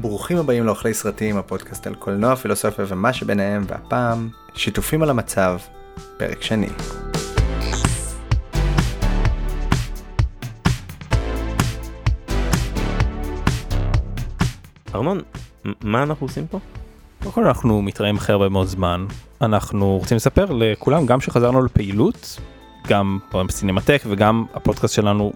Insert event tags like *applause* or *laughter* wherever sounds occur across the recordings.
ברוכים הבאים לאוכלי סרטים, הפודקאסט על קולנוע, פילוסופיה ומה שביניהם, והפעם, שיתופים על המצב, פרק שני. ארנון, מה אנחנו עושים פה? קודם כל אנחנו מתראים אחרי הרבה מאוד זמן אנחנו רוצים לספר לכולם גם שחזרנו לפעילות גם בסינמטק וגם הפודקאסט שלנו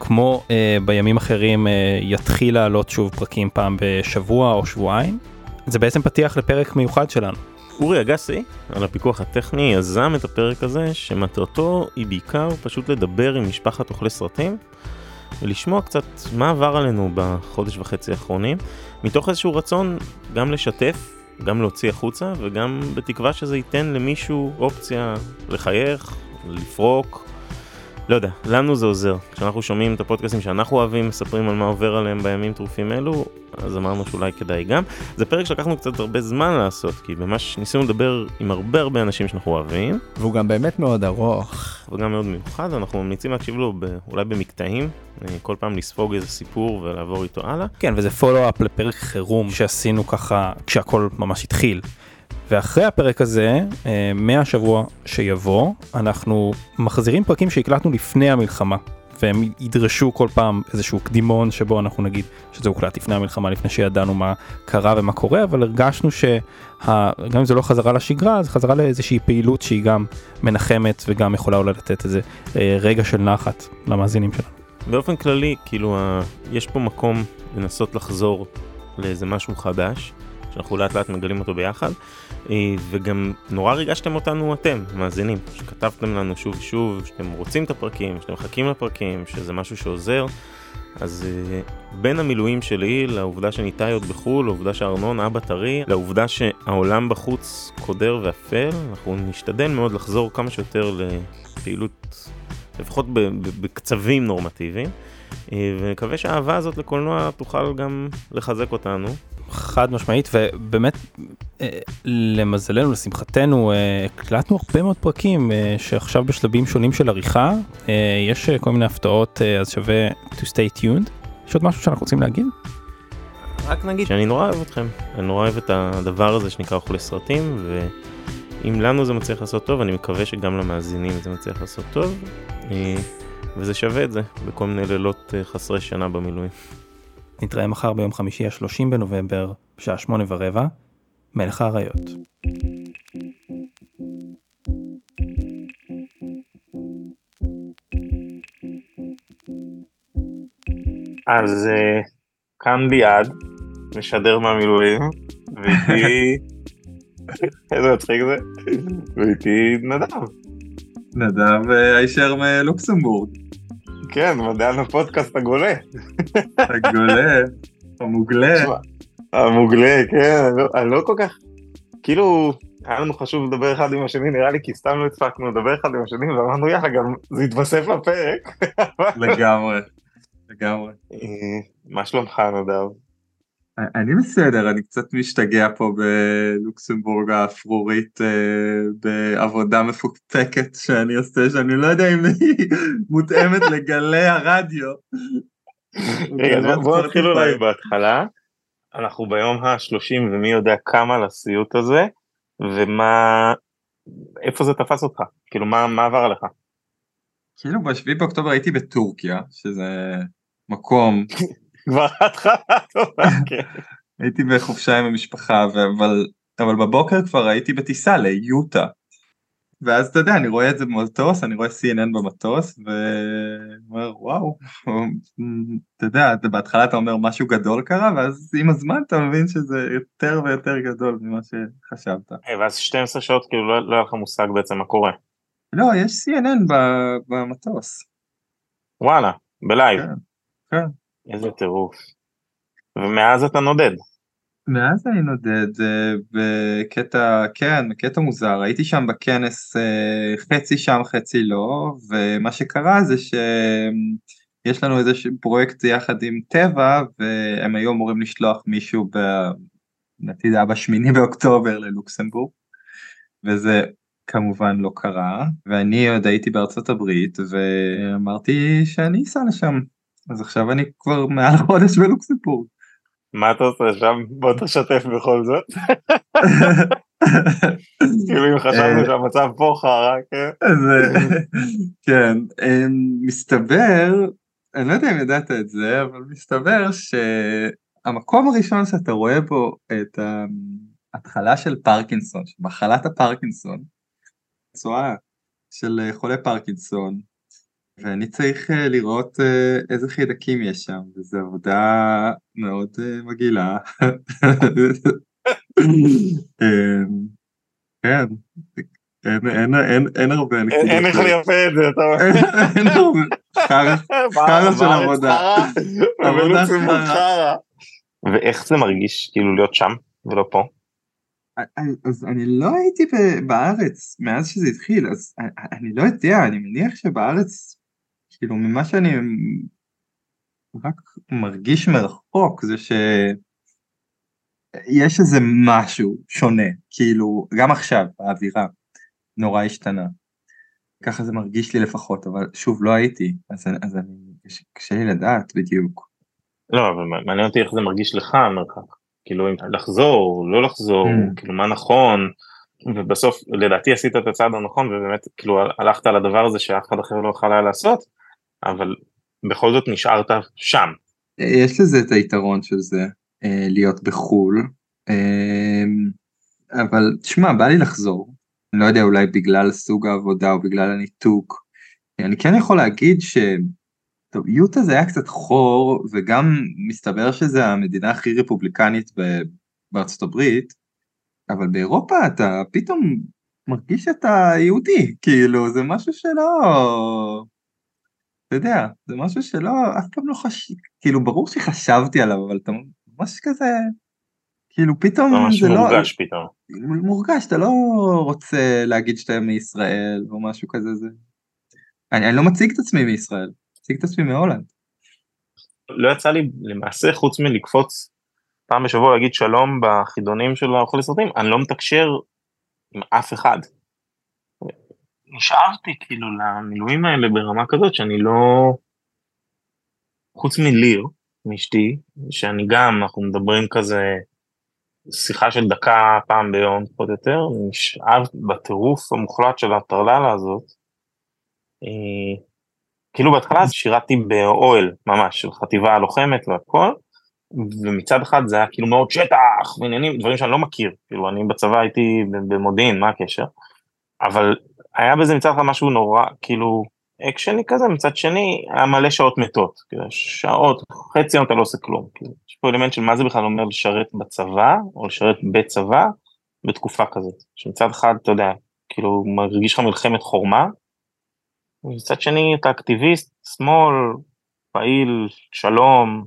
כמו אה, בימים אחרים אה, יתחיל לעלות שוב פרקים פעם בשבוע או שבועיים. זה בעצם פתיח לפרק מיוחד שלנו. אורי אגסי, על הפיקוח הטכני, יזם את הפרק הזה, שמטרתו היא בעיקר פשוט לדבר עם משפחת אוכלי סרטים, ולשמוע קצת מה עבר עלינו בחודש וחצי האחרונים, מתוך איזשהו רצון גם לשתף, גם להוציא החוצה, וגם בתקווה שזה ייתן למישהו אופציה לחייך, לפרוק. לא יודע, לנו זה עוזר. כשאנחנו שומעים את הפודקאסטים שאנחנו אוהבים, מספרים על מה עובר עליהם בימים טרופים אלו, אז אמרנו שאולי כדאי גם. זה פרק שלקחנו קצת הרבה זמן לעשות, כי ממש ניסינו לדבר עם הרבה הרבה אנשים שאנחנו אוהבים, והוא גם באמת מאוד ארוך. וגם מאוד מיוחד, אנחנו ממליצים להקשיב לו ב, אולי במקטעים, אה, כל פעם לספוג איזה סיפור ולעבור איתו הלאה. כן וזה פולו-אפ לפרק חירום שעשינו ככה כשהכל ממש התחיל. ואחרי הפרק הזה, אה, מהשבוע שיבוא, אנחנו מחזירים פרקים שהקלטנו לפני המלחמה. והם ידרשו כל פעם איזשהו קדימון שבו אנחנו נגיד שזה הוקלט לפני המלחמה לפני שידענו מה קרה ומה קורה אבל הרגשנו שגם אם זה לא חזרה לשגרה זה חזרה לאיזושהי פעילות שהיא גם מנחמת וגם יכולה אולי לתת איזה אה, רגע של נחת למאזינים שלנו. באופן כללי, כאילו, יש פה מקום לנסות לחזור לאיזה משהו חדש, שאנחנו לאט לאט מגלים אותו ביחד, אה, וגם נורא ריגשתם אותנו אתם, מאזינים, שכתבתם לנו שוב ושוב, שאתם רוצים את הפרקים, שאתם מחכים לפרקים, שזה משהו שעוזר. אז אה, בין המילואים שלי לעובדה שניתאי עוד בחו"ל, לעובדה שארנון אבא טרי, לעובדה שהעולם בחוץ קודר ואפל, אנחנו נשתדל מאוד לחזור כמה שיותר לפעילות, לפחות בקצבים נורמטיביים, אה, ונקווה שהאהבה הזאת לקולנוע תוכל גם לחזק אותנו. חד משמעית ובאמת אה, למזלנו לשמחתנו אה, הקלטנו הרבה מאוד פרקים אה, שעכשיו בשלבים שונים של עריכה יש כל מיני הפתעות אז שווה to stay tuned. יש עוד משהו שאנחנו רוצים להגיד? רק נגיד שאני נורא אוהב אתכם, אני נורא אוהב את הדבר הזה שנקרא אוכלי סרטים, ואם לנו זה מצליח לעשות טוב, אני מקווה שגם למאזינים זה מצליח לעשות טוב, וזה שווה את זה בכל מיני לילות חסרי שנה במילואים. נתראה מחר ביום חמישי ה-30 בנובמבר בשעה שמונה ורבע מלך האריות. אז uh, כאן ביעד, משדר מהמילואים, ואיתי... *laughs* איזה מצחיק זה? ואיתי נדב. נדב אה, הישר מלוקסמבורג, כן, מדען הפודקאסט הגולה. הגולה, המוגלה, המוגלה, כן, אני לא, אני לא כל כך, כאילו, היה לנו חשוב לדבר אחד עם השני, נראה לי כי סתם לא הספקנו לדבר אחד עם השני, ואמרנו יאללה, גם זה יתווסף לפרק. לגמרי, לגמרי. אה, מה שלומך נדב? אני בסדר, אני קצת משתגע פה בלוקסמבורג האפרורית אה, בעבודה מפוקפקת שאני עושה, שאני לא יודע אם היא *laughs* מותאמת לגלי הרדיו. רגע, אז בוא- בוא ספורטיפיי. נתחיל אולי בהתחלה. אנחנו ביום ה-30 ומי יודע כמה לסיוט הזה, ומה, איפה זה תפס אותך? כאילו, מה מה עבר עליך? כאילו בשביעי באוקטובר הייתי בטורקיה, שזה מקום *laughs* כבר התחלה טובה, כן. הייתי בחופשה עם המשפחה אבל אבל בבוקר כבר הייתי בטיסה ליוטה. ואז אתה יודע אני רואה את זה במטוס אני רואה CNN במטוס ואומר וואו אתה יודע בהתחלה אתה אומר משהו גדול קרה ואז עם הזמן אתה מבין שזה יותר ויותר גדול ממה שחשבת. ואז 12 שעות כאילו לא לא היה לך מושג בעצם מה קורה. לא יש CNN במטוס. וואלה, ב live. כן, כן. איזה טירוף. ומאז אתה נודד. מאז אני נודד אה, בקטע כן קטע מוזר הייתי שם בכנס אה, חצי שם חצי לא ומה שקרה זה שיש לנו איזה פרויקט יחד עם טבע והם היו אמורים לשלוח מישהו. לדעתי זה היה בשמיני באוקטובר ללוקסמבורג וזה כמובן לא קרה ואני עוד הייתי בארצות הברית ואמרתי שאני אסע לשם אז עכשיו אני כבר מעל חודש בלוקסמבורג. מה אתה עושה שם? בוא תשתף בכל זאת. כאילו אם חשבנו שהמצב פה חרא, כן? כן, מסתבר, אני לא יודע אם ידעת את זה, אבל מסתבר שהמקום הראשון שאתה רואה בו את ההתחלה של פרקינסון, של מחלת הפרקינסון, צואה של חולי פרקינסון, ואני צריך לראות איזה חידקים יש שם, וזו עבודה מאוד מגעילה. *laughs* כן, אין הרבה נקודות. אין איך לייפה את זה, אתה אומר. אין הרבה, חרא *laughs* של *laughs* עבודה. עבודה חרא. ואיך זה מרגיש כאילו להיות שם ולא פה? אז אני לא הייתי בארץ מאז שזה התחיל, אז אני לא יודע, אני מניח שבארץ, כאילו ממה שאני רק מרגיש מרחוק זה ש... יש איזה משהו שונה, כאילו, גם עכשיו, האווירה נורא השתנה. ככה זה מרגיש לי לפחות, אבל שוב, לא הייתי, אז, אז אני, קשה לי לדעת בדיוק. לא, אבל מעניין אותי איך זה מרגיש לך המרחק. כאילו, אם לחזור, לא לחזור, mm. כאילו, מה נכון, ובסוף, לדעתי עשית את הצעד הנכון, ובאמת, כאילו, הלכת על הדבר הזה שאף אחד אחר לא יכול היה לעשות, אבל בכל זאת נשארת שם. יש לזה את היתרון של זה, אה, להיות בחו"ל, אה, אבל תשמע, בא לי לחזור, אני לא יודע, אולי בגלל סוג העבודה או בגלל הניתוק. אני כן יכול להגיד ש... טוב, יוטה זה היה קצת חור, וגם מסתבר שזה המדינה הכי רפובליקנית בארצות הברית, אבל באירופה אתה פתאום מרגיש שאתה יהודי, כאילו, זה משהו שלא... אתה יודע, זה משהו שלא, אף פעם לא חשבתי, כאילו, ברור שחשבתי עליו, אבל אתה ממש כזה, כאילו פתאום ממש זה מורגש לא... מורגש פתאום. מורגש, אתה לא רוצה להגיד שאתה מישראל או משהו כזה, זה... אני, אני לא מציג את עצמי מישראל, מציג את עצמי מהולנד. לא יצא לי למעשה חוץ מלקפוץ פעם בשבוע להגיד שלום בחידונים של האוכל לסרטים, אני לא מתקשר עם אף אחד. נשארתי כאילו למילואים האלה ברמה כזאת שאני לא... חוץ מליר, מאשתי, שאני גם, אנחנו מדברים כזה שיחה של דקה פעם ביום, פחות או יותר, נשאב בטירוף המוחלט של הטרללה הזאת. אה, כאילו בהתחלה שירתי באוהל ממש, של חטיבה לוחמת והכל, ומצד אחד זה היה כאילו מאוד שטח ועניינים, דברים שאני לא מכיר, כאילו אני בצבא הייתי במודיעין, מה הקשר? אבל היה בזה מצד אחד משהו נורא, כאילו אקשני כזה, מצד שני היה מלא שעות מתות, כאילו שעות, חצי יום אתה לא עושה כלום, כאילו, יש פה אלמנט של מה זה בכלל אומר לשרת בצבא, או לשרת בצבא, בתקופה כזאת, שמצד אחד אתה יודע, כאילו מרגיש לך מלחמת חורמה, ומצד שני אתה אקטיביסט, שמאל, פעיל, שלום,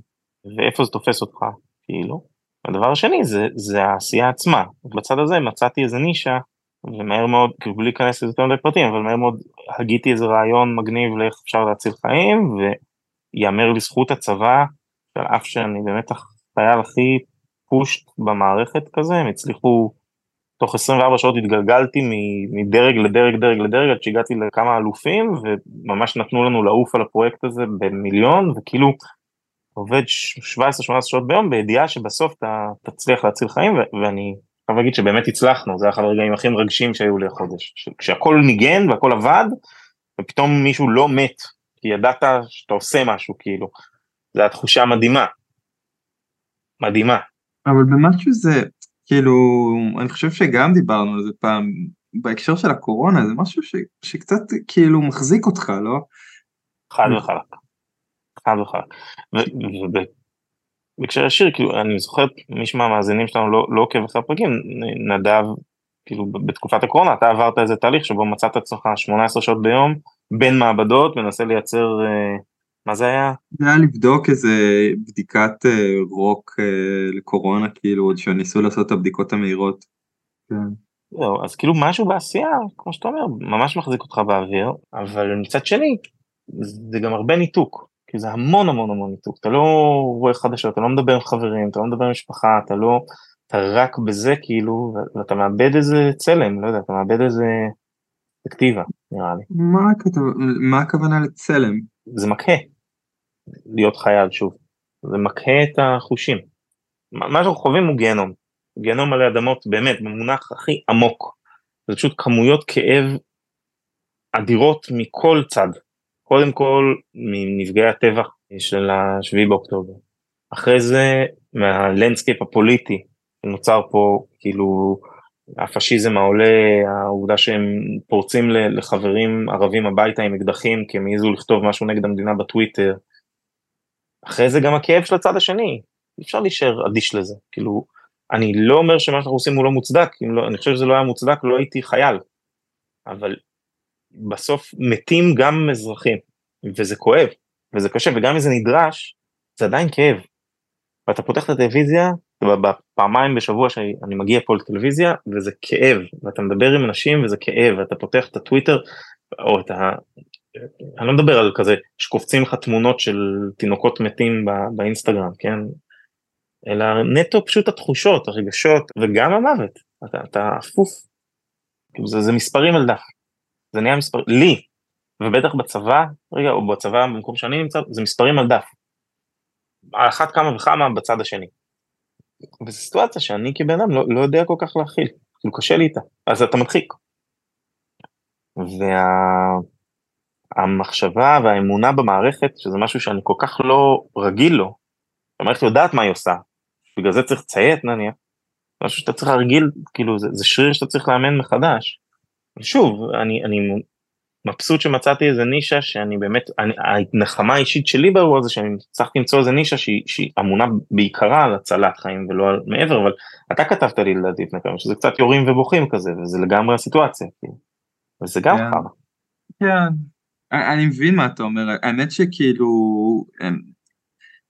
ואיפה זה תופס אותך, כאילו. הדבר השני זה, זה העשייה עצמה, בצד הזה מצאתי איזה נישה ומהר מאוד, כאילו בלי להיכנס לזה יותר מדי פרטים, אבל מהר מאוד הגיתי איזה רעיון מגניב לאיך אפשר להציל חיים, ויאמר לזכות הצבא, על אף שאני באמת החייל הכי פושט במערכת כזה, הם הצליחו, תוך 24 שעות התגלגלתי מדרג לדרג דרג לדרג עד שהגעתי לכמה אלופים, וממש נתנו לנו לעוף על הפרויקט הזה במיליון, וכאילו עובד 17-18 שעות ביום בידיעה שבסוף אתה תצליח להציל חיים, ואני חייב להגיד שבאמת הצלחנו, זה היה אחד הרגעים הכי מרגשים שהיו לי החודש. כשהכל ניגן והכל עבד, ופתאום מישהו לא מת, כי ידעת שאתה עושה משהו, כאילו. זו הייתה תחושה מדהימה. מדהימה. אבל במשהו זה, כאילו, אני חושב שגם דיברנו על זה פעם, בהקשר של הקורונה, זה משהו ש, שקצת כאילו מחזיק אותך, לא? חד וחלק. חד וחלק. בהקשר ישיר, כאילו, אני זוכר, מישהו מהמאזינים שלנו לא, לא עוקב אחרי הפרקים, נדב, כאילו, בתקופת הקורונה, אתה עברת איזה תהליך שבו מצאת עצמך 18 שעות ביום, בין מעבדות, מנסה לייצר, אה, מה זה היה? זה היה לבדוק איזה בדיקת אה, רוק אה, לקורונה, כאילו, עוד שניסו לעשות את הבדיקות המהירות. כן. זהו, אז כאילו משהו בעשייה, כמו שאתה אומר, ממש מחזיק אותך באוויר, אבל מצד שני, זה גם הרבה ניתוק. כי זה המון המון המון ניתוק, אתה לא רואה חדשות, אתה לא מדבר עם חברים, אתה לא מדבר עם משפחה, אתה לא, אתה רק בזה כאילו, ואתה מאבד איזה צלם, לא יודע, אתה מאבד איזה פרספקטיבה, נראה לי. מה, מה הכוונה לצלם? זה מקהה, להיות חייל שוב, זה מקהה את החושים. מה שאנחנו חווים הוא גיהנום. גיהנום עלי אדמות, באמת, במונח הכי עמוק. זה פשוט כמויות כאב אדירות מכל צד. קודם כל, מנפגעי הטבח של השביעי באוקטובר. אחרי זה, מה landscape הפוליטי שנוצר פה, כאילו, הפשיזם העולה, העובדה שהם פורצים לחברים ערבים הביתה עם אקדחים כי הם העזו לכתוב משהו נגד המדינה בטוויטר. אחרי זה גם הכאב של הצד השני, אי אפשר להישאר אדיש לזה, כאילו, אני לא אומר שמה שאנחנו עושים הוא לא מוצדק, לא, אני חושב שזה לא היה מוצדק, לא הייתי חייל, אבל בסוף מתים גם אזרחים, וזה כואב, וזה קשה, וגם אם זה נדרש, זה עדיין כאב. ואתה פותח את הטלוויזיה, בפעמיים בשבוע שאני מגיע פה לטלוויזיה, וזה כאב, ואתה מדבר עם אנשים וזה כאב, ואתה פותח את הטוויטר, או את ה... אני לא מדבר על כזה שקופצים לך תמונות של תינוקות מתים באינסטגרם, כן? אלא נטו פשוט התחושות, הרגשות, וגם המוות, אתה, אתה אפוף. זה, זה מספרים על דף. זה נהיה מספר, לי, ובטח בצבא, רגע, או בצבא במקום שאני נמצא, זה מספרים על דף. על אחת כמה וכמה בצד השני. וזו סיטואציה שאני כבן אדם לא, לא יודע כל כך להכיל, כאילו קשה לי איתה, אז אתה מדחיק. והמחשבה וה... והאמונה במערכת, שזה משהו שאני כל כך לא רגיל לו, המערכת יודעת מה היא עושה, בגלל זה צריך לציית נניח, משהו שאתה צריך להרגיל, כאילו זה, זה שריר שאתה צריך לאמן מחדש. שוב, אני, אני מבסוט שמצאתי איזה נישה שאני באמת, אני, הנחמה האישית שלי באירוע הזה שאני הצלחתי למצוא איזה נישה שהיא, שהיא אמונה בעיקרה על הצלת חיים ולא על מעבר, אבל אתה כתבת לי לדעתי לפני כמה שזה קצת יורים ובוכים כזה, וזה לגמרי הסיטואציה, כאילו. וזה גם כן. חרא. כן, אני מבין מה אתה אומר, האמת שכאילו,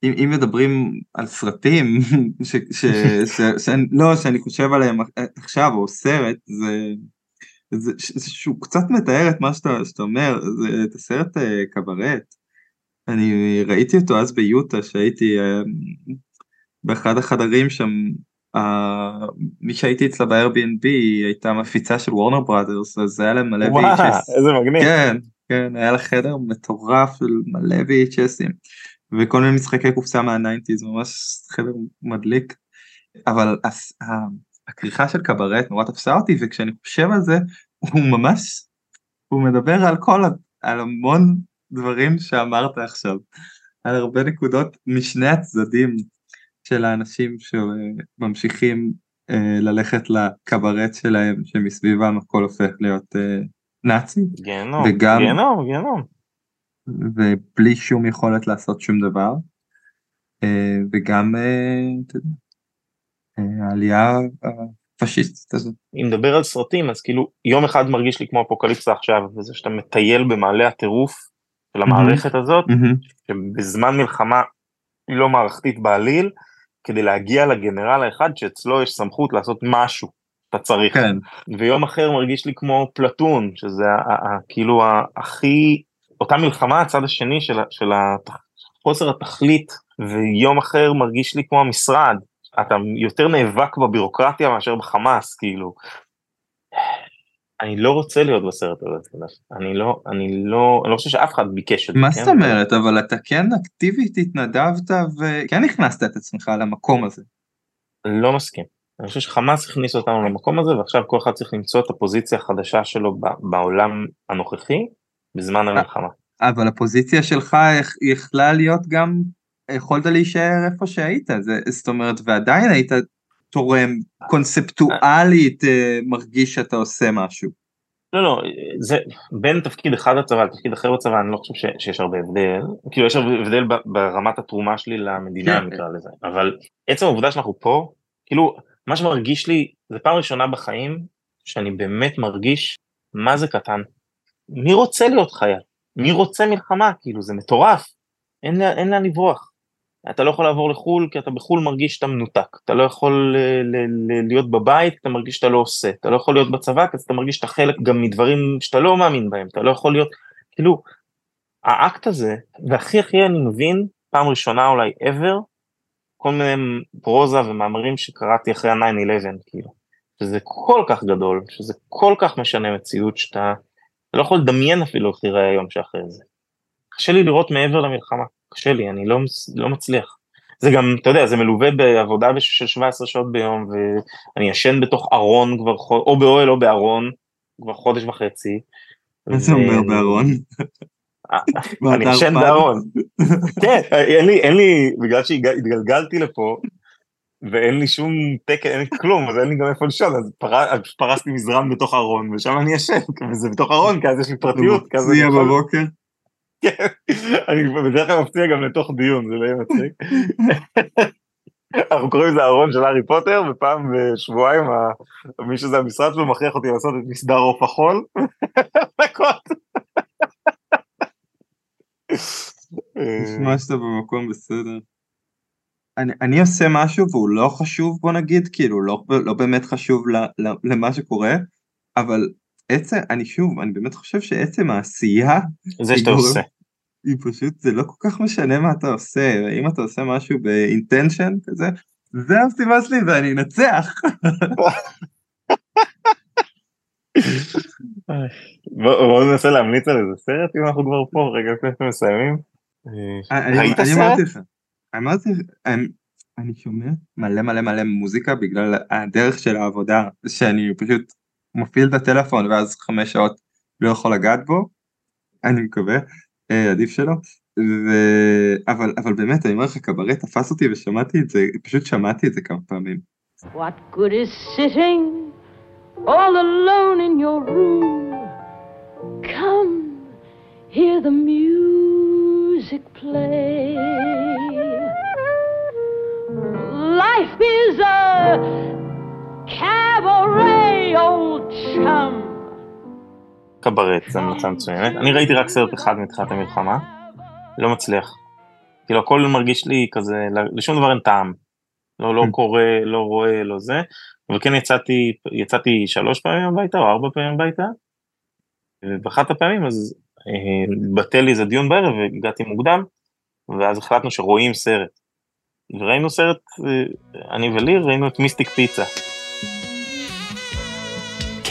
אם, אם מדברים על סרטים, *laughs* ש, ש, ש, ש, לא, שאני חושב עליהם עכשיו, או סרט, זה, זה, זה שהוא קצת מתאר את מה שאתה, שאתה אומר, זה את הסרט uh, קברט. אני ראיתי אותו אז ביוטה, שהייתי uh, באחד החדרים שם, מי שהייתי אצלה ב-Airbnb הייתה מפיצה של וורנר בראדרס, אז היה להם מלא וואו, VHS. איזה מגניב. כן, כן, היה לה חדר מטורף של מלא VHSים, וכל מיני משחקי קופסה מהניינטיז, ממש חדר מדליק. אבל הכריכה של קברט נורא תפסה אותי, וכשאני חושב על זה, הוא ממש, הוא מדבר על כל, על המון דברים שאמרת עכשיו, על הרבה נקודות משני הצדדים של האנשים שממשיכים אה, ללכת לקברט שלהם, שמסביבם הכל הופך להיות אה, נאצי. גיהנום, וגם- גיהנום, גיהנום. ובלי שום יכולת לעשות שום דבר. אה, וגם אה, אתה יודע, העלייה הפשיסטית הזאת. אם נדבר על סרטים אז כאילו יום אחד מרגיש לי כמו אפוקליפסה עכשיו וזה שאתה מטייל במעלה הטירוף של המערכת הזאת שבזמן מלחמה היא לא מערכתית בעליל כדי להגיע לגנרל האחד שאצלו יש סמכות לעשות משהו אתה צריך. כן, ויום אחר מרגיש לי כמו פלטון שזה כאילו הכי אותה מלחמה הצד השני של, של הת- חוסר התכלית ויום אחר מרגיש לי כמו המשרד אתה יותר נאבק בבירוקרטיה מאשר בחמאס כאילו. אני לא רוצה להיות בסרט הזה. אני לא, אני לא, אני לא חושב שאף אחד ביקש את זה. מה כן? זאת אומרת אבל אתה כן אקטיבית התנדבת וכן הכנסת את עצמך למקום הזה. לא מסכים. אני חושב שחמאס הכניס אותנו למקום הזה ועכשיו כל אחד צריך למצוא את הפוזיציה החדשה שלו בעולם הנוכחי בזמן המלחמה. אבל הפוזיציה שלך יכ- יכלה להיות גם יכולת להישאר איפה שהיית זה זאת אומרת ועדיין היית תורם קונספטואלית אה, מרגיש שאתה עושה משהו. לא לא זה בין תפקיד אחד בצבא לתפקיד אחר בצבא אני לא חושב ש, שיש הרבה הבדל כאילו יש הבדל ב- ברמת התרומה שלי למדינה כן. נקרא לזה אבל עצם העובדה שאנחנו פה כאילו מה שמרגיש לי זה פעם ראשונה בחיים שאני באמת מרגיש מה זה קטן. מי רוצה להיות חייל? מי רוצה מלחמה? כאילו זה מטורף. אין לאן לברוח. אתה לא יכול לעבור לחו"ל כי אתה בחו"ל מרגיש שאתה מנותק. אתה לא יכול אה, להיות בבית, אתה מרגיש שאתה לא עושה. אתה לא יכול להיות בצבא כי אתה מרגיש שאתה חלק גם מדברים שאתה לא מאמין בהם. אתה לא יכול להיות, כאילו, האקט הזה, והכי הכי אני מבין, פעם ראשונה אולי ever, כל מיני פרוזה ומאמרים שקראתי אחרי ה-9-11, כאילו. שזה כל כך גדול, שזה כל כך משנה מציאות שאתה אתה לא יכול לדמיין אפילו איך תראה היום שאחרי זה. קשה לי לראות מעבר למלחמה, קשה לי, אני לא, לא מצליח. זה גם, אתה יודע, זה מלווה בעבודה של 17 שעות ביום, ואני ישן בתוך ארון כבר, או באוהל או בארון, כבר חודש וחצי. מה זה אומר בארון? אה, אני ישן בארון. כן, *laughs* אין לי, אין לי, בגלל שהתגלגלתי לפה, ואין לי שום תקן, אין לי כלום, אז אין לי גם איפה לישון, אז פרסתי מזרן בתוך ארון, ושם אני ישן, *laughs* וזה בתוך ארון, כי אז יש לי פרטיות. מפציע בבוקר? אני בדרך כלל מפציע גם לתוך דיון, זה לא יהיה מצחיק. אנחנו קוראים לזה ארון של הארי פוטר, ופעם בשבועיים מי שזה המשרד שלו מכריח אותי לעשות את מסדר עוף החול. נשמע שאתה במקום בסדר. אני, אני עושה משהו והוא לא חשוב בוא נגיד כאילו לא, לא באמת חשוב ל, ל, למה שקורה אבל עצם אני שוב אני באמת חושב שעצם העשייה זה שאתה עושה היא פשוט זה לא כל כך משנה מה אתה עושה אם אתה עושה משהו באינטנשן כזה זה המשימה שלי ואני אנצח. בואו ננסה להמליץ על איזה סרט אם אנחנו כבר פה רגע לפני שאתם מסיימים. ראית סרט? אמרתי, אני שומע מלא מלא מלא מוזיקה בגלל הדרך של העבודה שאני פשוט מפעיל את הטלפון ואז חמש שעות לא יכול לגעת בו, אני מקווה, אה, עדיף שלא, ו... אבל, אבל באמת אני אומר לך קברט תפס אותי ושמעתי את זה, פשוט שמעתי את זה כמה פעמים. What good is sitting all alone in your room? Come, hear the music play. life is a cabaret, old chum. קברט זה המלצה מצוינת. אני ראיתי רק סרט אחד מתחילת המלחמה, לא מצליח. כאילו הכל מרגיש לי כזה, לשום דבר אין טעם. לא, לא קורא, לא רואה, לא זה. אבל כן יצאתי, יצאתי שלוש פעמים הביתה או ארבע פעמים הביתה. ובאחת הפעמים אז אה, בטל לי איזה דיון בערב והגעתי מוקדם, ואז החלטנו שרואים סרט. וראינו סרט, אני ולי ראינו את מיסטיק פיצה.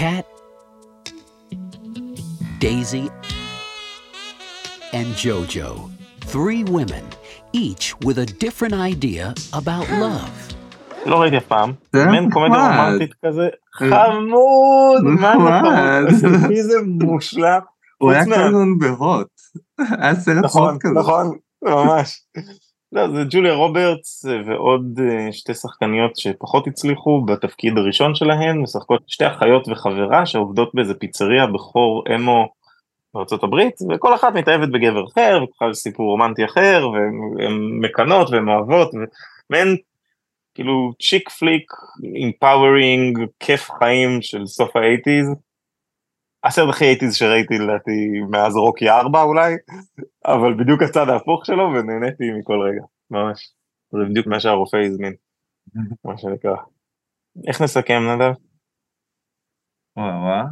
Cat, Daisy, and Jojo. Three women, each with a different idea about love. לא ראיתי אף פעם, מעין קומדיה רומנטית כזה, חמוד, מה זה חמוד, איזה מושלם. הוא היה קרנון בהוט, *laughs* היה סרט נכון, כזה. נכון, ממש. לא, זה ג'וליה רוברטס ועוד אה, שתי שחקניות שפחות הצליחו בתפקיד הראשון שלהן, משחקות שתי אחיות וחברה שעובדות באיזה פיצריה בחור אמו הברית, וכל אחת מתאהבת בגבר אחר, ובכלל סיפור רומנטי אחר, והן מקנות והן אוהבות, ומעין כאילו צ'יק פליק, אימפאורינג, כיף חיים של סוף האייטיז. הסרט הכי אייטיז שראיתי לדעתי מאז רוקי 4 אולי, אבל בדיוק הצד ההפוך שלו ונהניתי מכל רגע, ממש. זה בדיוק מה שהרופא הזמין, מה שנקרא. איך נסכם נדב? וואו וואו,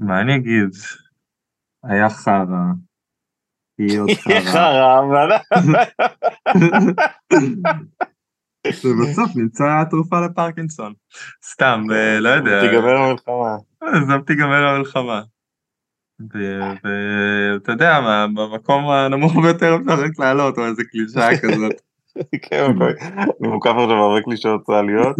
מה אני אגיד? היה חרא. יהיה עוד *laughs* חרא. *laughs* ובסוף נמצא תרופה לפרקינסון. סתם, לא יודע. תיגמר המלחמה. עזוב תיגמר המלחמה. ואתה יודע מה, במקום הנמוך ביותר אפשר רק לעלות או איזה קלישה *laughs* כזאת. כן, אני מוקף עכשיו הרבה קלישות צה"ליות.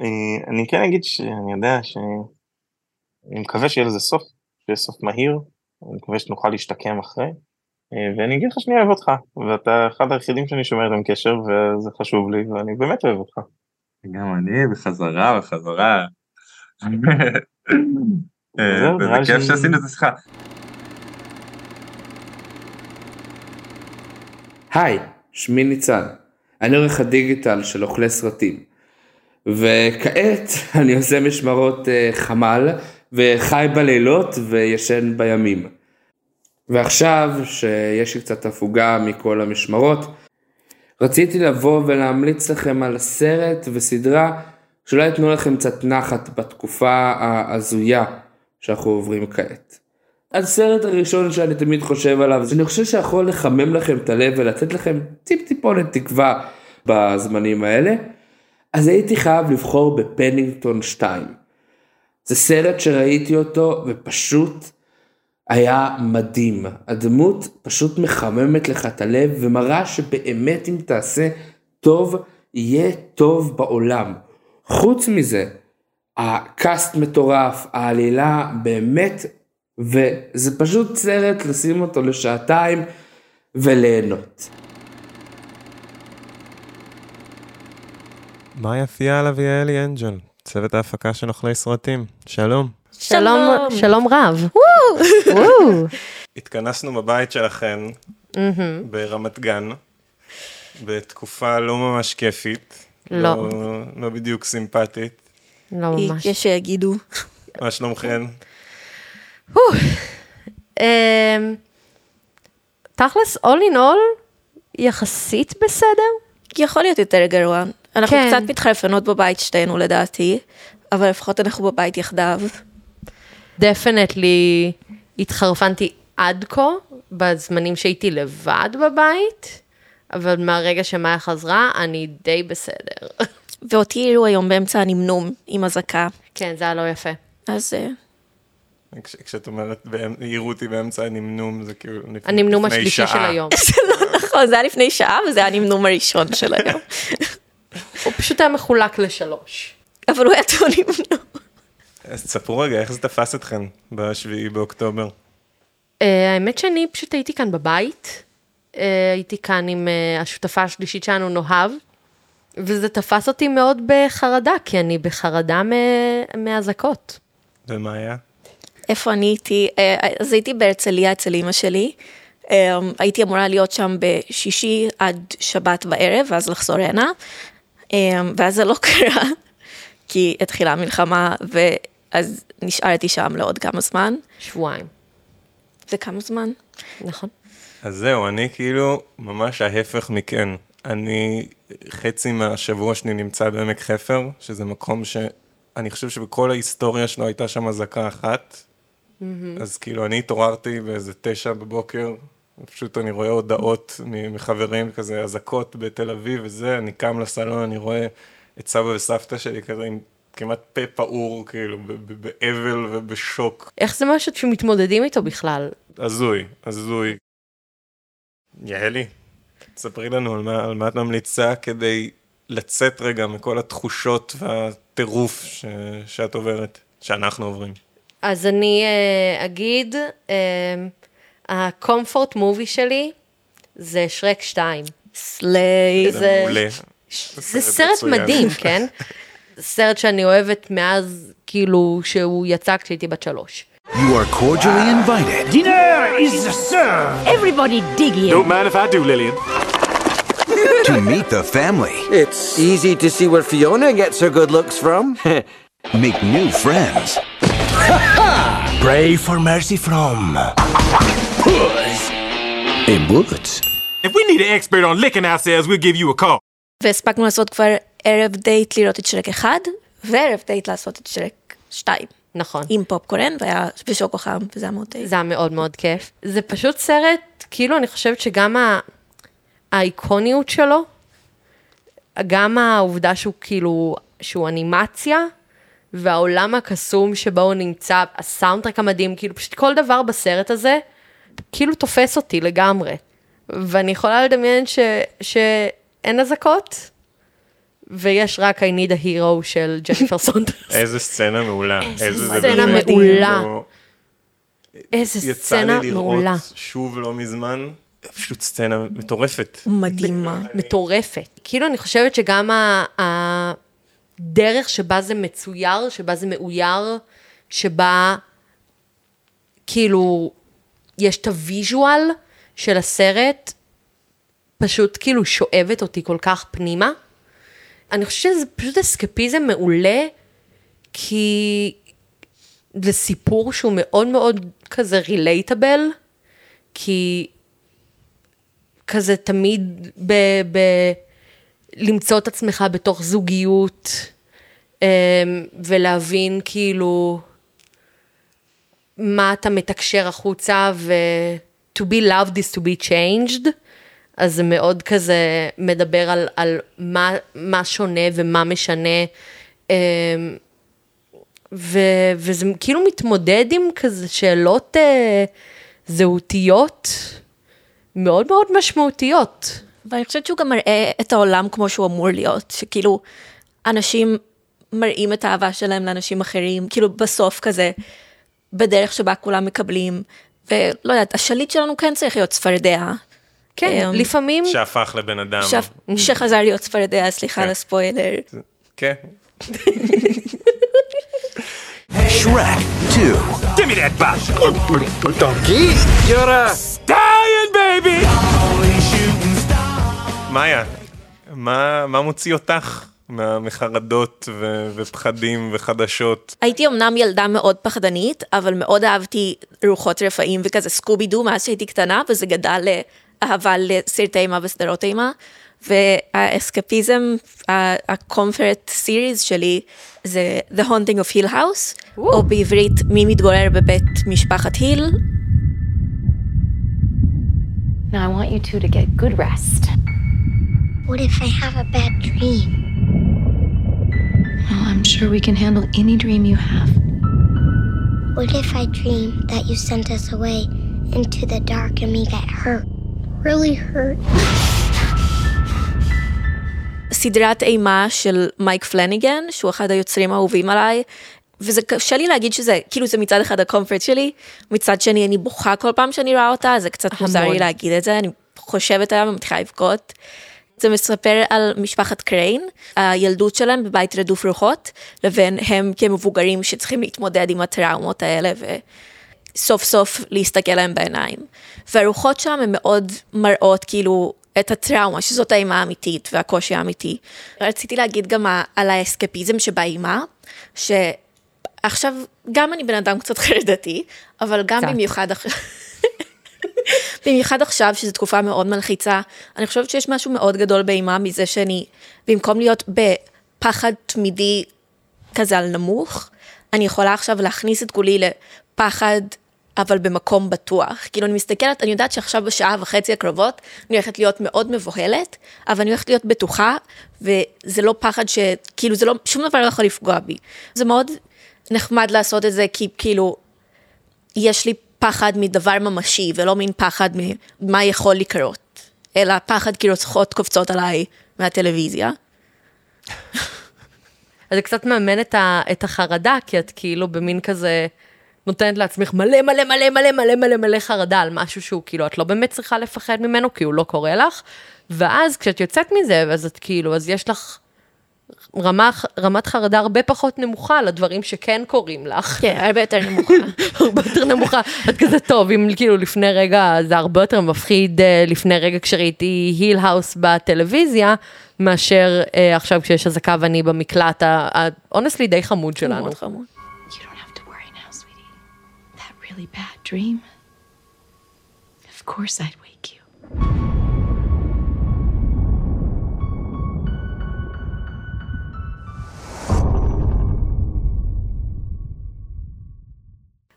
אה, אני כן אגיד שאני יודע שאני מקווה שיהיה לזה סוף, שיהיה סוף מהיר, אני מקווה שנוכל להשתקם אחרי. אה, ואני אגיד לך שאני אוהב אותך, ואתה אחד היחידים שאני שומר איתם קשר, וזה חשוב לי, ואני באמת אוהב אותך. גם אני, בחזרה, בחזרה. *laughs* אה, וזה כיף שעשינו את השיחה. היי, שמי ניצן. אני עורך הדיגיטל של אוכלי סרטים. וכעת *laughs* אני עושה משמרות uh, חמ"ל וחי בלילות וישן בימים. ועכשיו שיש לי קצת הפוגה מכל המשמרות, רציתי לבוא ולהמליץ לכם על סרט וסדרה שאולי יתנו לכם קצת נחת בתקופה ההזויה שאנחנו עוברים כעת. הסרט הראשון שאני תמיד חושב עליו, זה אני חושב שיכול לחמם לכם את הלב ולתת לכם טיפ טיפונת תקווה בזמנים האלה, אז הייתי חייב לבחור בפנינגטון 2. זה סרט שראיתי אותו ופשוט היה מדהים. הדמות פשוט מחממת לך את הלב ומראה שבאמת אם תעשה טוב, יהיה טוב בעולם. חוץ מזה, הקאסט מטורף, העלילה באמת, וזה פשוט סרט לשים אותו לשעתיים וליהנות. מאיה פיאלה ויעלי אנג'ל, צוות ההפקה של אוכלי סרטים, שלום. שלום, שלום רב. וואו. התכנסנו בבית שלכם ברמת גן, בתקופה לא ממש כיפית. לא. לא בדיוק סימפטית. לא ממש. יש שיגידו. מה שלומכם? אמ, תכלס, all in all, יחסית בסדר. יכול להיות יותר גרוע. אנחנו כן. קצת מתחלפנות בבית שתינו לדעתי, אבל לפחות אנחנו בבית יחדיו. דפנטלי התחרפנתי עד כה, בזמנים שהייתי לבד בבית, אבל מהרגע שמאיה חזרה, אני די בסדר. *laughs* ואותי העירו היום באמצע הנמנום עם אזעקה, כן, זה היה לא יפה. אז אה, כש- כשאת אומרת, העירו אותי באמצע הנמנום, זה כאילו לפני הנמנום לפני השלישי של שעה. *laughs* היום. זה לא נכון, זה היה לפני שעה וזה היה הנמנום הראשון של היום. *laughs* הוא פשוט היה מחולק לשלוש. אבל הוא היה טוב נמנום. אז תספרו רגע, איך זה תפס אתכם בשביעי באוקטובר? אה, האמת שאני פשוט הייתי כאן בבית, אה, הייתי כאן עם אה, השותפה השלישית שלנו, נוהב, וזה תפס אותי מאוד בחרדה, כי אני בחרדה מאזעקות. ומה היה? איפה אני הייתי? אז הייתי בהרצליה אצל אמא שלי. אה, הייתי אמורה להיות שם בשישי עד שבת בערב, ואז לחזור הנה. אה, ואז זה לא קרה, כי התחילה המלחמה, ואז נשארתי שם לעוד כמה זמן. שבועיים, זה כמה זמן? נכון? אז זהו, אני כאילו ממש ההפך מכן. אני חצי מהשבוע שלי נמצא בעמק חפר, שזה מקום שאני חושב שבכל ההיסטוריה שלו הייתה שם אזעקה אחת. אז כאילו אני התעוררתי באיזה תשע בבוקר, פשוט אני רואה הודעות מ- מחברים כזה, אזעקות בתל אביב וזה, אני קם לסלון, אני רואה את סבא וסבתא שלי כזה עם כמעט פה פעור, כאילו, באבל ובשוק. איך זה משהו שמתמודדים איתו בכלל? הזוי, הזוי. יעלי, תספרי לנו על מה, על מה את ממליצה כדי לצאת רגע מכל התחושות והטירוף ש, שאת עוברת, שאנחנו עוברים. אז אני אה, אגיד, הקומפורט מובי שלי זה שרק 2. סליי. זה זה- מעולה. זה סרט. מדהים, כן? *laughs* סרט שאני אוהבת מאז, כאילו, שהוא יצא כשהייתי בת שלוש. You are cordially invited Dinner is served. Everybody dig in. Don't mind if I do, Lillian. to meet the family, It's easy to see where Fiona gets her good looks from. *laughs* make new friends, *laughs* Pray for mercy from. and woods. If we need an expert on licking ourselves, we'll give you a call. והספקנו לעשות כבר ערב דייט לראות את שרק אחד, וערב דייט לעשות את שרק שתיים. נכון. עם פופקורן, והיה ושוקו חם, וזה היה מאוד טעים. זה היה מאוד מאוד כיף. זה פשוט סרט, כאילו, אני חושבת שגם ה... האיקוניות שלו, גם העובדה שהוא כאילו, שהוא אנימציה, והעולם הקסום שבו הוא נמצא, הסאונדטרק המדהים, כאילו פשוט כל דבר בסרט הזה, כאילו תופס אותי לגמרי. ואני יכולה לדמיין ש... שאין אזעקות, ויש רק I need a hero של ג'ניפר סונדרס. *laughs* איזה סצנה מעולה. איזה זה סצנה מעולה. לא- איזה יצא סצנה לי מעולה. לראות שוב לא מזמן, פשוט סצנה מטורפת. מדהימה. מטורפת. כאילו, אני חושבת שגם הדרך שבה זה מצויר, שבה זה מאויר, שבה כאילו יש את הוויז'ואל של הסרט, פשוט כאילו שואבת אותי כל כך פנימה. אני חושבת שזה פשוט אסקפיזם מעולה, כי זה סיפור שהוא מאוד מאוד כזה רילייטבל, כי כזה תמיד ב... ב... למצוא את עצמך בתוך זוגיות, אמ, ולהבין כאילו מה אתה מתקשר החוצה, ו- to be loved is to be changed, אז זה מאוד כזה מדבר על, על מה, מה שונה ומה משנה, אמ, ו, וזה כאילו מתמודד עם כזה שאלות אה, זהותיות מאוד מאוד משמעותיות. ואני חושבת שהוא גם מראה את העולם כמו שהוא אמור להיות, שכאילו אנשים מראים את האהבה שלהם לאנשים אחרים, כאילו בסוף כזה, בדרך שבה כולם מקבלים, ולא יודעת, השליט שלנו כן צריך להיות צפרדע. כן, אמ, לפעמים... שהפך לבן אדם. ש- *laughs* שחזר להיות צפרדע, סליחה כן. על הספוילר. כן. Shrek 2. Give me that box. Donkey, you're a. Stallion, baby! מאיה, מה, מה מוציא אותך מחרדות ו- ופחדים וחדשות? הייתי אמנם ילדה מאוד פחדנית, אבל מאוד אהבתי רוחות רפאים וכזה סקובי דו מאז שהייתי קטנה, וזה גדל לאהבה לסרטי אימה וסדרות אימה. והאסקפיזם, הקומפרט סיריז שלי, זה The Haunting of Hill House, או בעברית מי מתגורר בבית משפחת היל. Now I want you two to get good rest. What if I have a bad dream? Well, I'm sure we can handle any dream you have. What if I dream that you sent us away into the dark and we get hurt? Really hurt? סדרת אימה של מייק פלניגן, שהוא אחד היוצרים האהובים עליי, וזה קשה לי להגיד שזה, כאילו זה מצד אחד הקומפרט שלי, מצד שני אני בוכה כל פעם שאני רואה אותה, זה קצת מוזר לי המון. להגיד את זה, אני חושבת עליו ומתחילה לבכות. זה מספר על משפחת קריין, הילדות שלהם בבית רדוף רוחות, לבין הם כמבוגרים שצריכים להתמודד עם הטראומות האלה וסוף סוף להסתכל להם בעיניים. והרוחות שם הן מאוד מראות כאילו את הטראומה, שזאת האימה האמיתית והקושי האמיתי. רציתי להגיד גם על האסקפיזם שבאימה, שעכשיו, גם אני בן אדם קצת חרדתי, אבל גם קצת. במיוחד עכשיו... *laughs* במיוחד עכשיו, שזו תקופה מאוד מלחיצה, אני חושבת שיש משהו מאוד גדול באימה מזה שאני, במקום להיות בפחד תמידי כזה על נמוך, אני יכולה עכשיו להכניס את כולי לפחד, אבל במקום בטוח. כאילו, אני מסתכלת, אני יודעת שעכשיו בשעה וחצי הקרובות, אני הולכת להיות מאוד מבוהלת, אבל אני הולכת להיות בטוחה, וזה לא פחד ש... כאילו, זה לא, שום דבר לא יכול לפגוע בי. זה מאוד נחמד לעשות את זה, כי כאילו, יש לי פחד מדבר ממשי, ולא מין פחד ממה יכול לקרות, אלא פחד כי רוצחות קופצות עליי מהטלוויזיה. *laughs* אז זה קצת מאמן את, ה, את החרדה, כי את כאילו במין כזה נותנת לעצמך מלא מלא מלא מלא מלא מלא מלא חרדה על משהו שהוא כאילו, את לא באמת צריכה לפחד ממנו, כי הוא לא קורה לך, ואז כשאת יוצאת מזה, אז את כאילו, אז יש לך רמה, רמת חרדה הרבה פחות נמוכה לדברים שכן קורים לך. כן, הרבה יותר *laughs* נמוכה. הרבה יותר נמוכה. את כזה טוב, אם כאילו לפני רגע זה הרבה יותר מפחיד אה, לפני רגע כשראיתי היל האוס בטלוויזיה, מאשר אה, עכשיו כשיש אזעקה ואני במקלט, האונסלי די חמוד שלנו. מאוד חמוד. Really bad dream? Of course I'd wake you.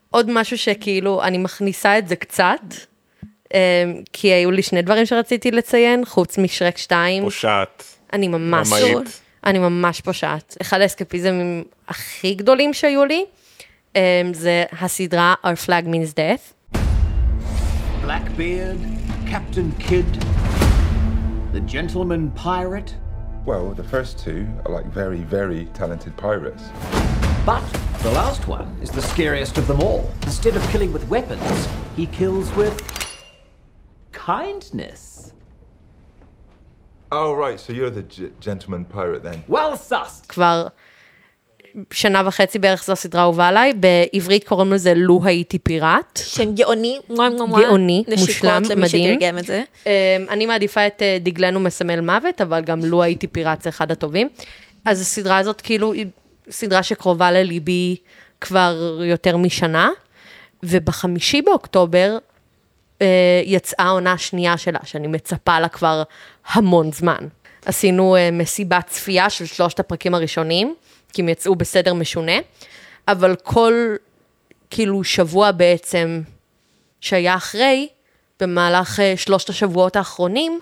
עוד משהו שכאילו אני מכניסה את זה קצת, אה, כי היו לי שני דברים שרציתי לציין, חוץ משרק 2. פושעת. אני ממש. אני ממש פושעת. אחד האסקפיזמים הכי גדולים שהיו לי, זה הסדרה Our Flag Means Death. Blackbeard, Captain Kidd, the Gentleman Pirate. Well, the first two are like very, very talented pirates. But the last one is the scariest of them all. Instead of killing with weapons, he kills with kindness. Oh, right, so you're the g- gentleman pirate then? Well sussed. כבר שנה וחצי בערך זו הסדרה האהובה עליי, בעברית קוראים לזה לו הייתי פיראט. שם גאוני. גאוני, מושלם, מדהים. אמ, אני מעדיפה את אה, דגלנו מסמל מוות, אבל גם לו הייתי פיראט זה אחד הטובים. אז הסדרה הזאת כאילו היא סדרה שקרובה לליבי כבר יותר משנה, ובחמישי באוקטובר אה, יצאה העונה השנייה שלה, שאני מצפה לה כבר המון זמן. עשינו אה, מסיבת צפייה של שלושת הפרקים הראשונים, כי הם יצאו בסדר משונה, אבל כל כאילו שבוע בעצם שהיה אחרי, במהלך אה, שלושת השבועות האחרונים,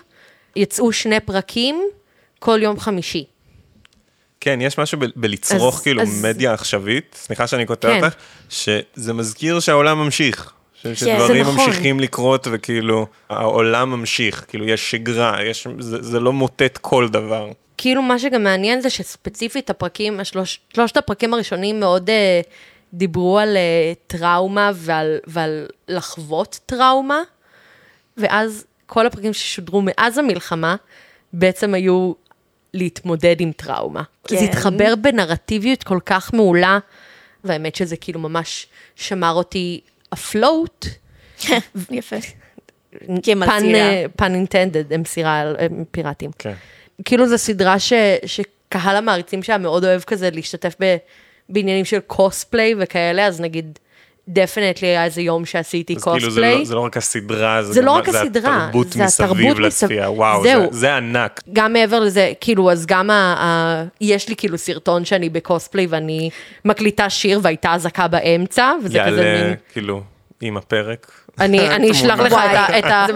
יצאו שני פרקים כל יום חמישי. כן, יש משהו ב- בלצרוך אז- כאילו אז- מדיה עכשווית, סליחה שאני קוטע כן. אותך, שזה מזכיר שהעולם ממשיך. זה שדברים נכון. ממשיכים לקרות וכאילו העולם ממשיך, כאילו יש שגרה, יש, זה, זה לא מוטט כל דבר. כאילו מה שגם מעניין זה שספציפית הפרקים, השלוש, שלושת הפרקים הראשונים מאוד אה, דיברו על אה, טראומה ועל, ועל לחוות טראומה, ואז כל הפרקים ששודרו מאז המלחמה בעצם היו להתמודד עם טראומה. כן. זה התחבר בנרטיביות כל כך מעולה, והאמת שזה כאילו ממש שמר אותי אפלוט. *laughs* יפה. pun. אה, intended, הם סירה, הם פיראטים. כן. כאילו זו סדרה ש, שקהל המעריצים שלה מאוד אוהב כזה להשתתף ב, בעניינים של קוספליי וכאלה, אז נגיד, definitely היה איזה יום שעשיתי אז כאילו זה קוספליי. לא, זה לא רק הסדרה, זה, זה גם לא רק זה הסדרה, התרבות זה התרבות מסביב מסב- לצפייה, וואו, זה, זהו. זה ענק. גם מעבר לזה, כאילו, אז גם ה, ה, יש לי כאילו סרטון שאני בקוספליי ואני מקליטה שיר והייתה אזעקה באמצע, וזה כזה יעלה, מין... כאילו, עם הפרק. אני, *laughs* אני אשלח לך את, ה,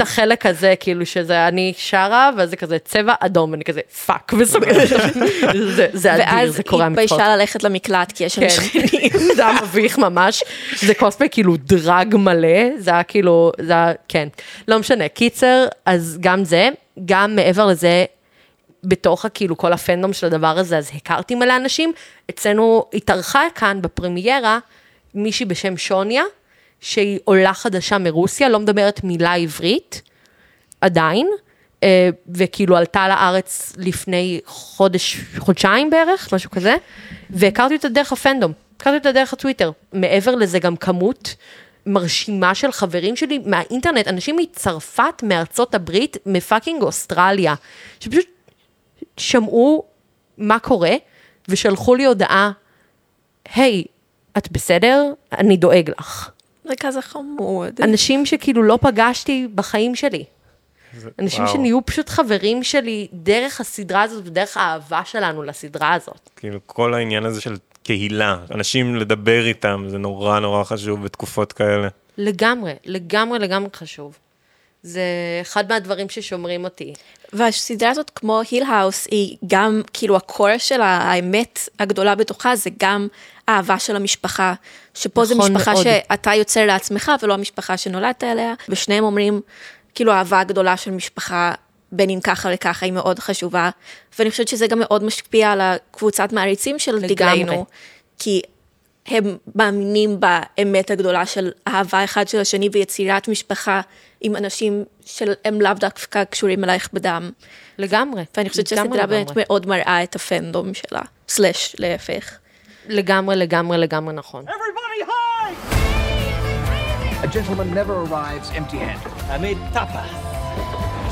החלק הזה, כאילו שזה אני שרה, ואז זה כזה צבע אדום, ואני כזה fuck, וסוגרת. *laughs* זה, זה אדיר, ואז זה קורע היא מצחוק. התביישה ללכת למקלט כי יש כן, אנשים. *laughs* זה היה מביך ממש, זה קוספליי כאילו דראג מלא, זה היה כאילו, זה היה, כן, לא משנה, קיצר, אז גם זה, גם מעבר לזה, בתוך כאילו כל ה fandom של הדבר הזה, אז הכרתי מלא אנשים, אצלנו התארחה כאן בפרמיירה מישהי בשם שוניה, שהיא עולה חדשה מרוסיה, לא מדברת מילה עברית, עדיין, אה, וכאילו עלתה לארץ לפני חודש, חודשיים בערך, משהו כזה, והכרתי אותה דרך הפנדום, הכרתי אותה דרך הטוויטר. מעבר לזה גם כמות מרשימה של חברים שלי מהאינטרנט, אנשים מצרפת, מארצות הברית, מפאקינג אוסטרליה, שפשוט שמעו מה קורה, ושלחו לי הודעה, היי, את בסדר? אני דואג לך. זה כזה חמוד. אנשים שכאילו לא פגשתי בחיים שלי. אנשים וואו. שנהיו פשוט חברים שלי דרך הסדרה הזאת ודרך האהבה שלנו לסדרה הזאת. כאילו, כל העניין הזה של קהילה, אנשים לדבר איתם, זה נורא נורא חשוב בתקופות כאלה. לגמרי, לגמרי לגמרי חשוב. זה אחד מהדברים ששומרים אותי. והסדרה הזאת כמו היל האוס היא גם כאילו הקור של האמת הגדולה בתוכה זה גם אהבה של המשפחה שפה זה נכון משפחה מאוד. שאתה יוצר לעצמך ולא המשפחה שנולדת אליה ושניהם אומרים כאילו האהבה הגדולה של משפחה בין אם ככה לככה היא מאוד חשובה ואני חושבת שזה גם מאוד משפיע על הקבוצת מעריצים של לגמרי. דגלנו כי הם מאמינים באמת הגדולה של אהבה אחד של השני ויצירת משפחה עם אנשים שהם לאו דווקא קשורים אלייך בדם. לגמרי. ואני חושבת שהסדרה באמת. מאוד מראה את הפנדום שלה, סלאש להפך. לגמרי, לגמרי, לגמרי נכון. A gentleman never arrives empty handed. I made tapas.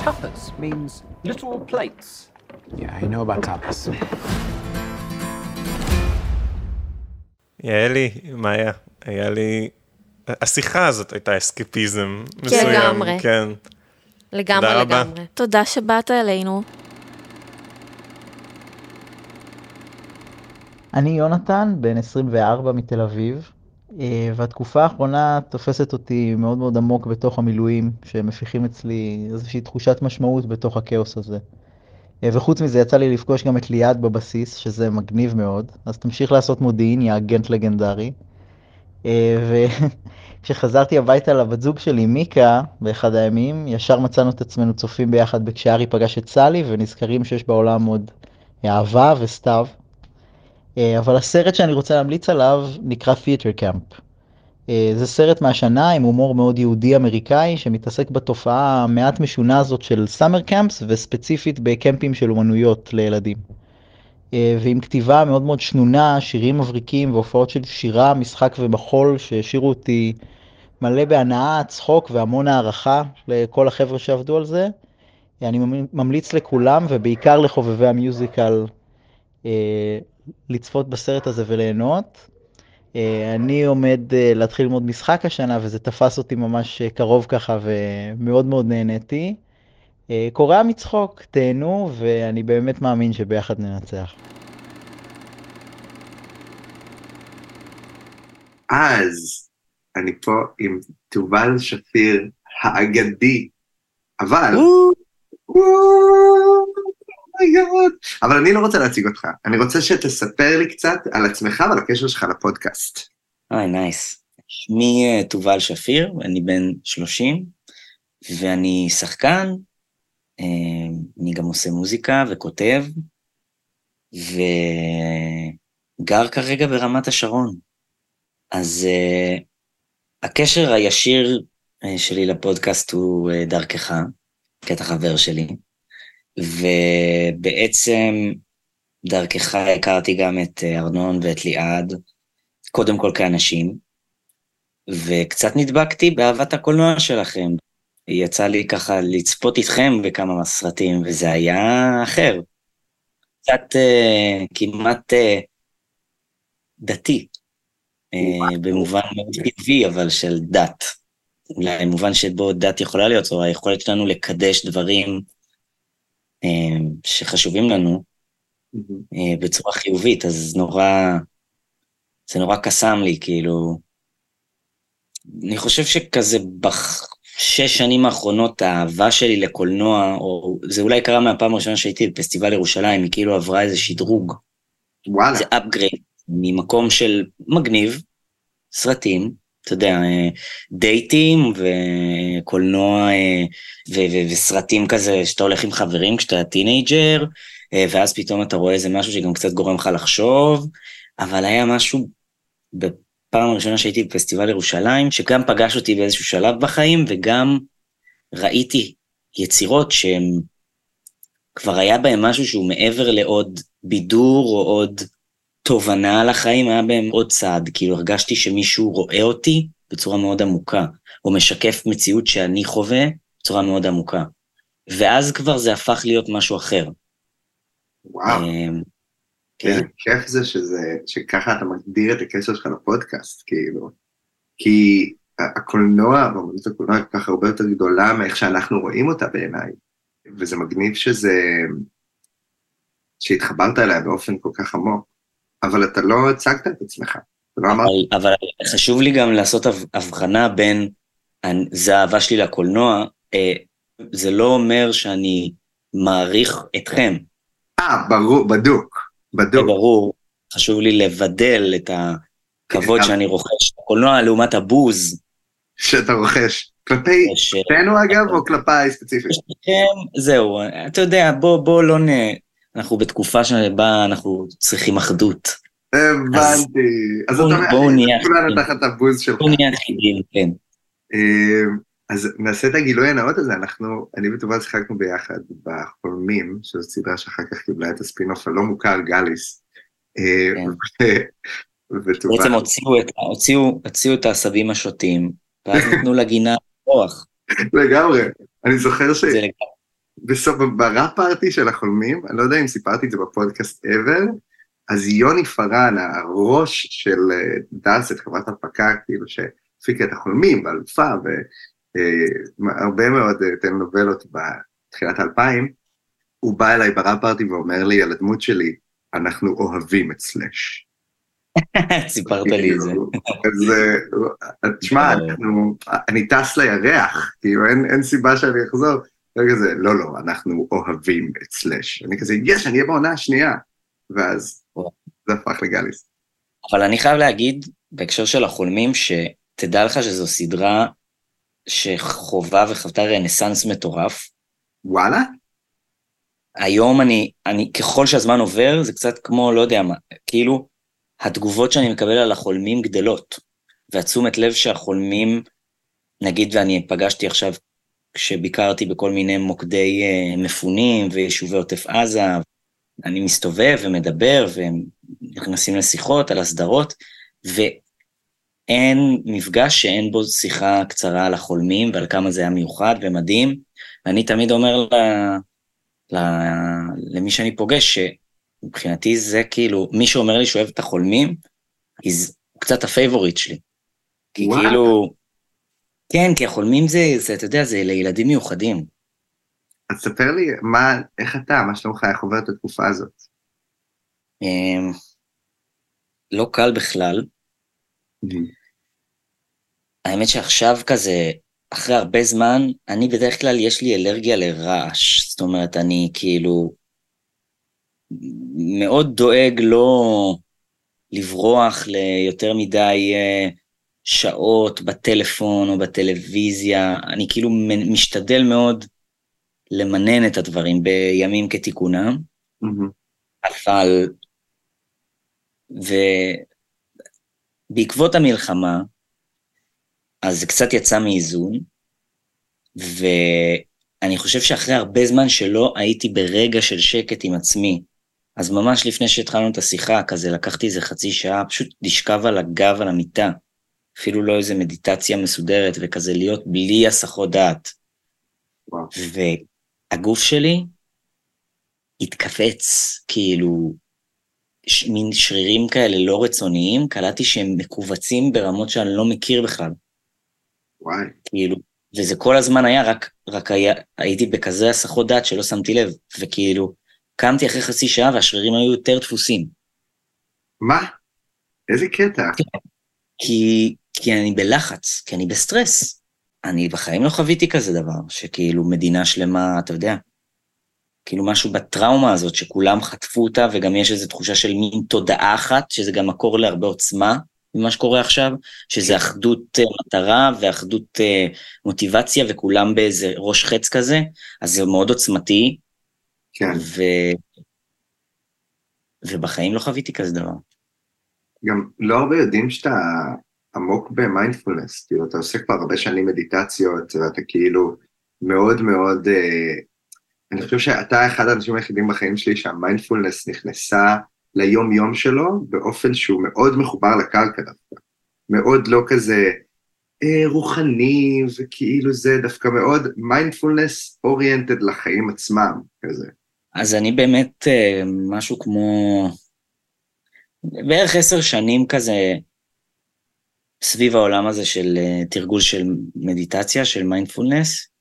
Tapas means little plates. Yeah, I know about tapas. יעלי, מה היה? היה לי... השיחה הזאת הייתה אסקפיזם מסוים. לגמרי. כן. לגמרי, תודה רבה. לגמרי. תודה שבאת אלינו. אני יונתן, בן 24 מתל אביב, אה, והתקופה האחרונה תופסת אותי מאוד מאוד עמוק בתוך המילואים, שמפיחים אצלי איזושהי תחושת משמעות בתוך הכאוס הזה. אה, וחוץ מזה יצא לי לפגוש גם את ליעד בבסיס, שזה מגניב מאוד, אז תמשיך לעשות מודיעין, יא אגנט לגנדרי. אה, וכשחזרתי *laughs* הביתה לבת זוג שלי, מיקה, באחד הימים, ישר מצאנו את עצמנו צופים ביחד בכשארי פגש את סלי, ונזכרים שיש בעולם עוד אהבה וסתיו. אה, אבל הסרט שאני רוצה להמליץ עליו נקרא Theater Camp. אה, זה סרט מהשנה עם הומור מאוד יהודי אמריקאי שמתעסק בתופעה המעט משונה הזאת של סאמר קמפס וספציפית בקמפים של אומנויות לילדים. אה, ועם כתיבה מאוד מאוד שנונה, שירים מבריקים והופעות של שירה, משחק ומחול שהשאירו אותי מלא בהנאה, צחוק והמון הערכה לכל החבר'ה שעבדו על זה. אני ממליץ לכולם ובעיקר לחובבי המיוזיקל אה, לצפות בסרט הזה וליהנות. אה, אני עומד להתחיל ללמוד משחק השנה וזה תפס אותי ממש קרוב ככה ומאוד מאוד נהניתי. אה, קורע מצחוק, תהנו ואני באמת מאמין שביחד ננצח. אז אני פה עם תובל שפיר האגדי, אבל... oh my god. אבל אני לא רוצה להציג אותך, אני רוצה שתספר לי קצת על עצמך ועל הקשר שלך לפודקאסט. אוי, nice. שמי אה, תובל שפיר, אני בן 30, ואני שחקן, אני גם עושה מוזיקה וכותב, וגר כרגע ברמת השרון. אז uh, הקשר הישיר uh, שלי לפודקאסט הוא דרכך, כי אתה חבר שלי, ובעצם דרכך הכרתי גם את ארנון ואת ליעד, קודם כל כאנשים, וקצת נדבקתי באהבת הקולנוע שלכם. יצא לי ככה לצפות איתכם בכמה סרטים, וזה היה אחר. קצת uh, כמעט uh, דתי, uh, במובן מאוד טבעי, אבל של דת. אולי במובן שבו דת יכולה להיות, או היכולת שלנו לקדש דברים uh, שחשובים לנו uh, בצורה חיובית, אז נורא, זה נורא קסם לי, כאילו, אני חושב שכזה בשש שנים האחרונות האהבה שלי לקולנוע, או זה אולי קרה מהפעם הראשונה שהייתי בפסטיבל ירושלים, היא כאילו עברה איזה שדרוג. וואלה. זה upgrade, ממקום של מגניב, סרטים, אתה יודע, אה, דייטים וקולנוע אה, ו- ו- וסרטים כזה שאתה הולך עם חברים כשאתה teenager, אה, ואז פתאום אתה רואה איזה משהו שגם קצת גורם לך לחשוב, אבל היה משהו פעם הראשונה שהייתי בפסטיבל ירושלים, שגם פגש אותי באיזשהו שלב בחיים, וגם ראיתי יצירות שהם, כבר היה בהם משהו שהוא מעבר לעוד בידור או עוד תובנה על החיים, היה בהם עוד צעד, כאילו הרגשתי שמישהו רואה אותי בצורה מאוד עמוקה, או משקף מציאות שאני חווה בצורה מאוד עמוקה. ואז כבר זה הפך להיות משהו אחר. וואו. כן, כיף זה שזה, שככה אתה מגדיר את הקשר שלך לפודקאסט, כאילו. כי הקולנוע, באמנות הקולנוע כל כך הרבה יותר גדולה מאיך שאנחנו רואים אותה בעיניי. וזה מגניב שזה, שהתחברת אליה באופן כל כך עמוק, אבל אתה לא הצגת את עצמך, לא. אבל, אבל חשוב לי גם לעשות הבחנה בין, זה האהבה שלי לקולנוע, אה, זה לא אומר שאני מעריך אתכם. אה, ברור, בדוק. בדוק. ברור, חשוב לי לבדל את הכבוד שאני רוכש לקולנוע לעומת הבוז. שאתה רוכש. כלפי שנינו אגב, או כלפיי ספציפית? כן, זהו, אתה יודע, בוא, בוא לא נ... אנחנו בתקופה שבה אנחנו צריכים אחדות. הבנתי. אז אתה בואו נהיה שלך. בואו נהיה אחידים, כן. אז נעשה את הגילוי הנאות הזה, אנחנו, אני וטובל שיחקנו ביחד בחולמים, שזו סדרה שאחר כך קיבלה את הספינוף הלא מוכר, גאליס. בעצם הוציאו את, הוציאו, הוציאו את העשבים השוטים, ואז נתנו לגינה רוח. לגמרי. אני זוכר ש... בסוף, בראפ פארטי של החולמים, אני לא יודע אם סיפרתי את זה בפודקאסט ever, אז יוני פארן, הראש של דארסט, חברת הפקה, כאילו שהפיקה את החולמים, ואלופה, והרבה מאוד טלנובלות בתחילת האלפיים, הוא בא אליי בראפ פארטי ואומר לי על הדמות שלי, אנחנו אוהבים את סלאש. *laughs* סיפרת לי את זה. אז תשמע, אני טס לירח, כאילו אין סיבה שאני אחזור. רגע זה, לא, לא, אנחנו אוהבים את סלאש. אני כזה, יש, אני אהיה בעונה השנייה. ואז זה הפך לגאליס. אבל אני חייב להגיד, בהקשר של החולמים, שתדע לך שזו סדרה שחובה וחוותה רנסאנס מטורף. וואלה? היום אני, אני, ככל שהזמן עובר, זה קצת כמו, לא יודע מה, כאילו, התגובות שאני מקבל על החולמים גדלות, והתשומת לב שהחולמים, נגיד ואני פגשתי עכשיו כשביקרתי בכל מיני מוקדי uh, מפונים ויישובי עוטף עזה, אני מסתובב ומדבר ונכנסים לשיחות על הסדרות, ואין מפגש שאין בו שיחה קצרה על החולמים ועל כמה זה היה מיוחד ומדהים, ואני תמיד אומר ל, ל, למי שאני פוגש, שמבחינתי זה כאילו, מי שאומר לי שהוא אוהב את החולמים, הוא קצת ה favorite שלי. כי וואו. כאילו, כן, כי החולמים זה, זה, אתה יודע, זה לילדים מיוחדים. אז ספר לי, מה, איך אתה, מה שלומך, איך עוברת התקופה הזאת? לא קל בכלל. האמת שעכשיו כזה, אחרי הרבה זמן, אני בדרך כלל, יש לי אלרגיה לרעש. זאת אומרת, אני כאילו מאוד דואג לא לברוח ליותר מדי שעות בטלפון או בטלוויזיה, אני כאילו משתדל מאוד למנן את הדברים בימים כתיקונם, אבל, ובעקבות המלחמה, אז זה קצת יצא מאיזון, ואני חושב שאחרי הרבה זמן שלא הייתי ברגע של שקט עם עצמי, אז ממש לפני שהתחלנו את השיחה, כזה לקחתי איזה חצי שעה, פשוט לשכב על הגב על המיטה, אפילו לא איזה מדיטציה מסודרת, וכזה להיות בלי הסחות דעת. והגוף שלי התכווץ, כאילו, מין שרירים כאלה לא רצוניים, קלטתי שהם מכווצים ברמות שאני לא מכיר בכלל. וואי. כאילו, וזה כל הזמן היה, רק, רק היה, הייתי בכזה הסחות דעת שלא שמתי לב, וכאילו, קמתי אחרי חצי שעה והשרירים היו יותר דפוסים. מה? איזה קטע? כי, כי אני בלחץ, כי אני בסטרס. אני בחיים לא חוויתי כזה דבר, שכאילו מדינה שלמה, אתה יודע, כאילו משהו בטראומה הזאת, שכולם חטפו אותה, וגם יש איזו תחושה של מין תודעה אחת, שזה גם מקור להרבה עוצמה ממה שקורה עכשיו, שזה אחדות אה, מטרה ואחדות אה, מוטיבציה, וכולם באיזה ראש חץ כזה, אז זה מאוד עוצמתי. כן. ו... ובחיים לא חוויתי כזה דבר. גם לא הרבה יודעים שאתה עמוק במיינדפולנס, כאילו אתה עושה כבר הרבה שנים מדיטציות, ואתה כאילו מאוד מאוד, אה, אני חושב שאתה אחד האנשים היחידים בחיים שלי שהמיינדפולנס נכנסה ליום יום שלו באופן שהוא מאוד מחובר לקרקע דווקא, מאוד לא כזה אה, רוחני וכאילו זה דווקא מאוד מיינדפולנס oriented לחיים עצמם כזה. אז אני באמת אה, משהו כמו בערך עשר שנים כזה סביב העולם הזה של אה, תרגול של מדיטציה, של מיינדפולנס.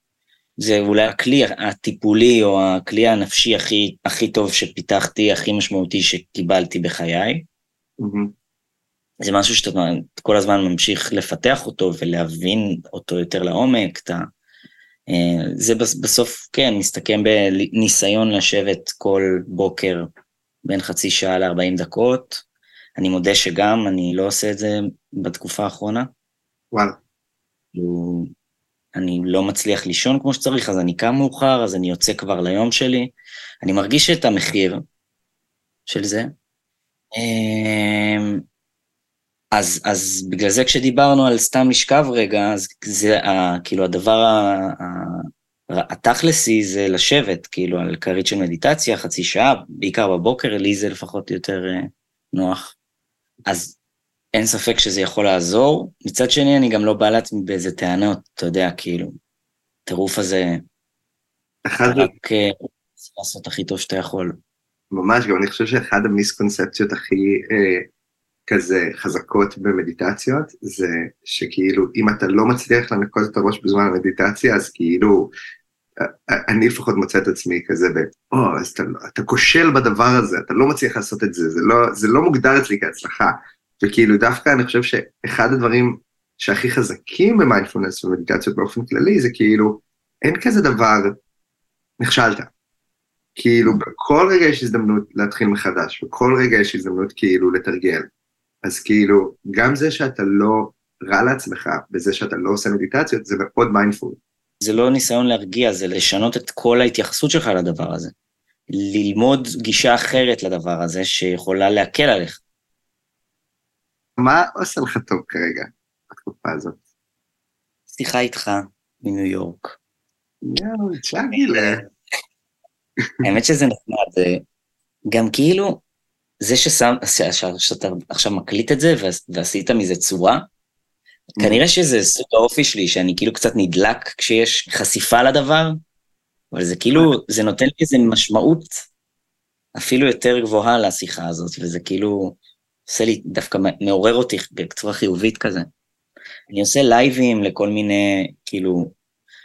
זה אולי הכלי הטיפולי או הכלי הנפשי הכי, הכי טוב שפיתחתי, הכי משמעותי שקיבלתי בחיי. זה משהו שאתה כל הזמן ממשיך לפתח אותו ולהבין אותו יותר לעומק. אתה, אה, זה בסוף, כן, מסתכם בניסיון לשבת כל בוקר בין חצי שעה ל-40 דקות. אני מודה שגם, אני לא עושה את זה בתקופה האחרונה. וואלה. אני לא מצליח לישון כמו שצריך, אז אני קם מאוחר, אז אני יוצא כבר ליום שלי. אני מרגיש את המחיר של זה. אמ, אז, אז בגלל זה כשדיברנו על סתם לשכב רגע, אז זה כאילו הדבר ה, התכלסי זה לשבת, כאילו על כרית של מדיטציה, חצי שעה, בעיקר בבוקר, לי זה לפחות יותר אה, נוח. אז אין ספק שזה יכול לעזור. מצד שני, אני גם לא בא לעצמי באיזה טענות, אתה יודע, כאילו, הטירוף הזה, אחד... רק אה, לעשות הכי טוב שאתה יכול. ממש, גם אני חושב שאחד המיסקונספציות הכי אה, כזה חזקות במדיטציות, זה שכאילו, אם אתה לא מצליח לנקות את הראש בזמן המדיטציה, אז כאילו, אני לפחות מוצא את עצמי כזה ב... או, אז אתה, אתה כושל בדבר הזה, אתה לא מצליח לעשות את זה, זה לא, זה לא מוגדר אצלי כהצלחה. וכאילו דווקא אני חושב שאחד הדברים שהכי חזקים במיינדפולנס ומדיטציות באופן כללי, זה כאילו, אין כזה דבר, נכשלת. כאילו, בכל רגע יש הזדמנות להתחיל מחדש, בכל רגע יש הזדמנות כאילו לתרגל. אז כאילו, גם זה שאתה לא רע לעצמך, בזה שאתה לא עושה מדיטציות, זה מאוד מיינדפול. זה לא ניסיון להרגיע, זה לשנות את כל ההתייחסות שלך לדבר הזה. ללמוד גישה אחרת לדבר הזה, שיכולה להקל עליך. מה עושה לך טוב כרגע, בתקופה הזאת? שיחה איתך מניו יורק. יואו, צ'אגילה. האמת שזה נחמד, גם כאילו, זה ששם, שאתה עכשיו מקליט את זה ועשית מזה צורה, כנראה שזה סוג האופי שלי, שאני כאילו קצת נדלק כשיש חשיפה לדבר, אבל זה כאילו, זה נותן לי איזו משמעות אפילו יותר גבוהה לשיחה הזאת, וזה כאילו עושה לי, דווקא מעורר אותי בצורה חיובית כזה. אני עושה לייבים לכל מיני, כאילו,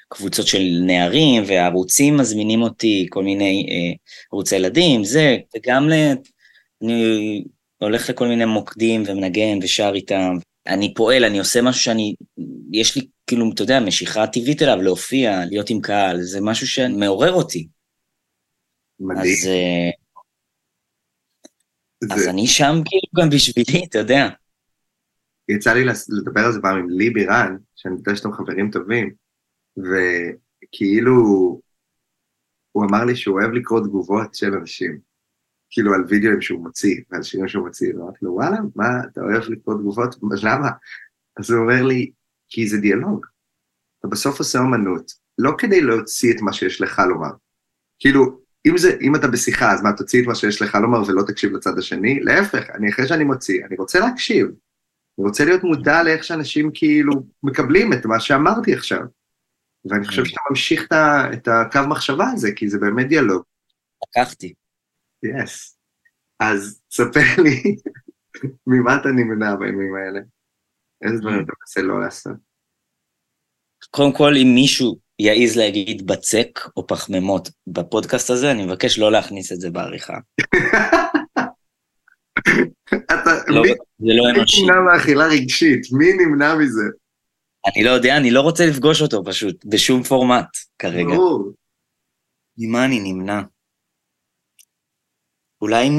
קבוצות של נערים, וערוצים מזמינים אותי, כל מיני אה, ערוצי ילדים, זה, וגם ל... אני הולך לכל מיני מוקדים ומנגן ושר איתם. אני פועל, אני עושה משהו שאני, יש לי כאילו, אתה יודע, משיכה טבעית אליו, להופיע, להיות עם קהל, זה משהו שמעורר אותי. מדהים. אז, אה, אז אני שם כאילו גם בשבילי, אתה יודע. יצא לי לדבר על זה פעם עם לי בירן, שאני יודע שאתם חברים טובים, וכאילו, הוא אמר לי שהוא אוהב לקרוא תגובות של אנשים, כאילו על וידאוים שהוא מוציא, ועל שירים שהוא מוציא, ואמרתי לו, וואלה, מה, אתה אוהב לקרוא תגובות? למה? אז הוא אומר לי, כי זה דיאלוג. אתה בסוף עושה אומנות, לא כדי להוציא את מה שיש לך לומר. כאילו, אם, זה, אם אתה בשיחה, אז מה, תוציא את מה שיש לך לומר ולא תקשיב לצד השני? להפך, אני אחרי שאני מוציא, אני רוצה להקשיב. אני רוצה להיות מודע לאיך שאנשים כאילו מקבלים את מה שאמרתי עכשיו. ואני חושב שאתה ממשיך את, את הקו מחשבה הזה, כי זה באמת דיאלוג. לקחתי. יס. אז ספר לי, *laughs* ממה אתה נמנע בימים האלה? איזה דברים אתה מנסה לא לעשות? קודם כל, אם מישהו יעז להגיד בצק או פחמימות בפודקאסט הזה, אני מבקש לא להכניס את זה בעריכה. *laughs* אתה, לא, מי, זה לא מי אנושי. נמנע מאכילה רגשית? מי נמנע מזה? אני לא יודע, אני לא רוצה לפגוש אותו פשוט, בשום פורמט כרגע. ברור. ממה אני נמנע? אולי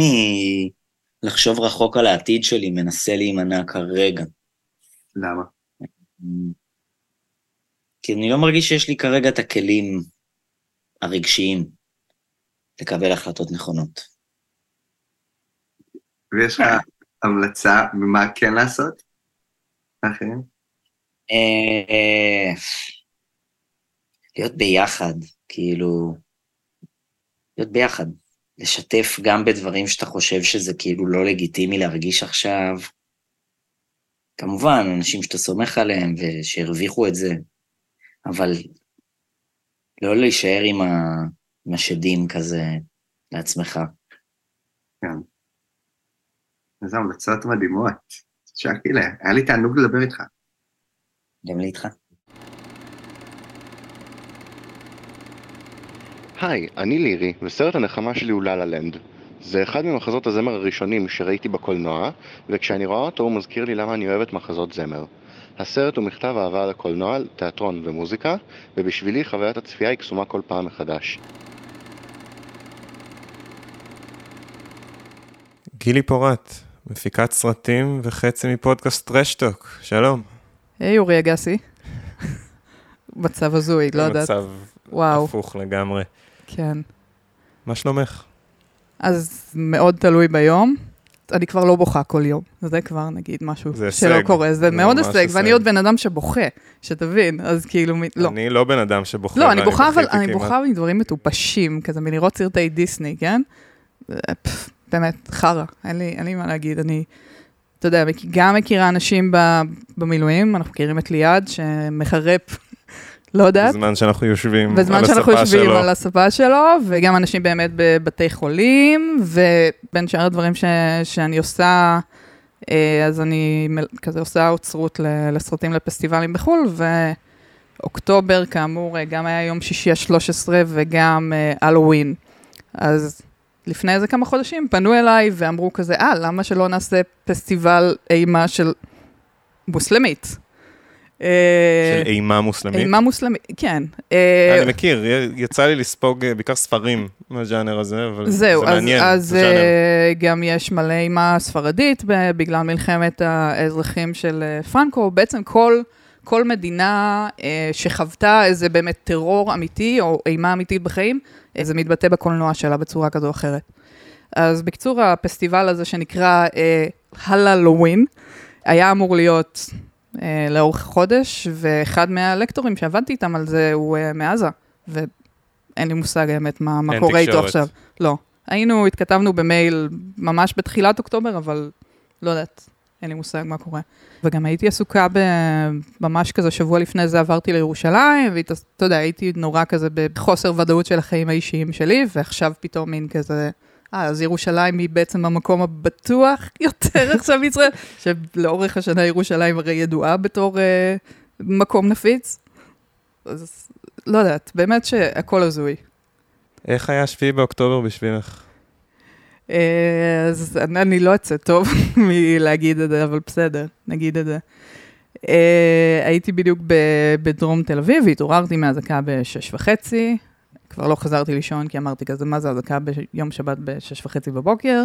מלחשוב רחוק על העתיד שלי, מנסה להימנע כרגע. למה? כי אני לא מרגיש שיש לי כרגע את הכלים הרגשיים לקבל החלטות נכונות. ויש לך המלצה ממה כן לעשות? אחרים? אה, להיות ביחד, כאילו, להיות ביחד, לשתף גם בדברים שאתה חושב שזה כאילו לא לגיטימי להרגיש עכשיו. כמובן, אנשים שאתה סומך עליהם ושהרוויחו את זה, אבל לא להישאר עם, ה... עם השדים כזה לעצמך. כן. איזה המלצות מדהימות. שקילה, היה לי תענוג לדבר איתך. גם לי איתך. היי, אני לירי, וסרט הנחמה שלי הוא ללה לנד. זה אחד ממחזות הזמר הראשונים שראיתי בקולנוע, וכשאני רואה אותו הוא מזכיר לי למה אני אוהבת מחזות זמר. הסרט הוא מכתב אהבה לקולנוע, תיאטרון ומוזיקה, ובשבילי חוויית הצפייה היא קסומה כל פעם מחדש. גילי פורט, מפיקת סרטים וחצי מפודקאסט טרשטוק, שלום. היי אורי אגסי. מצב הזוי, לא יודעת. מצב וואו. הפוך לגמרי. כן. מה שלומך? אז מאוד תלוי ביום. אני כבר לא בוכה כל יום, זה כבר נגיד משהו שלא הישג. קורה, זה מאוד הישג, ואני. עוד בן אדם שבוכה, שתבין, אז כאילו, מ- לא. אני לא בן אדם שבוחר. לא, אני בוכה, אבל אני כמעט. בוכה מדברים מטופשים, כזה מלראות סרטי דיסני, כן? באמת, חרא, אין לי, אין לי מה להגיד, אני, אתה יודע, גם מכירה אנשים במילואים, אנחנו מכירים את ליעד, שמחרפ, לא יודעת. בזמן שאנחנו יושבים בזמן על שאנחנו הספה יושבים שלו. על הספה שלו, וגם אנשים באמת בבתי חולים, ובין שאר הדברים ש, שאני עושה, אה, אז אני כזה עושה אוצרות לסרטים לפסטיבלים בחו"ל, ואוקטובר, כאמור, אה, גם היה יום שישי ה-13 וגם אה, הלואוין. אז לפני איזה כמה חודשים פנו אליי ואמרו כזה, אה, למה שלא נעשה פסטיבל אימה של מוסלמית? אה, של אימה מוסלמית? אימה מוסלמית, כן. אה, אני מכיר, יצא לי לספוג אה, בעיקר ספרים מהז'אנר הזה, אבל זהו, זה אז, מעניין, אז זה ז'אנר. אה, גם יש מלא אימה ספרדית בגלל מלחמת האזרחים של פרנקו. בעצם כל, כל מדינה אה, שחוותה איזה באמת טרור אמיתי או אימה אמיתית בחיים, אה, זה מתבטא בקולנוע שלה בצורה כזו או אחרת. אז בקיצור, הפסטיבל הזה שנקרא אה, הללווין, היה אמור להיות אה, לאורך חודש, ואחד מהלקטורים שעבדתי איתם על זה הוא אה, מעזה, ואין לי מושג האמת מה, מה קורה איתו. עכשיו. לא. היינו, התכתבנו במייל ממש בתחילת אוקטובר, אבל לא יודעת, אין לי מושג מה קורה. וגם הייתי עסוקה ב... ממש כזה שבוע לפני זה עברתי לירושלים, ואתה יודע, הייתי נורא כזה בחוסר ודאות של החיים האישיים שלי, ועכשיו פתאום מין כזה, אה, אז ירושלים היא בעצם המקום הבטוח *laughs* יותר עכשיו בישראל, שלאורך השנה ירושלים הרי ידועה בתור אה, מקום נפיץ. אז לא יודעת, באמת שהכל הזוי. איך היה 7 באוקטובר בשבילך? אה, אז אני, אני לא אצא טוב *laughs* מלהגיד את זה, אבל בסדר, נגיד את זה. אה, הייתי בדיוק ב- בדרום תל אביב, והתעוררתי מהאזעקה בשש וחצי, כבר לא חזרתי לישון, כי אמרתי כזה, מה זה אזעקה ביום שבת בשש וחצי בבוקר?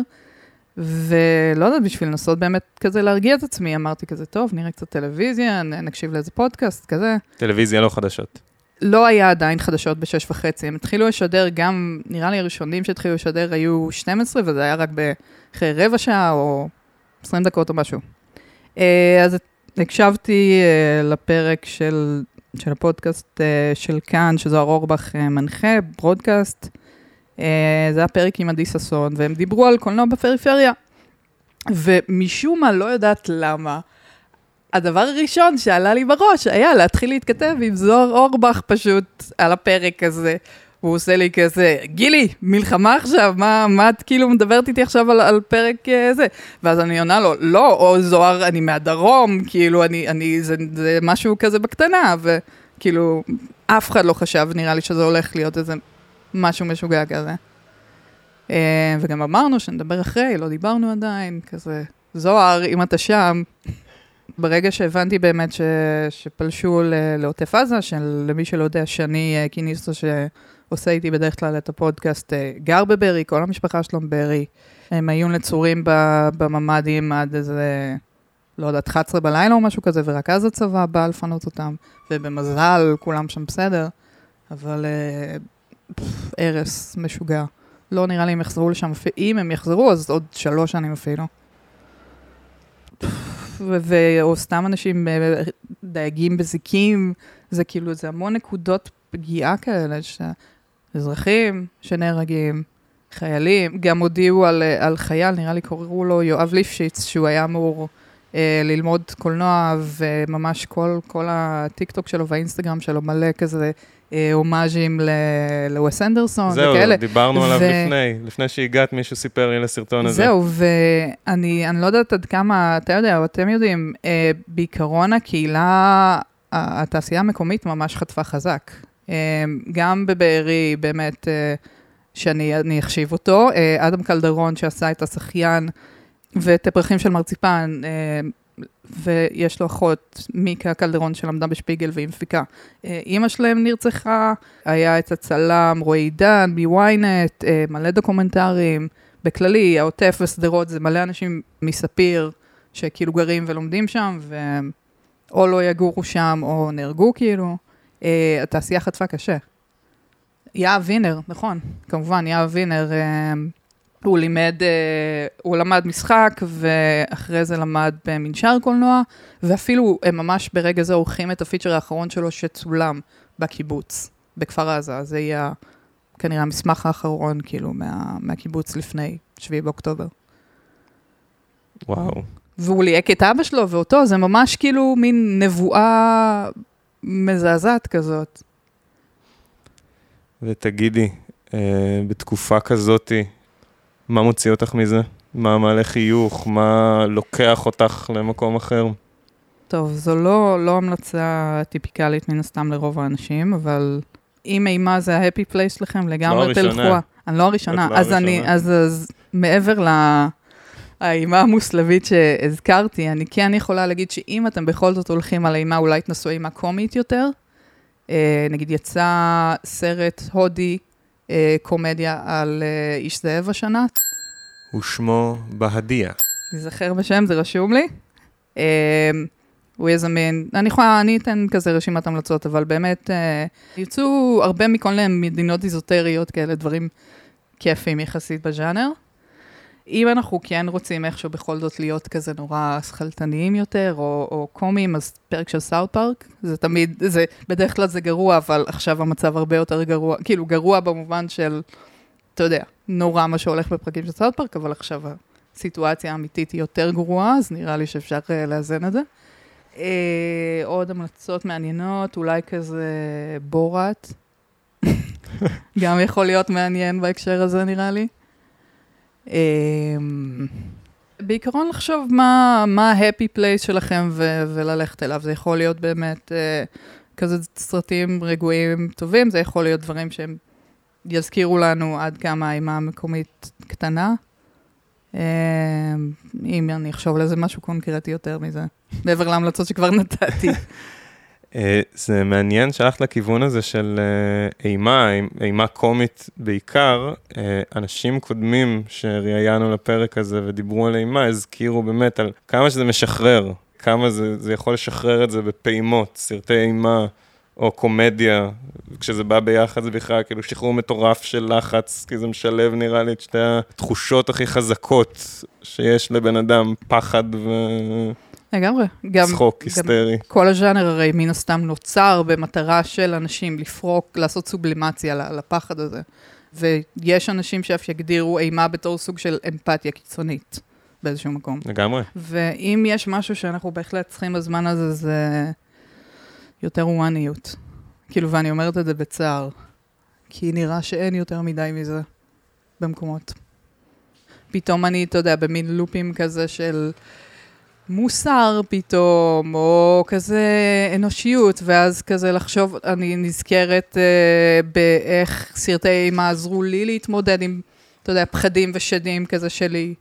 ולא יודעת, בשביל לנסות באמת כזה להרגיע את עצמי, אמרתי כזה, טוב, נראה קצת טלוויזיה, נקשיב לאיזה פודקאסט, כזה. טלוויזיה לא חדשות. לא היה עדיין חדשות בשש וחצי, הם התחילו לשדר גם, נראה לי הראשונים שהתחילו לשדר היו 12, וזה היה רק אחרי רבע שעה או 20 דקות או משהו. אה, אז הקשבתי אה, לפרק של, של הפודקאסט אה, של כאן, שזוהר אורבך אה, מנחה, ברודקאסט. אה, זה היה פרק עם עדי ששון, והם דיברו על קולנוע בפריפריה. ומשום מה, לא יודעת למה, הדבר הראשון שעלה לי בראש היה להתחיל להתכתב עם זוהר אורבך פשוט על הפרק הזה. הוא עושה לי כזה, גילי, מלחמה עכשיו, מה, מה את כאילו מדברת איתי עכשיו על, על פרק uh, זה? ואז אני עונה לו, לא, או זוהר, אני מהדרום, כאילו, אני, אני, זה, זה משהו כזה בקטנה, וכאילו, אף אחד לא חשב, נראה לי שזה הולך להיות איזה משהו משוגע כזה. Uh, וגם אמרנו שנדבר אחרי, לא דיברנו עדיין, כזה, זוהר, אם אתה שם, ברגע שהבנתי באמת ש, שפלשו לעוטף עזה, שלמי שלא יודע, שני אה, קיניסטו שעושה איתי בדרך כלל את הפודקאסט, אה, גר בבארי, כל המשפחה שלו בבארי. הם היו נצורים בממ"דים עד איזה, לא יודעת, 11 בלילה או משהו כזה, ורק אז הצבא בא לפנות אותם, ובמזל כולם שם בסדר, אבל אה, הרס משוגע. לא נראה לי הם יחזרו לשם, אם הם יחזרו, אז עוד שלוש שנים אפילו. או סתם אנשים אה, דייגים בזיקים, זה כאילו, זה המון נקודות פגיעה כאלה, שאזרחים שנהרגים, חיילים, גם הודיעו על, אה, על חייל, נראה לי קראו לו יואב ליפשיץ, שהוא היה אמור אה, ללמוד קולנוע, וממש כל, כל הטיקטוק שלו והאינסטגרם שלו מלא כזה אה, הומאז'ים לווס אנדרסון זהו, וכאלה. דיברנו עליו ו- לפני, לפני שהגעת מישהו סיפר לי לסרטון הזה. זהו, ואני אני לא יודעת עד כמה, אתה יודע, או אתם יודעים, אה, בעיקרון הקהילה, התעשייה המקומית ממש חטפה חזק. אה, גם בבארי, באמת, אה, שאני אני אחשיב אותו, אה, אדם קלדרון שעשה את השחיין ואת הפרחים של מרציפן, אה, ויש לו אחות, מיקה קלדרון, שלמדה בשפיגל והיא מפיקה. אימא שלהם נרצחה, היה את הצלם רועי עידן מ-ynet, מלא דוקומנטרים. בכללי, העוטף ושדרות זה מלא אנשים מספיר שכאילו גרים ולומדים שם, ואו לא יגורו שם או נהרגו כאילו. אה, התעשייה חטפה קשה. יהב וינר, נכון, כמובן, יהב וינר, אה, הוא לימד, אה, הוא למד משחק, ואחרי זה למד במנשר קולנוע, ואפילו הם ממש ברגע זה עורכים את הפיצ'ר האחרון שלו שצולם בקיבוץ, בכפר עזה. זה יהיה כנראה המסמך האחרון, כאילו, מה, מהקיבוץ לפני 7 באוקטובר. וואו. והוא ליהק את אבא שלו ואותו, זה ממש כאילו מין נבואה מזעזעת כזאת. ותגידי, אה, בתקופה כזאתי, מה מוציא אותך מזה? מה מעלה חיוך? מה לוקח אותך למקום אחר? טוב, זו לא, לא המלצה טיפיקלית מן הסתם לרוב האנשים, אבל אם אימה זה ה happy place שלכם, לגמרי הראשונה. תלכו. אני לא הראשונה. את לא אז אני, הראשונה. אז, אז מעבר לאימה המוסלבית שהזכרתי, אני כן יכולה להגיד שאם אתם בכל זאת הולכים על אימה, אולי תנסו אימה קומית יותר. אה, נגיד יצא סרט הודי, אה, קומדיה על אה, איש זאב השנה, ושמו בהדיה. תיזכר בשם, זה רשום לי. אמ, הוא יהיה זמין, אני יכולה, אני אתן כזה רשימת המלצות, אבל באמת, אה, יצאו הרבה מכל מיני מדינות איזוטריות כאלה, דברים כיפים יחסית בז'אנר. אם אנחנו כן רוצים איכשהו בכל זאת להיות כזה נורא שכלתניים יותר, או, או קומיים, אז פרק של סאוט פארק, זה תמיד, זה, בדרך כלל זה גרוע, אבל עכשיו המצב הרבה יותר גרוע, כאילו גרוע במובן של, אתה יודע, נורא מה שהולך בפרקים של סאוט פארק, אבל עכשיו הסיטואציה האמיתית היא יותר גרועה, אז נראה לי שאפשר אה, לאזן את זה. אה, עוד המלצות מעניינות, אולי כזה בורת. *laughs* גם יכול להיות מעניין בהקשר הזה, נראה לי. אה, בעיקרון לחשוב מה, ה-happy place שלכם ו- וללכת אליו. זה יכול להיות באמת אה, כזה סרטים רגועים טובים, זה יכול להיות דברים שהם יזכירו לנו עד כמה האימה המקומית קטנה. אה, אם אני אחשוב על איזה משהו קונקרטי יותר מזה, מעבר להמלצות שכבר נתתי. *laughs* אה, זה מעניין שהלכת לכיוון הזה של אה, אימה, אימה קומית בעיקר. אה, אנשים קודמים שראיינו לפרק הזה ודיברו על אימה, הזכירו באמת על כמה שזה משחרר, כמה זה, זה יכול לשחרר את זה בפעימות, סרטי אימה. או קומדיה, כשזה בא ביחד זה בכלל כאילו שחרור מטורף של לחץ, כי זה משלב נראה לי את שתי התחושות הכי חזקות שיש לבן אדם, פחד ו... לגמרי. גם, צחוק היסטרי. גם כל הז'אנר הרי מן הסתם נוצר במטרה של אנשים לפרוק, לעשות סובלימציה לפחד הזה. ויש אנשים שאף יגדירו אימה בתור סוג של אמפתיה קיצונית באיזשהו מקום. לגמרי. ואם יש משהו שאנחנו בהחלט צריכים בזמן הזה, זה יותר הומניות. כאילו, ואני אומרת את זה בצער, כי נראה שאין יותר מדי מזה במקומות. פתאום אני, אתה יודע, במין לופים כזה של מוסר פתאום, או כזה אנושיות, ואז כזה לחשוב, אני נזכרת אה, באיך סרטי אימה עזרו לי להתמודד עם, אתה יודע, פחדים ושדים כזה שלי.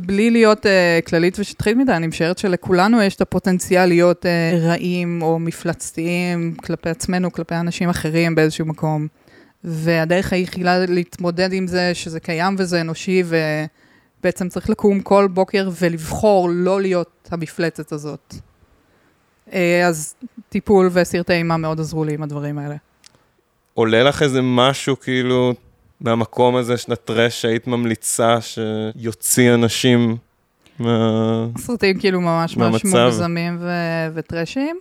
בלי להיות uh, כללית ושטחית מדי, אני משערת שלכולנו יש את הפוטנציאל להיות uh, רעים או מפלצתיים כלפי עצמנו, כלפי אנשים אחרים באיזשהו מקום. והדרך היחידה להתמודד עם זה, שזה קיים וזה אנושי, ובעצם צריך לקום כל בוקר ולבחור לא להיות המפלצת הזאת. Uh, אז טיפול וסרטי אימה מאוד עזרו לי עם הדברים האלה. עולה לך איזה משהו כאילו מהמקום הזה של הטרש שהיית ממליצה שיוציא אנשים מה... סרטים כאילו ממש ממש מוגזמים ו- וטרשים.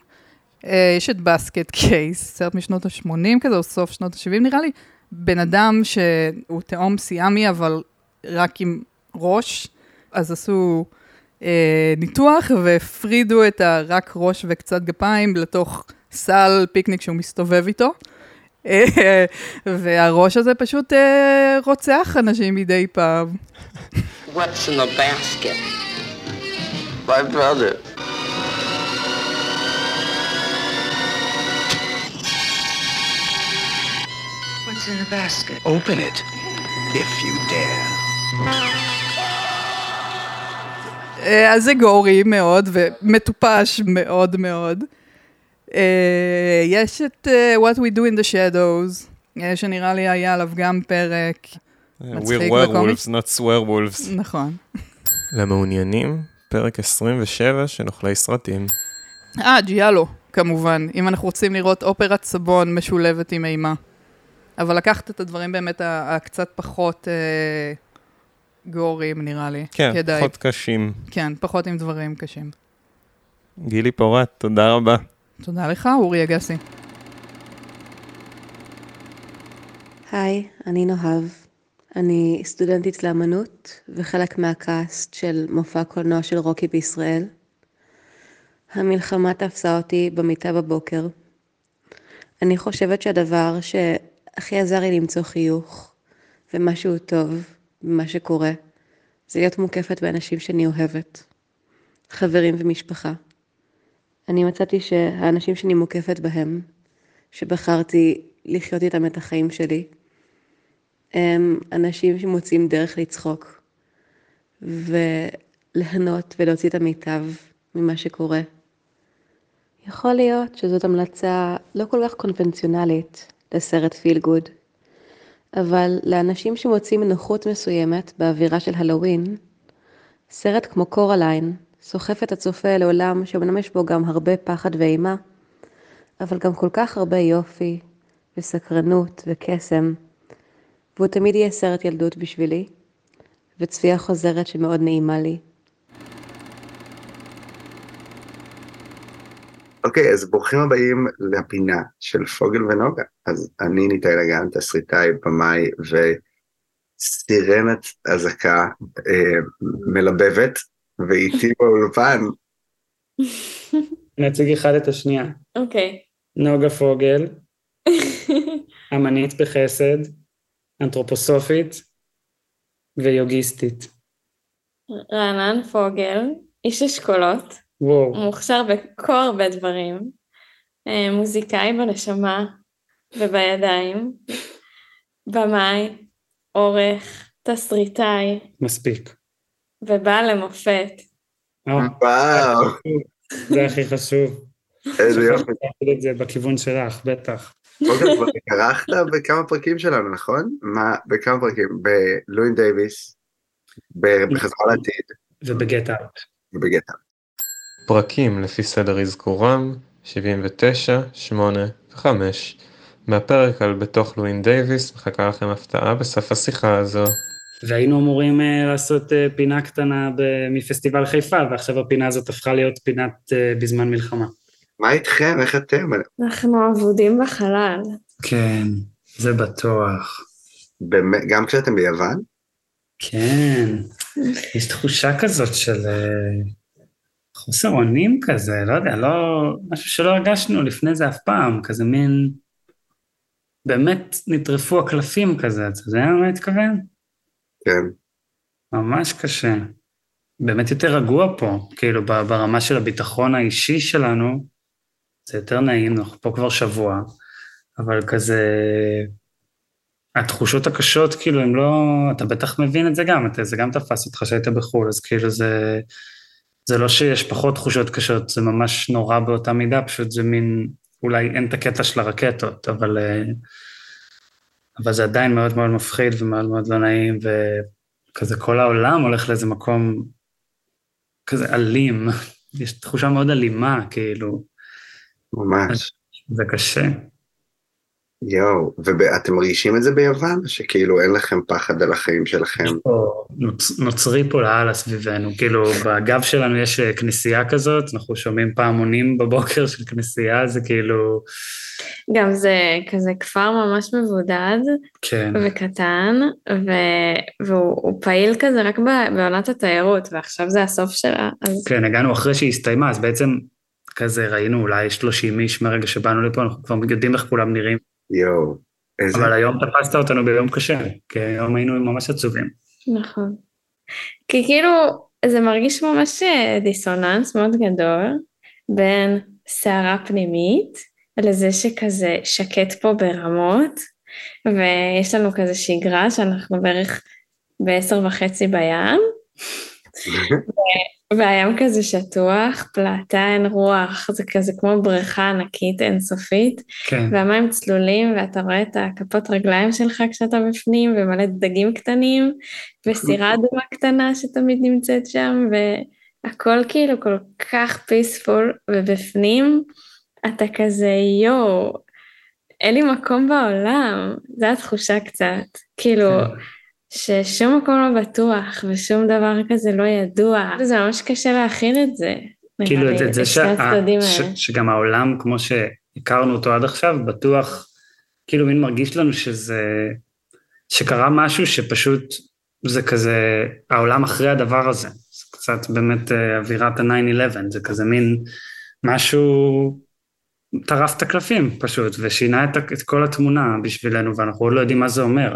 Uh, יש את בסקט קייס, סרט משנות ה-80 כזה, או סוף שנות ה-70 נראה לי. בן אדם שהוא תאום סיאמי, אבל רק עם ראש, אז עשו uh, ניתוח והפרידו את הרק ראש וקצת גפיים לתוך סל פיקניק שהוא מסתובב איתו. והראש הזה פשוט רוצח אנשים מדי פעם. What's in the basket? My brother. What's in the basket? Open it, if you dare. אז זה גורי מאוד ומטופש מאוד מאוד. Uh, יש את uh, What We Do in the Shadows, שנראה לי היה עליו גם פרק. We're werewolves, not swearwolves. נכון. למעוניינים, פרק 27 של אוכלי סרטים. אה, ג'יאלו, כמובן, אם אנחנו רוצים לראות אופרת סבון משולבת עם אימה. אבל לקחת את הדברים באמת הקצת פחות אה, גורים, נראה לי. כן, כדאי. פחות קשים. כן, פחות עם דברים קשים. גילי פורט, תודה רבה. תודה לך, אורי אגסי. היי, אני נוהב. אני סטודנטית לאמנות וחלק מהקאסט של מופע קולנוע של רוקי בישראל. המלחמה תפסה אותי במיטה בבוקר. אני חושבת שהדבר שהכי עזר לי למצוא חיוך ומשהו טוב במה שקורה, זה להיות מוקפת באנשים שאני אוהבת, חברים ומשפחה. אני מצאתי שהאנשים שאני מוקפת בהם, שבחרתי לחיות איתם את החיים שלי, הם אנשים שמוצאים דרך לצחוק וליהנות ולהוציא את המיטב ממה שקורה. יכול להיות שזאת המלצה לא כל כך קונבנציונלית לסרט פיל גוד, אבל לאנשים שמוצאים נוחות מסוימת באווירה של הלואוין, סרט כמו קורליין סוחף את הצופה לעולם שאומנם יש בו גם הרבה פחד ואימה, אבל גם כל כך הרבה יופי וסקרנות וקסם, והוא תמיד יהיה סרט ילדות בשבילי, וצפייה חוזרת שמאוד נעימה לי. אוקיי, okay, אז ברוכים הבאים לפינה של פוגל ונוגה. אז אני ניתאי לגן, תסריטאי, במאי וסירנת אזעקה אה, מלבבת, ואיתי באולפן. נציג אחד את השנייה. אוקיי. Okay. נוגה פוגל, *laughs* אמנית בחסד, אנתרופוסופית ויוגיסטית. רענן פוגל, איש אשכולות. וואו. מוכשר בכל הרבה דברים. אה, מוזיקאי בנשמה ובידיים. במאי, עורך, תסריטאי. מספיק. ובעל למופת. וואו. זה הכי חשוב. איזה יופי. את זה בכיוון שלך, בטח. אוקיי, כבר התארחת בכמה פרקים שלנו, נכון? מה, בכמה פרקים? בלואין דייוויס, בחזרה לעתיד ובגט אאוט. פרקים לפי סדר אזכורם 79, 8 ו-5. מהפרק על בתוך לואין דייוויס מחכה לכם הפתעה בסוף השיחה הזו. והיינו אמורים אה, לעשות אה, פינה קטנה ב- מפסטיבל חיפה, ועכשיו הפינה הזאת הפכה להיות פינת אה, בזמן מלחמה. מה איתכם? איך אתם? אנחנו אבודים בחלל. כן, זה בטוח. באמת, גם כשאתם ביוון? כן, יש תחושה כזאת של אה, חוסר אונים כזה, לא יודע, לא, משהו שלא הרגשנו לפני זה אף פעם, כזה מין, באמת נטרפו הקלפים כזה, אתה יודע מה אני מתכוון? כן. ממש קשה. באמת יותר רגוע פה, כאילו ברמה של הביטחון האישי שלנו, זה יותר נעים, אנחנו פה כבר שבוע, אבל כזה, התחושות הקשות, כאילו, הם לא, אתה בטח מבין את זה גם, אתה, זה גם תפס אותך שהיית בחו"ל, אז כאילו זה, זה לא שיש פחות תחושות קשות, זה ממש נורא באותה מידה, פשוט זה מין, אולי אין את הקטע של הרקטות, אבל, אה, אבל זה עדיין מאוד מאוד מפחיד ומאוד מאוד לא נעים, וכזה כל העולם הולך לאיזה מקום כזה אלים, *laughs* יש תחושה מאוד אלימה, כאילו. ממש. זה קשה. יואו, ואתם מרגישים את זה ביוון? שכאילו אין לכם פחד על החיים שלכם? פה נוצ, נוצרי פה לאללה סביבנו, כאילו בגב שלנו יש אה, כנסייה כזאת, אנחנו שומעים פעמונים בבוקר של כנסייה, זה כאילו, גם זה כזה כפר ממש מבודד כן, וקטן, ו... והוא הוא פעיל כזה רק בעונת התיירות, ועכשיו זה הסוף שלה, אז כן, הגענו אחרי שהיא הסתיימה, אז בעצם כזה ראינו אולי 30 איש מהרגע שבאנו לפה, אנחנו כבר יודעים איך כולם נראים, יואו, איזה... אבל היום תפסת אותנו ביום קשה, כי היום היינו ממש עצובים. נכון. כי כאילו, זה מרגיש ממש אה, דיסוננס מאוד גדול בין סערה פנימית לזה שכזה שקט פה ברמות, ויש לנו כזה שגרה שאנחנו בערך בעשר וחצי בים, *laughs* והים כזה שטוח, פלטה אין רוח, זה כזה כמו בריכה ענקית אינסופית, כן. והמים צלולים, ואתה רואה את הכפות רגליים שלך כשאתה בפנים, ומלא דגים קטנים, וסירה אדומה קטנה שתמיד נמצאת שם, והכל כאילו כל כך פיספול, ובפנים אתה כזה יואו, אין לי מקום בעולם, זו התחושה קצת, כאילו, ששום מקום לא בטוח, ושום דבר כזה לא ידוע, זה ממש קשה להכיל את זה. כאילו את את זה שה- ש- האלה. שגם העולם, כמו שהכרנו אותו עד עכשיו, בטוח, כאילו מין מרגיש לנו שזה, שקרה משהו שפשוט זה כזה, העולם אחרי הדבר הזה. זה קצת באמת אה, אווירת ה-9-11, זה כזה מין משהו, טרף את הקלפים פשוט, ושינה את, את כל התמונה בשבילנו, ואנחנו עוד לא יודעים מה זה אומר.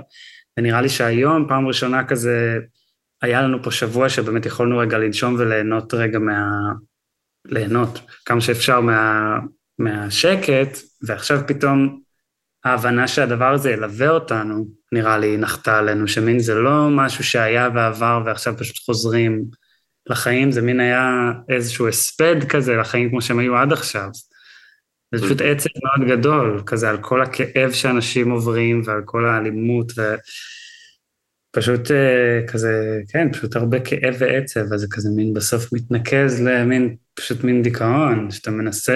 ונראה לי שהיום, פעם ראשונה כזה, היה לנו פה שבוע שבאמת יכולנו רגע לנשום וליהנות רגע מה... ליהנות כמה שאפשר מה... מהשקט, ועכשיו פתאום ההבנה שהדבר הזה ילווה אותנו, נראה לי, נחתה עלינו, שמין זה לא משהו שהיה ועבר ועכשיו פשוט חוזרים לחיים, זה מין היה איזשהו הספד כזה לחיים כמו שהם היו עד עכשיו. זה פשוט עצב מאוד גדול, כזה על כל הכאב שאנשים עוברים ועל כל האלימות, ופשוט אה, כזה, כן, פשוט הרבה כאב ועצב, אז זה כזה מין בסוף מתנקז למין, פשוט מין דיכאון, שאתה מנסה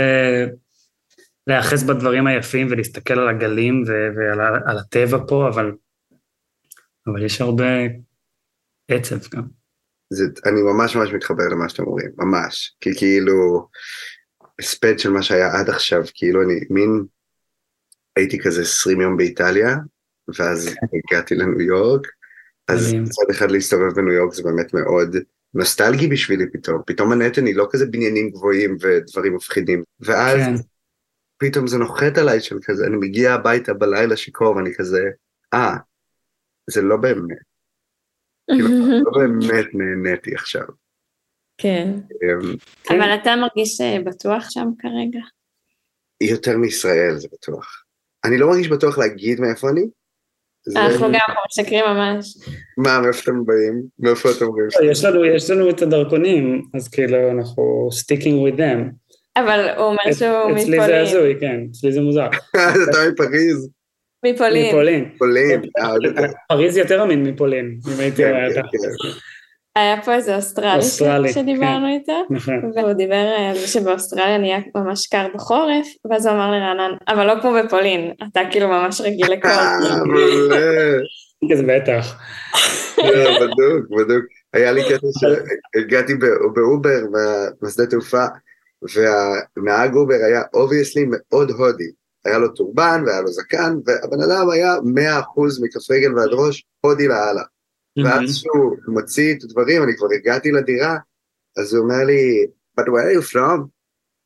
להיאחז בדברים היפים ולהסתכל על הגלים ו- ועל על הטבע פה, אבל, אבל יש הרבה עצב גם. זה, אני ממש ממש מתחבר למה שאתם אומרים, ממש. כי כאילו, הספד של מה שהיה עד עכשיו, כאילו אני מין, הייתי כזה 20 יום באיטליה, ואז הגעתי לניו יורק, אז. מצד אחד להסתובב בניו יורק זה באמת מאוד נוסטלגי בשבילי פתאום, פתאום מנהטן היא לא כזה בניינים גבוהים ודברים מפחידים, ואז כן. פתאום זה נוחת עליי של כזה, אני מגיע הביתה בלילה שיכור ואני כזה, אה, זה לא באמת, כאילו, לא באמת נהניתי עכשיו. כן. אמ, כן. אבל אתה מרגיש אה, בטוח שם כרגע? יותר מישראל, זה בטוח. אני לא מרגיש בטוח להגיד מאיפה אני. אנחנו גם משקרים ממש. מה, מאיפה אתם באים? מאיפה אתם אומרים? יש לנו, יש לנו את הדרכונים, אז כאילו אנחנו sticking with them. אבל הוא אומר שהוא אצלי זה מפולין. הזוי, כן, אצלי זה מוזר. *laughs* אתה מפריז. מפולין. מפולין. פולין. פריז יותר אמין מפולין, אם הייתי כן, רואה כן, אותה. היה פה איזה אוסטרלי, אוסטרלי, שדיברנו כן. איתו, נכון. והוא דיבר על זה שבאוסטרליה נהיה ממש קר בחורף, ואז הוא אמר לרענן, אבל לא כמו בפולין, אתה כאילו ממש רגיל לקור. אה, מעולה. *laughs* כזה בטח. לא, בדוק, בדוק. היה לי קטע שהגעתי באובר בשדה תעופה, והנהג אובר היה obviously מאוד הודי. היה לו טורבן והיה לו זקן, והבן אדם היה 100% מכף רגל ועד ראש, הודי לאללה. ואז שהוא מוציא את הדברים, אני כבר הגעתי לדירה, אז הוא אומר לי, but where are you from?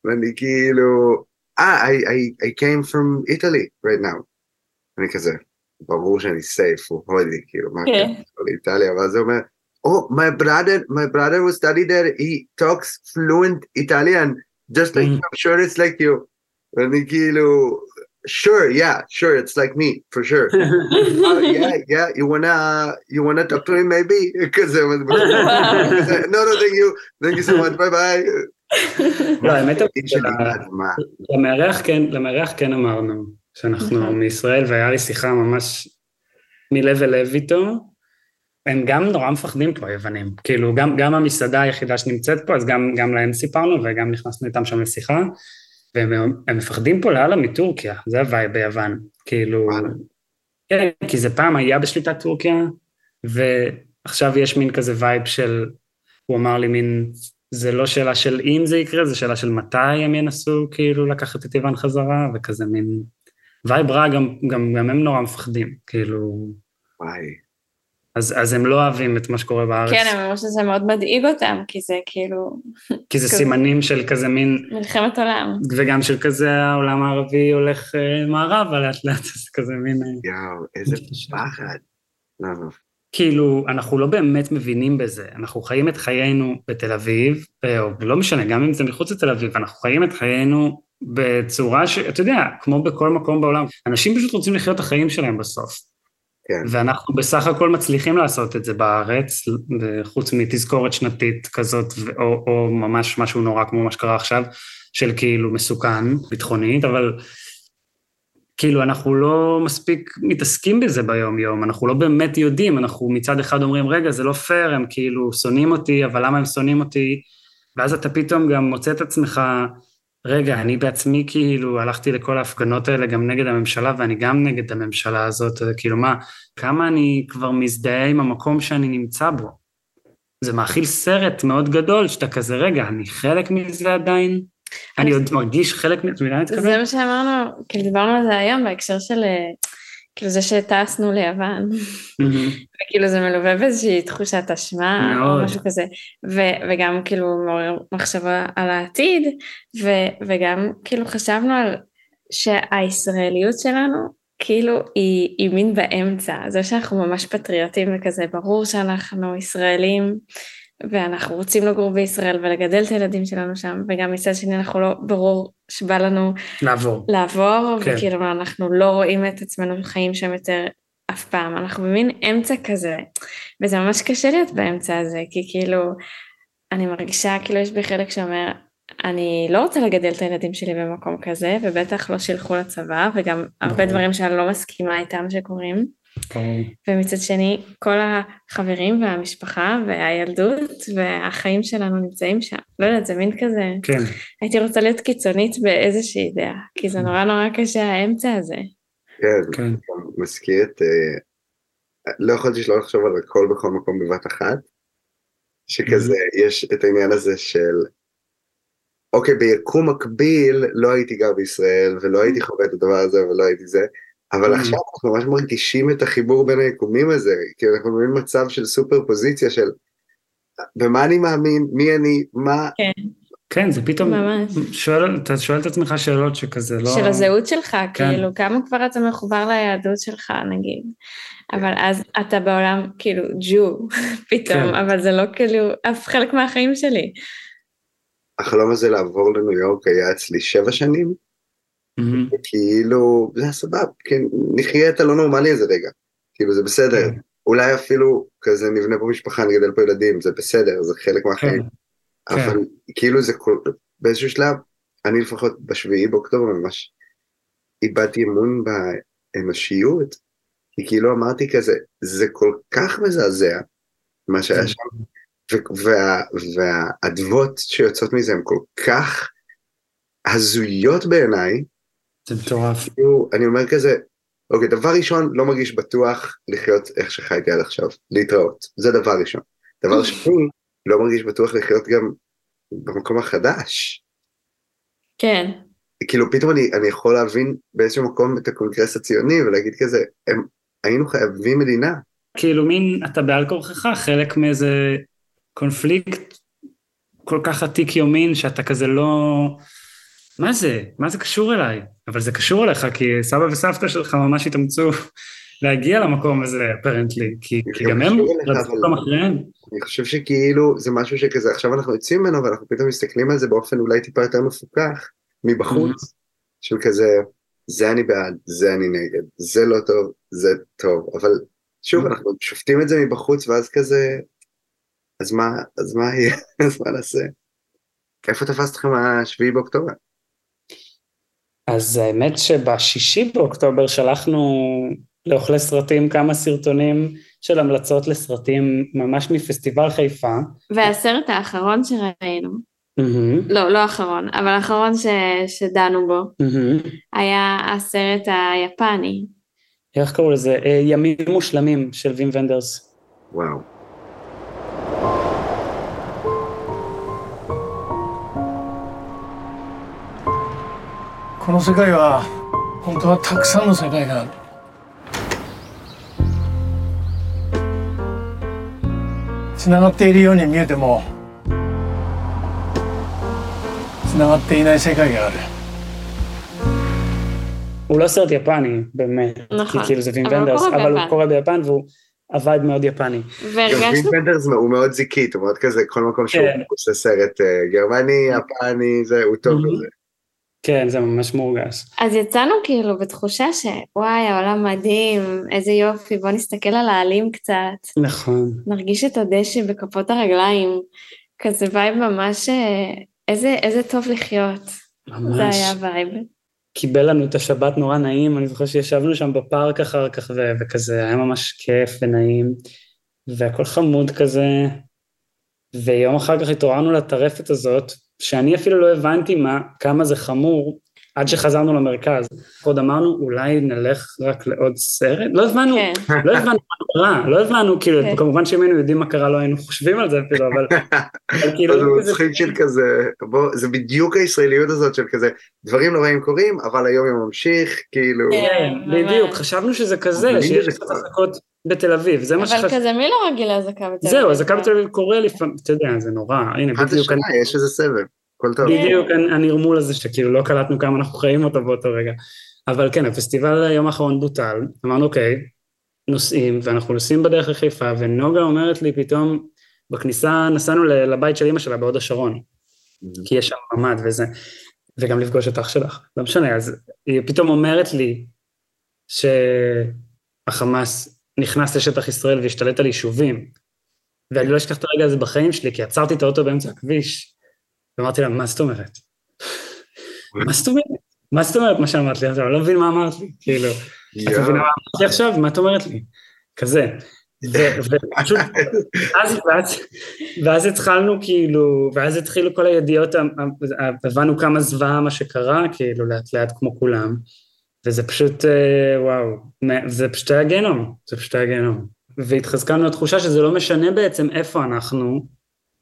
ואני כאילו, אה, I, I, I came from Italy right now. אני כזה, ברור שאני סייף, הוא הודי, כאילו, מה כן. כן, לאיטליה, ואז הוא אומר, oh, my brother, my brother who studied there, he talks fluent Italian, just like you, I'm sure it's like you. ואני כאילו, sure, yeah, sure, it's like me, for sure. *laughs* oh, yeah, yeah, you wanna, you wanna talk to him maybe? *laughs* כזה, *laughs* no, no, thank you, thank you so much, biy biy. לא, האמת. למארח כן, למארח כן אמרנו שאנחנו נכון. מישראל, והיה לי שיחה ממש מלב אל לב איתו. הם גם נורא מפחדים כבר, יוונים. כאילו, גם, גם המסעדה היחידה שנמצאת פה, אז גם, גם להם סיפרנו, וגם נכנסנו איתם שם לשיחה, והם הם מפחדים פה לאללה מטורקיה, זה ה vibe ביוון. כאילו, כן, כי זה פעם היה בשליטת טורקיה, ועכשיו יש מין כזה vibe של, הוא אמר לי מין, זה לא שאלה של אם זה יקרה, זה שאלה של מתי הם ינסו כאילו לקחת את יוון חזרה, וכזה מין vibe רע, גם, גם, גם הם נורא מפחדים, כאילו, וואי. אז, אז הם לא אוהבים את מה שקורה בארץ, כן, הם אמרו שזה מאוד מדאיג אותם, כי זה כאילו כי זה. *laughs* סימנים של כזה מין, מלחמת עולם. וגם של כזה העולם הערבי הולך אה, מערבה לאט לאט, אז כזה מין... אה, יואו, איזה פחד. לא, לא. כאילו, אנחנו לא באמת מבינים בזה. אנחנו חיים את חיינו בתל אביב, אה, או לא משנה, גם אם זה מחוץ לתל אביב, אנחנו חיים את חיינו בצורה ש... אתה יודע, כמו בכל מקום בעולם, אנשים פשוט רוצים לחיות את החיים שלהם בסוף. כן. ואנחנו בסך הכל מצליחים לעשות את זה בארץ, חוץ מתזכורת שנתית כזאת, או, או ממש משהו נורא כמו מה שקרה עכשיו, של כאילו מסוכן, ביטחונית, אבל כאילו אנחנו לא מספיק מתעסקים בזה ביום-יום, אנחנו לא באמת יודעים, אנחנו מצד אחד אומרים, רגע, זה לא פייר, הם כאילו שונאים אותי, אבל למה הם שונאים אותי? ואז אתה פתאום גם מוצא את עצמך, רגע, אני בעצמי כאילו הלכתי לכל ההפגנות האלה גם נגד הממשלה, ואני גם נגד הממשלה הזאת, כאילו מה, כמה אני כבר מזדהה עם המקום שאני נמצא בו. זה מאכיל סרט מאוד גדול, שאתה כזה, רגע, אני חלק מזה עדיין? אני עוד מרגיש חלק מזה, את מבינה מה אני? זה מה שאמרנו, כאילו דיברנו על זה היום בהקשר של אה, כאילו זה שטסנו ליוון, וכאילו זה מלווה באיזושהי תחושת אשמה. או משהו כזה, ו- וגם כאילו מעורר מחשבה על העתיד, ו- וגם כאילו חשבנו על שהישראליות שלנו כאילו היא, היא מין באמצע, זה שאנחנו ממש פטריוטים וכזה, ברור שאנחנו ישראלים ואנחנו רוצים לגור בישראל ולגדל את הילדים שלנו שם, וגם מצד שני אנחנו לא, ברור שבא לנו לעבור. לעבור, כן. וכאילו אנחנו לא רואים את עצמנו חיים שם יותר אף פעם, אנחנו במין אמצע כזה, וזה ממש קשה להיות באמצע הזה, כי כאילו, אני מרגישה כאילו יש בי חלק שאומר, אני לא רוצה לגדל את הילדים שלי במקום כזה, ובטח לא שילכו לצבא, וגם הרבה ברור. דברים שאני לא מסכימה איתם שקורים. ברור. ומצד שני, כל החברים והמשפחה והילדות והחיים שלנו נמצאים שם. לא יודעת, זה מין כזה... כן. הייתי רוצה להיות קיצונית באיזושהי דעה, כי זה נורא נורא קשה האמצע הזה. כן, כן. מזכיר את... אה, לא יכולתי שלא לחשוב על הכל בכל מקום בבת אחת, שכזה, יש את העניין הזה של, אוקיי, ביקום מקביל לא הייתי גר בישראל, ולא הייתי חווה את הדבר הזה, ולא הייתי זה, אבל Mhm. עכשיו אנחנו ממש מרגישים את החיבור בין היקומים הזה, כי אנחנו במין מצב של סופר פוזיציה של במה אני מאמין, מי אני, מה... כן. כן, זה פתאום, ממש. שואל, אתה שואל את עצמך שאלות שכזה לא... של הזהות שלך, כן. כאילו, כמה כבר אתה מחובר ליהדות שלך, נגיד. אבל אז אתה בעולם, כאילו, ג'ו, *laughs* פתאום, כן. אבל זה לא כאילו אף חלק מהחיים שלי. החלום הזה לעבור לניו יורק היה אצלי שבע שנים, כאילו, זה סבבה, כן, נחיה את הלא נורמלי הזה רגע, כאילו זה בסדר, אולי אפילו כזה נבנה פה משפחה, נגדל פה ילדים, זה בסדר, זה חלק מהחיים, כן. אבל כאילו זה כל, באיזשהו שלב, אני לפחות בשביעי באוקטובר ממש איבדתי אמון באנושיות, כי כאילו אמרתי כזה, זה כל כך מזעזע, מה שהיה שם, והאדוות שיוצאות מזה הן כל כך הזויות בעיניי. זה מטורף. אני אומר כזה, אוקיי, דבר ראשון, לא מרגיש בטוח לחיות איך שחייתי עד עכשיו, להתראות, זה דבר ראשון. דבר שני, לא מרגיש בטוח לחיות גם במקום החדש. כן. כאילו פתאום אני, אני יכול להבין באיזשהו מקום את הקונגרס הציוני ולהגיד כזה, הם, היינו חייבים מדינה. כאילו מין, אתה בעל כורחך חלק מאיזה קונפליקט כל כך עתיק יומין שאתה כזה לא... מה זה? מה זה קשור אליי? אבל זה קשור אליך כי סבא וסבתא שלך ממש התאמצו להגיע למקום הזה, אפרנטלי, כי, כי גם הם רצו אותם אחריהם. אני חושב שכאילו זה משהו שכזה, עכשיו אנחנו יוצאים ממנו ואנחנו פתאום מסתכלים על זה באופן אולי טיפה יותר מפוקח מבחוץ, של כזה, זה אני בעד, זה אני נגד, זה לא טוב, זה טוב, אבל שוב, אנחנו שופטים את זה מבחוץ ואז כזה, אז מה, אז מה יהיה, *laughs* אז מה נעשה? איפה תפסת אתכם השביעי באוקטובר? אז האמת שבשישי באוקטובר שלחנו לאוכלי סרטים כמה סרטונים של המלצות לסרטים ממש מפסטיבל חיפה. והסרט האחרון שראינו, mm-hmm. לא, לא האחרון, אבל האחרון ש, שדנו בו, mm-hmm. היה הסרט היפני. איך קראו לזה? אה, ימים מושלמים של וים ונדרס. וואו. この世界は本当はたくさんの世界があるつながっているように見えてもつながっていない世界がある הוא לא סרט יפני, באמת. נכון. כי כאילו זה וים ונדרס, אבל הוא קורה ביפן והוא עבד מאוד יפני. וים ונדרס הוא מאוד זיקית, הוא מאוד כזה, כל מקום שהוא עושה סרט גרמני, יפני, זה, הוא טוב בזה. כן, זה ממש מורגש. אז יצאנו כאילו בתחושה שוואי, העולם מדהים, איזה יופי, בוא נסתכל על העלים קצת. נכון. נרגיש את הדשא בכפות הרגליים, כזה vibe ממש, איזה, איזה טוב לחיות. ממש. זה היה vibe. קיבל לנו את השבת נורא נעים, אני זוכר שישבנו שם בפארק אחר כך, ו- וכזה, היה ממש כיף ונעים, והכל חמוד כזה, ויום אחר כך התעוררנו לטרפת הזאת, שאני אפילו לא הבנתי מה, כמה זה חמור, עד שחזרנו למרכז. עוד אמרנו, אולי נלך רק לעוד סרט? לא הבנו, כן. לא הבנו מה קרה, לא הבנו, כאילו, כן. כמובן שאם היינו יודעים מה קרה, לא היינו חושבים על זה אפילו, אבל... אבל *laughs* כאילו... זה מצחיק של כזה, בוא, זה בדיוק הישראליות הזאת של כזה, דברים נוראים קורים, אבל היום הם ממשיך, כאילו... כן, בדיוק, חשבנו שזה כזה, שיש קצת אזעקות בתל אביב, זה מה שחשבתי. אבל כזה מי לא רגיל לאזעקה בתל אביב? זהו, אזעקה בתל אביב קורה לפעמים, אתה יודע, זה נורא, הנה, בדיוק... יש איזה סבב. הכל טוב. בדיוק הנרמול הזה שכאילו לא קלטנו כמה אנחנו חיים אותו באותו רגע. אבל כן, הפסטיבל היום האחרון בוטל, אמרנו אוקיי, נוסעים, ואנחנו נוסעים בדרך לחיפה, ונוגה אומרת לי פתאום, בכניסה נסענו לבית של אימא שלה בהוד השרון, mm-hmm. כי יש שם ממ"ד וזה, וגם לפגוש את אח שלך, לא משנה, אז היא פתאום אומרת לי שהחמאס נכנס לשטח ישראל והשתלט על יישובים, ואני לא אשכח את הרגע הזה בחיים שלי, כי עצרתי את האוטו באמצע הכביש, ואמרתי לה, מה זאת אומרת? מה זאת אומרת? מה זאת אומרת מה שאמרת לי? אני לא מבין מה אמרת לי, כאילו, את מבינה מה אמרת לי עכשיו? מה את אומרת לי? כזה. ופשוט, ואז התחלנו כאילו, ואז התחילו כל הידיעות, הבנו כמה זוועה מה שקרה, כאילו לאט לאט כמו כולם, וזה פשוט, אה, וואו, זה פשוט היה גיהנום, זה פשוט היה גיהנום. והתחזקה לנו התחושה שזה לא משנה בעצם איפה אנחנו,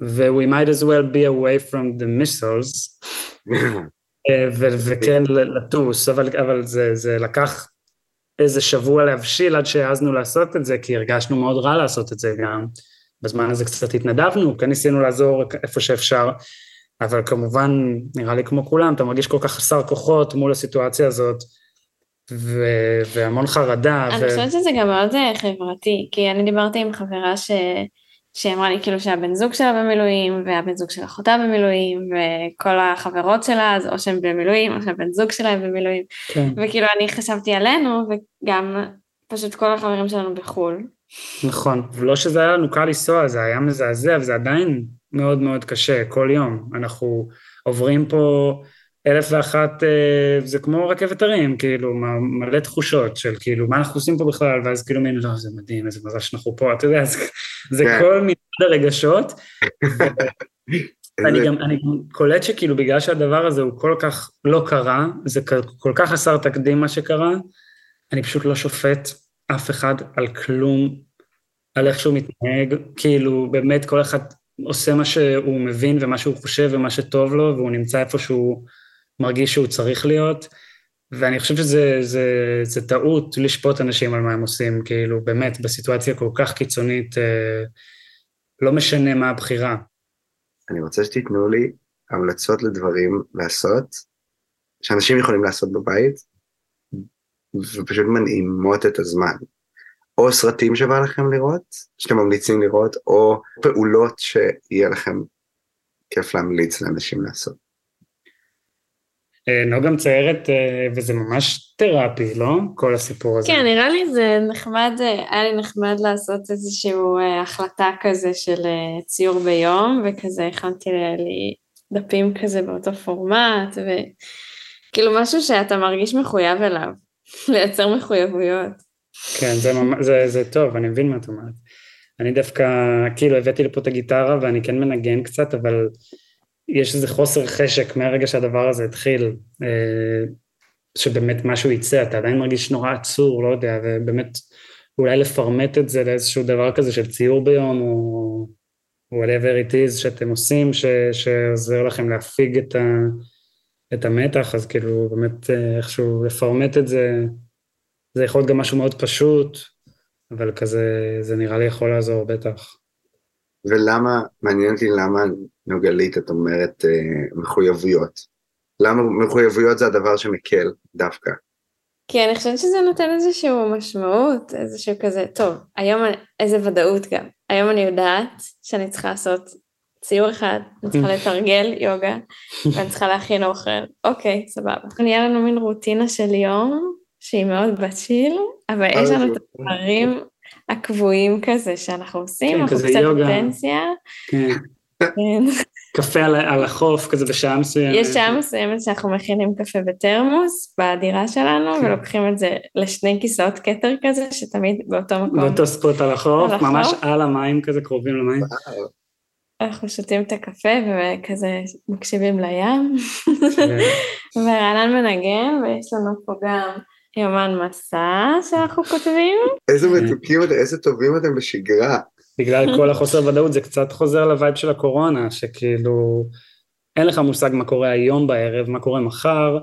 we might as well be away from the missiles, *laughs* אה, וכן לטוס, אבל, אבל זה, זה לקח איזה שבוע להבשיל עד שהעזנו לעשות את זה, כי הרגשנו מאוד רע לעשות את זה גם. בזמן הזה קצת התנדבנו, כן ניסינו לעזור איפה שאפשר, אבל כמובן, נראה לי כמו כולם, אתה מרגיש כל כך חסר כוחות מול הסיטואציה הזאת, ו- והמון חרדה. אני ו... חושבת שזה גם מאוד אה, חברתי, כי אני דיברתי עם חברה ש... שאמרה לי כאילו שהבן זוג שלה במילואים, והבן זוג של אחותה במילואים, וכל החברות שלה, אז או שהם במילואים, או שהבן זוג שלהם במילואים. כן. וכאילו אני חשבתי עלינו, וגם פשוט כל החברים שלנו בחו"ל. נכון, ולא שזה היה לנו קל לנסוע, זה היה מזעזע, וזה עדיין מאוד מאוד קשה, כל יום. אנחנו עוברים פה אלף ואחת, אה, זה כמו רכבת הרים, כאילו, מלא תחושות של כאילו, מה אנחנו עושים פה בכלל, ואז כאילו מין, לא, זה מדהים, איזה מזל שאנחנו פה, אתה יודע, זה, *laughs* זה כן. כל מיני הרגשות. *laughs* אני גם, אני גם קולט שכאילו בגלל שהדבר הזה הוא כל כך לא קרה, זה כל כך חסר תקדים מה שקרה, אני פשוט לא שופט אף אחד על כלום, על איך שהוא מתנהג, כאילו באמת כל אחד עושה מה שהוא מבין ומה שהוא חושב ומה שטוב לו, והוא נמצא איפה שהוא מרגיש שהוא צריך להיות, ואני חושב שזה זה, זה טעות לשפוט אנשים על מה הם עושים, כאילו באמת בסיטואציה כל כך קיצונית, אה, לא משנה מה הבחירה. אני רוצה שתיתנו לי המלצות לדברים לעשות, שאנשים יכולים לעשות בבית, ופשוט מנעימות את הזמן. או סרטים שבא לכם לראות, שאתם ממליצים לראות, או פעולות שיהיה לכם כיף להמליץ לאנשים לעשות. אה, נוגה מציירת, אה, וזה ממש תרפי, לא? כל הסיפור הזה. כן, נראה לי זה נחמד, אה, היה לי נחמד לעשות איזושהי החלטה כזה של ציור ביום, וכזה הכנתי לי דפים כזה באותו פורמט, וכאילו משהו שאתה מרגיש מחויב אליו, *laughs* לייצר מחויבויות. כן, זה, ממש, זה, זה טוב, אני מבין מה את אומרת. אני דווקא, כאילו הבאתי לפה את הגיטרה ואני כן מנגן קצת, אבל יש איזה חוסר חשק מהרגע שהדבר הזה התחיל, אה, שבאמת משהו יצא, אתה עדיין מרגיש נורא עצור, לא יודע, ובאמת אולי לפרמט את זה לאיזשהו דבר כזה של ציור ביום, או whatever it is שאתם עושים, ש, שעוזר לכם להפיג את, ה, את המתח, אז כאילו באמת אה, איכשהו לפרמט את זה, זה יכול להיות גם משהו מאוד פשוט, אבל כזה, זה נראה לי יכול לעזור בטח. ולמה, מעניין אותי למה נוגלית את אומרת אה, מחויבויות. למה מחויבויות זה הדבר שמקל דווקא? כי אני חושבת שזה נותן איזושהי משמעות, איזשהו כזה, טוב, היום איזה ודאות גם. היום אני יודעת שאני צריכה לעשות ציור אחד, אני צריכה *laughs* לתרגל יוגה, ואני צריכה להכין אוכל. אוקיי, סבבה. נהיה לנו מין רוטינה של יום, שהיא מאוד בשיל, אבל יש לנו את הדברים הקבועים כזה שאנחנו עושים, כן, אנחנו כזה קצת יוגה. בפנסיה. כן. כן. קפה על, על החוף כזה בשעה מסוימת. יש שעה מסוימת שאנחנו מכינים קפה בתרמוס בדירה שלנו, כן. ולוקחים את זה לשני כיסאות כתר כזה, שתמיד באותו מקום. באותו ספוט על החוף, על החוף. ממש על המים כזה, קרובים למים. אנחנו שותים את הקפה וכזה מקשיבים לים, כן. *laughs* ורענן מנגן, ויש לנו פה גם יומן מסע שאנחנו כותבים. איזה מתוקים אתם, איזה טובים אתם בשגרה. בגלל כל החוסר ודאות זה קצת חוזר לווייב של הקורונה, שכאילו אין לך מושג מה קורה היום בערב, מה קורה מחר,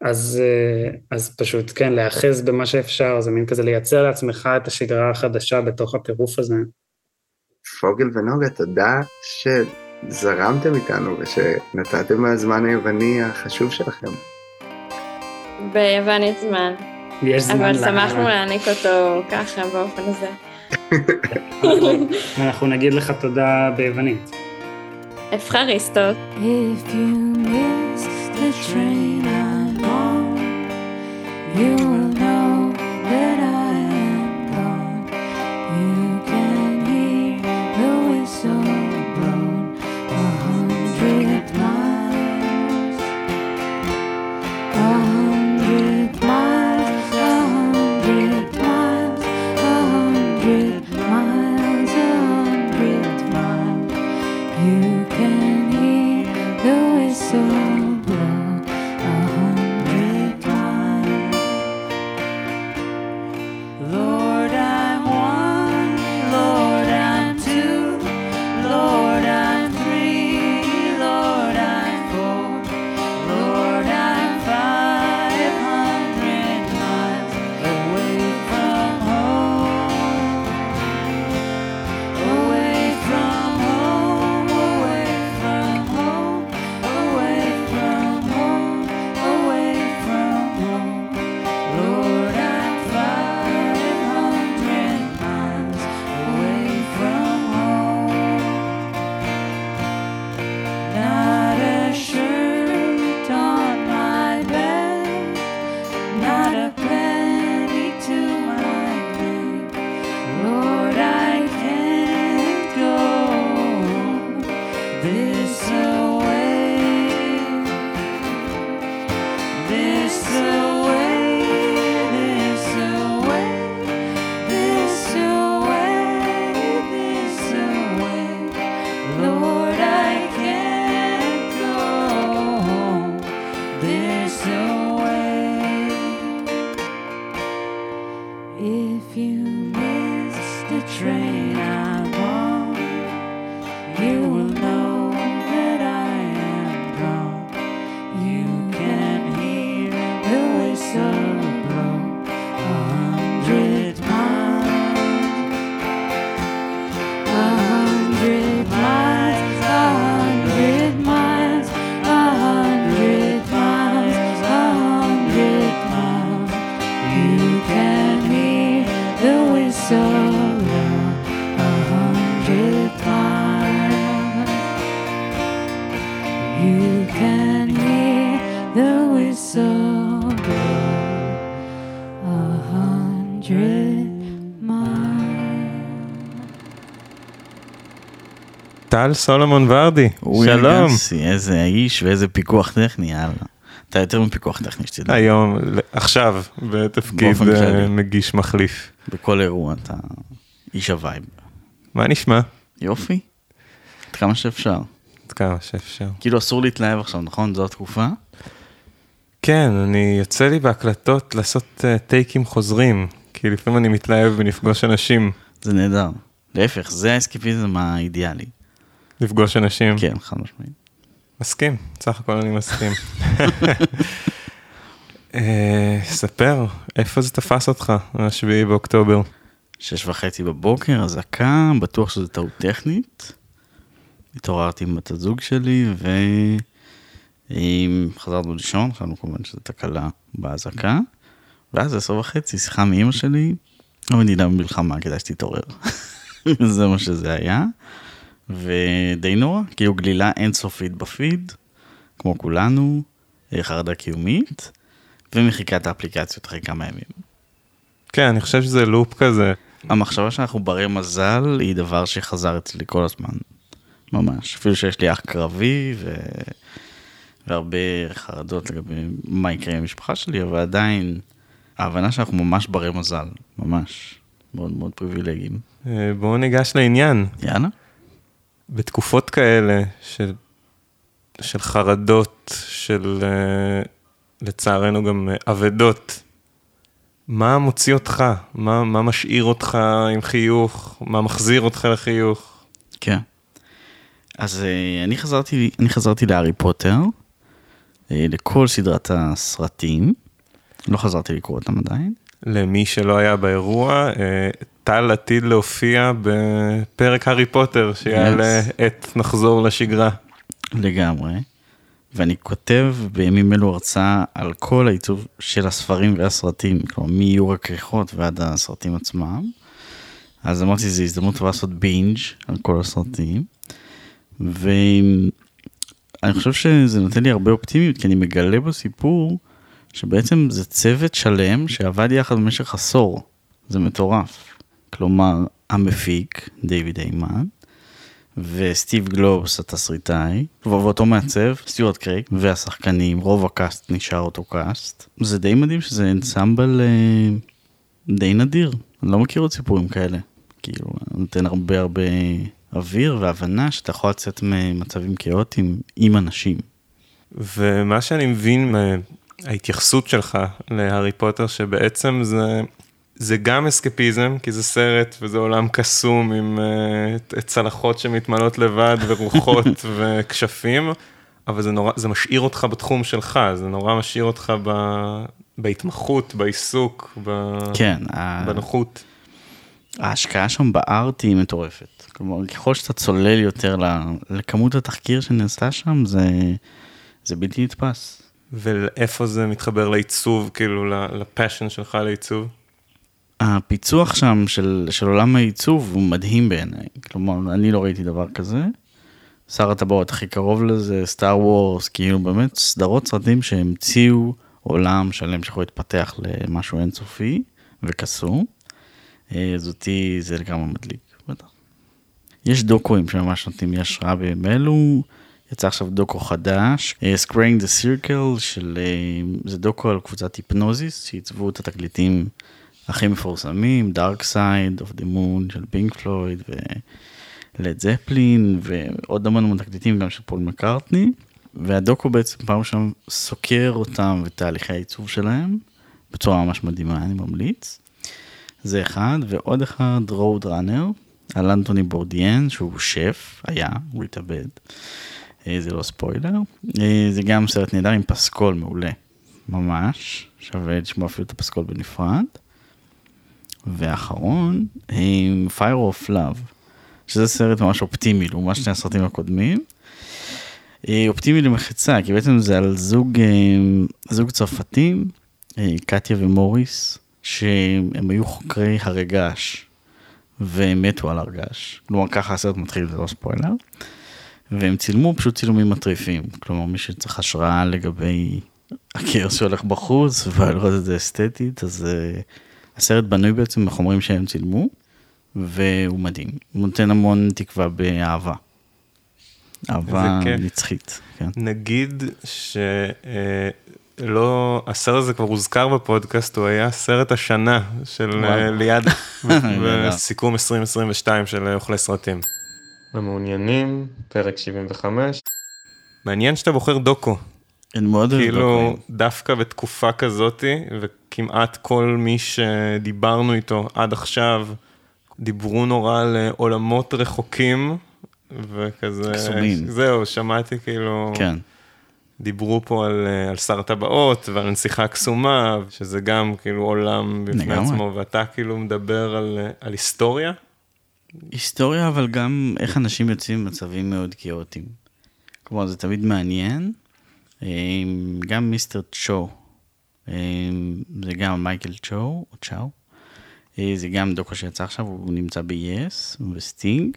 אז, אה, אז פשוט כן, להיאחז במה שאפשר, זה מין כזה לייצר לעצמך את השגרה החדשה בתוך הטירוף הזה. פוגל ונוגה, תודה שזרמתם איתנו ושנתתם מהזמן היווני החשוב שלכם. ביוון יש זמן. יש זמן. אבל שמחנו להעניק אותו ככה, באופן הזה. *laughs* אנחנו נגיד לך תודה ביוונית. אפחריסטות. If you missed the train I'm on, you טל סולומון ורדי, שלום. אגסי, איזה איש ואיזה פיקוח טכני, יאללה. אתה יותר מפיקוח טכני שתדע. היום, עכשיו, בתפקיד אה. מגיש מחליף. בכל אירוע אתה איש הווייב. מה נשמע? יופי. עד כמה שאפשר. עד כמה שאפשר. כאילו אסור להתלהב עכשיו, נכון? זו התקופה? כן, אני, יוצא לי בהקלטות לעשות אה, טייקים חוזרים, כי לפעמים אני מתלהב בלפגוש אנשים. זה נהדר. להפך, זה האסקפיזם האידיאלי. לפגוש אנשים. כן, חד משמעית. מסכים, סך הכל אני מסכים. *laughs* אה, ספר, איפה זה תפס אותך, השביעי באוקטובר? שש וחצי בבוקר, אזעקה, בטוח שזו טעות טכנית. התעוררתי עם בת הזוג שלי, וחזרנו לישון, חשבנו כמובן שזו תקלה באזעקה. ואז עשר וחצי, שיחה מאימא שלי, המדינה במלחמה, כדאי שתתעורר. *laughs* זה מה שזה היה. ודי נורא, כאילו גלילה אינסופית בפיד, כמו כולנו, אה, חרדה קיומית, ומחיקת האפליקציות אחרי כמה ימים. כן, אני חושב שזה לופ כזה. המחשבה שאנחנו ברי מזל היא דבר שחזר אצלי כל הזמן. ממש. אפילו שיש לי אח קרבי ו... והרבה חרדות לגבי מה יקרה עם המשפחה שלי, אבל עדיין ההבנה שאנחנו ממש ברי מזל, ממש. מאוד מאוד פריבילגיים. אה, בואו ניגש לעניין. יאללה. בתקופות כאלה של, של חרדות, של אה, לצערנו גם אה, אבדות, מה מוציא אותך? מה, מה משאיר אותך עם חיוך? מה מחזיר אותך לחיוך? כן. אז אה, אני חזרתי, אני חזרתי להארי פוטר, לכל סדרת הסרטים. לא חזרתי לקרוא אותם עדיין. למי שלא היה באירוע, טל עתיד להופיע בפרק הארי פוטר, שיעלה את נחזור לשגרה. לגמרי. ואני כותב בימים אלו הרצאה על כל העיצוב של הספרים והסרטים, כלומר מאיור הכריכות ועד הסרטים עצמם. אז אמרתי, זו הזדמנות טובה לעשות בינג' על כל הסרטים. ואני חושב שזה נותן לי הרבה אופטימיות, כי אני מגלה בסיפור שבעצם זה צוות שלם שעבד יחד במשך עשור. זה מטורף. כלומר, המפיק, דיוויד היימן, וסטיב קלובס התסריטאי, ואותו מעצב, סטיוארט קרייג, והשחקנים, רוב ה cast נשאר אותו cast. זה די מדהים שזה אנסמבל אה, די נדיר, אני לא מכיר עוד סיפורים כאלה. כאילו, נותן הרבה הרבה אוויר והבנה שאתה יכול לצאת ממצבים כאוטיים עם אנשים. ומה שאני מבין מההתייחסות שלך להארי פוטר, שבעצם זה, זה גם אסקפיזם, כי זה סרט וזה עולם קסום עם uh, צלחות שמתמלאות לבד *laughs* ורוחות וכשפים, אבל זה, נורא, זה משאיר אותך בתחום שלך, זה נורא משאיר אותך ב, בהתמחות, בעיסוק, ב, כן, בנוחות. ההשקעה שם בארט היא מטורפת. כלומר, ככל שאתה צולל יותר לכמות התחקיר שנעשה שם, זה, זה בלתי נתפס. ואיפה זה מתחבר לעיצוב, כאילו לפשן שלך לעיצוב? הפיצוח שם של, של עולם העיצוב הוא מדהים בעיניי. כלומר, אני לא ראיתי דבר כזה. שר הטבעות הכי קרוב לזה, סטאר וורס, כאילו באמת סדרות סרטים שהמציאו עולם שלם שיכול להתפתח למשהו אינסופי וקסום. אז אותי זה לגמרי מדליק, בטח. יש דוקואים שממש נותנים לי השראה בימים אלו. יצא עכשיו דוקו חדש, uh, Scraying the Circle, של, uh, זה דוקו על קבוצת היפנוזיס, שעיצבו את התקליטים הכי מפורסמים, Dark Side of the Moon של פינק פלויד ולד זפלין, ועוד המון המון תקליטים גם של פול מקארטני, והדוקו בעצם פעם ראשונה סוקר אותם ותהליכי העיצוב שלהם, בצורה ממש מדהימה, אני ממליץ. זה אחד, ועוד אחד, רוד ראנר, על אנטוני בורדיאן, שהוא שף, היה, הוא התאבד. זה לא ספוילר. זה גם סרט נהדר עם פסקול מעולה, ממש. שווה לשמוע אפילו את הפסקול בנפרד. ואחרון, עם Fire of Love, שזה סרט ממש אופטימי לעומת שני הסרטים הקודמים. אופטימי למחצה, כי בעצם זה על זוג, זוג צרפתים, קטיה ומוריס, שהם היו חוקרי הרגש, והם מתו על הרגש. כלומר, ככה הסרט מתחיל, זה לא ספוילר. והם צילמו פשוט צילומים מטריפים. כלומר, מי שצריך השראה לגבי הכאוס שהולך בחוץ, ולראות את זה אסתטית, אז הסרט בנוי בעצם מחומרים שהם צילמו, והוא מדהים. הוא נותן המון תקווה באהבה. אהבה. נצחית, כן. נגיד שלא, הסרט הזה כבר הוזכר בפודקאסט, הוא היה סרט השנה של. אה, ליעד. בסיכום 2022 של אה, אוכלי סרטים. למעוניינים, פרק 75. מעניין שאתה בוחר דוקו. אני מאוד אוהב כאילו. דווקא בתקופה כזאתי, וכמעט כל מי שדיברנו איתו עד עכשיו, דיברו נורא על אה, עולמות רחוקים, וכזה, קסומים. זהו, שמעתי כאילו, כן. דיברו פה על, אה, על שר הטבעות ועל הנסיכה הקסומה, שזה גם כאילו עולם בפני לגמרי. עצמו, ואתה כאילו מדבר על, אה, על היסטוריה. היסטוריה, אבל גם איך אנשים יוצאים ממצבים מאוד כאוטיים. כלומר, זה תמיד מעניין. גם מיסטר צ'ו, זה גם מייקל צ'ו, או צ'או. אה, זה גם דוקו שיצא עכשיו, הוא נמצא ב-yes, בסטינג.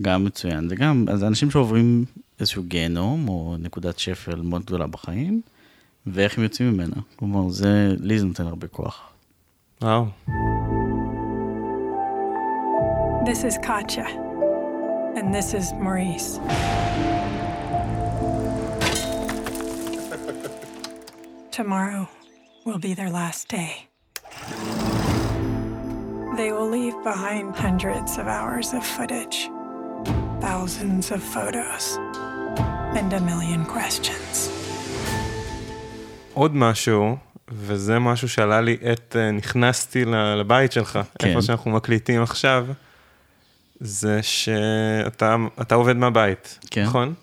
גם מצוין. זה גם, אז אנשים שעוברים איזשהו גיהנום, או נקודת שפל מאוד גדולה בחיים, ואיך הם יוצאים ממנה. כלומר, זה, לי זה נותן הרבה כוח. וואו. This is Katja, and this is Maurice. Tomorrow will be their last day. They will leave behind hundreds of hours of footage, thousands of photos, and a million questions. עוד משהו, וזה משהו שעלה לי עת אה, נכנסתי לבית שלך, כן. איפה שאנחנו מקליטים עכשיו, זה שאתה אתה עובד מהבית, כן. נכון?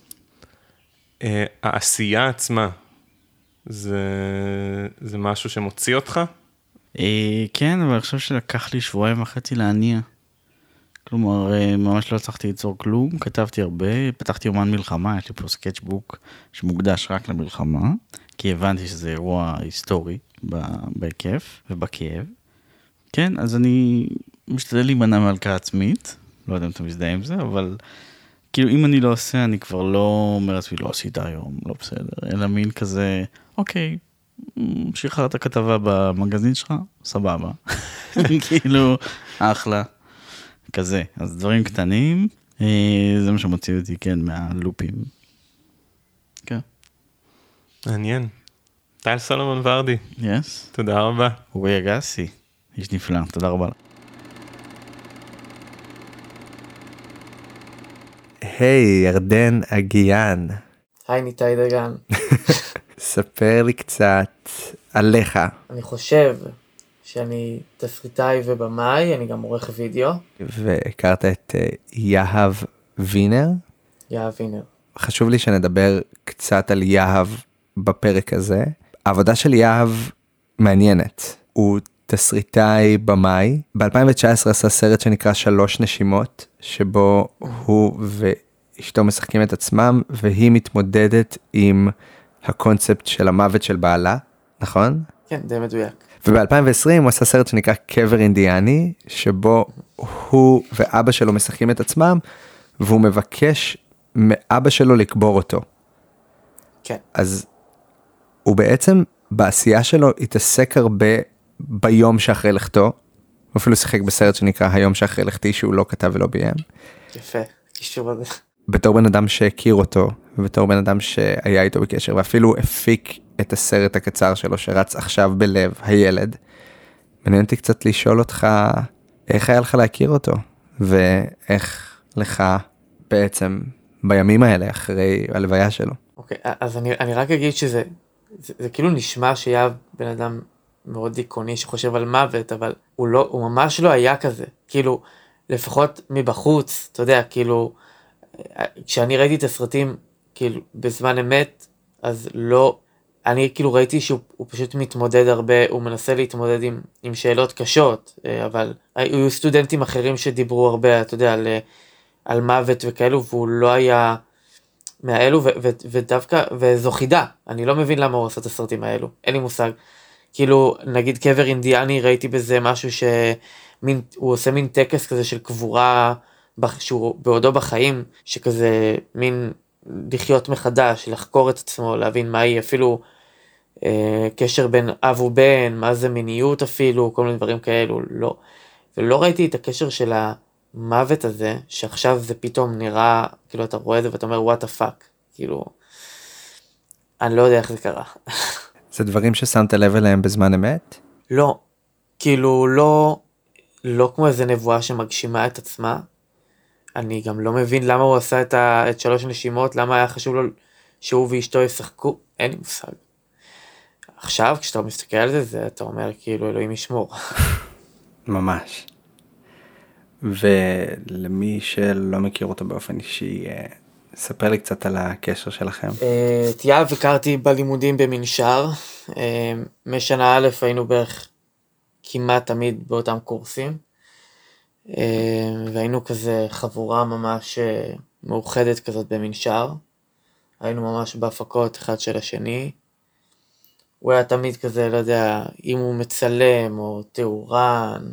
אה, העשייה עצמה, זה, זה משהו שמוציא אותך? אה, כן, אבל אני חושב שלקח לי שבועיים וחצי להניע. כלומר, אה, ממש לא הצלחתי ליצור כלום, כתבתי הרבה, פתחתי אומן מלחמה, יש לי פה סקצ'בוק שמוקדש רק למלחמה, כי הבנתי שזה אירוע היסטורי בהיקף ובכאב. כן, אז אני משתדל להימנע מהלקאה עצמית, לא יודע אם אתה מזדהה עם זה, אבל כאילו אם אני לא עושה, אני כבר לא אומר לעצמי, לא עשית היום, לא בסדר, אלא מין כזה, אוקיי, שחררת כתבה במגזין שלך, סבבה. *laughs* כאילו, אחלה. כזה. אז דברים קטנים, אה, זה מה שמוציא אותי, כן, מהלופים. כן. מעניין. טל סולומון ורדי. יס. תודה רבה. אורי אגסי, איש נפלא, תודה רבה. היי, ירדן אגיאן, היי ניתאי דגן, *laughs* ספר לי קצת עליך. אני חושב שאני תסריטאי ובמאי, אני גם עורך וידאו, והכרת את אה, יהב וינר. יהב וינר. חשוב לי שנדבר קצת על יהב בפרק הזה. העבודה של יהב מעניינת. הוא תסריטאי במאי. ב-2019 עשה סרט שנקרא שלוש נשימות, שבו הוא ואשתו משחקים את עצמם, והיא מתמודדת עם הקונספט של המוות של בעלה, נכון? כן, די מדויק. וב-2020 הוא עשה סרט שנקרא קבר אינדיאני, שבו הוא ואבא שלו משחקים את עצמם, והוא מבקש מאבא שלו לקבור אותו. כן. אז הוא בעצם בעשייה שלו התעסק הרבה ביום שאחרי לכתו. הוא אפילו שיחק בסרט שנקרא היום שאחרי לכתי שהוא לא כתב ולא ביים. יפה, קישור הזה. בתור בן אדם שהכיר אותו, ובתור בן אדם שהיה איתו בקשר, ואפילו הפיק את הסרט הקצר שלו שרץ עכשיו בלב, הילד. מעניין אותי קצת לשאול אותך, איך היה לך להכיר אותו, ואיך לך בעצם בימים האלה אחרי הלוויה שלו. אוקיי, אז אני, אני רק אגיד שזה, זה, זה כאילו נשמע שיהב בן אדם מאוד דיכאוני שחושב על מוות, אבל הוא לא, הוא ממש לא היה כזה. כאילו, לפחות מבחוץ, אתה יודע, כאילו, כשאני ראיתי את הסרטים, כאילו, בזמן אמת, אז לא, אני כאילו ראיתי שהוא הוא פשוט מתמודד הרבה, הוא מנסה להתמודד עם, עם שאלות קשות, אה, אבל היו סטודנטים אחרים שדיברו הרבה, אתה יודע, על, אה, על מוות וכאלו, והוא לא היה מהאלו, ו, ו, ודווקא, וזו חידה, אני לא מבין למה הוא עושה את הסרטים האלו, אין לי מושג. כאילו, נגיד קבר אינדיאני, ראיתי בזה משהו שמין, הוא עושה מין טקס כזה של קבורה שהוא בעודו בחיים, שכזה מין לחיות מחדש, לחקור את עצמו, להבין מהי אפילו אה, קשר בין אב ובן, מה זה מיניות אפילו, כל מיני דברים כאלו, לא. ולא ראיתי את הקשר של המוות הזה, שעכשיו זה פתאום נראה, כאילו אתה רואה את זה ואתה אומר what the fuck, כאילו, אני לא יודע איך זה קרה. *laughs* זה דברים ששמת לב אליהם בזמן אמת? לא, כאילו לא, לא כמו איזה נבואה שמגשימה את עצמה. אני גם לא מבין למה הוא עשה את, ה, את שלוש נשימות, למה היה חשוב לו שהוא ואשתו ישחקו, אין לי מושג. עכשיו כשאתה מסתכל על זה, זה אתה אומר כאילו אלוהים ישמור. *laughs* ממש. ולמי שלא מכיר אותו באופן אישי, אה, ספר לי קצת על הקשר שלכם. אה, את יהב הכרתי בלימודים במנשר, אה, משנה א' היינו בערך כמעט תמיד באותם קורסים, והיינו כזה חבורה ממש אה, מאוחדת כזאת במנשר, היינו ממש בהפקות אחד של השני. הוא היה תמיד כזה, לא יודע, אם הוא מצלם או תאורן,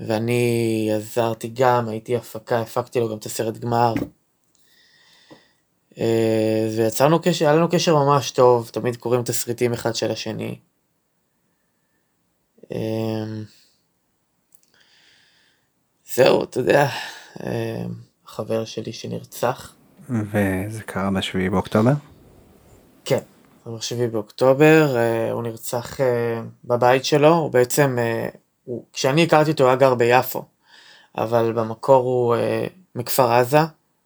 ואני עזרתי גם, הייתי הפקה, הפקתי לו גם את הסרט גמר. אה, ויצרנו קשר, היה לנו קשר ממש טוב, תמיד קוראים תסריטים אחד של השני. זהו, אתה יודע, אה, חבר שלי שנרצח. וזה קרה בשביעי באוקטובר? כן, זה ב-7 באוקטובר, אה, הוא נרצח אה, בבית שלו, הוא בעצם, הוא, כשאני הכרתי אותו הוא היה גר ביפו, אבל במקור הוא מכפר עזה,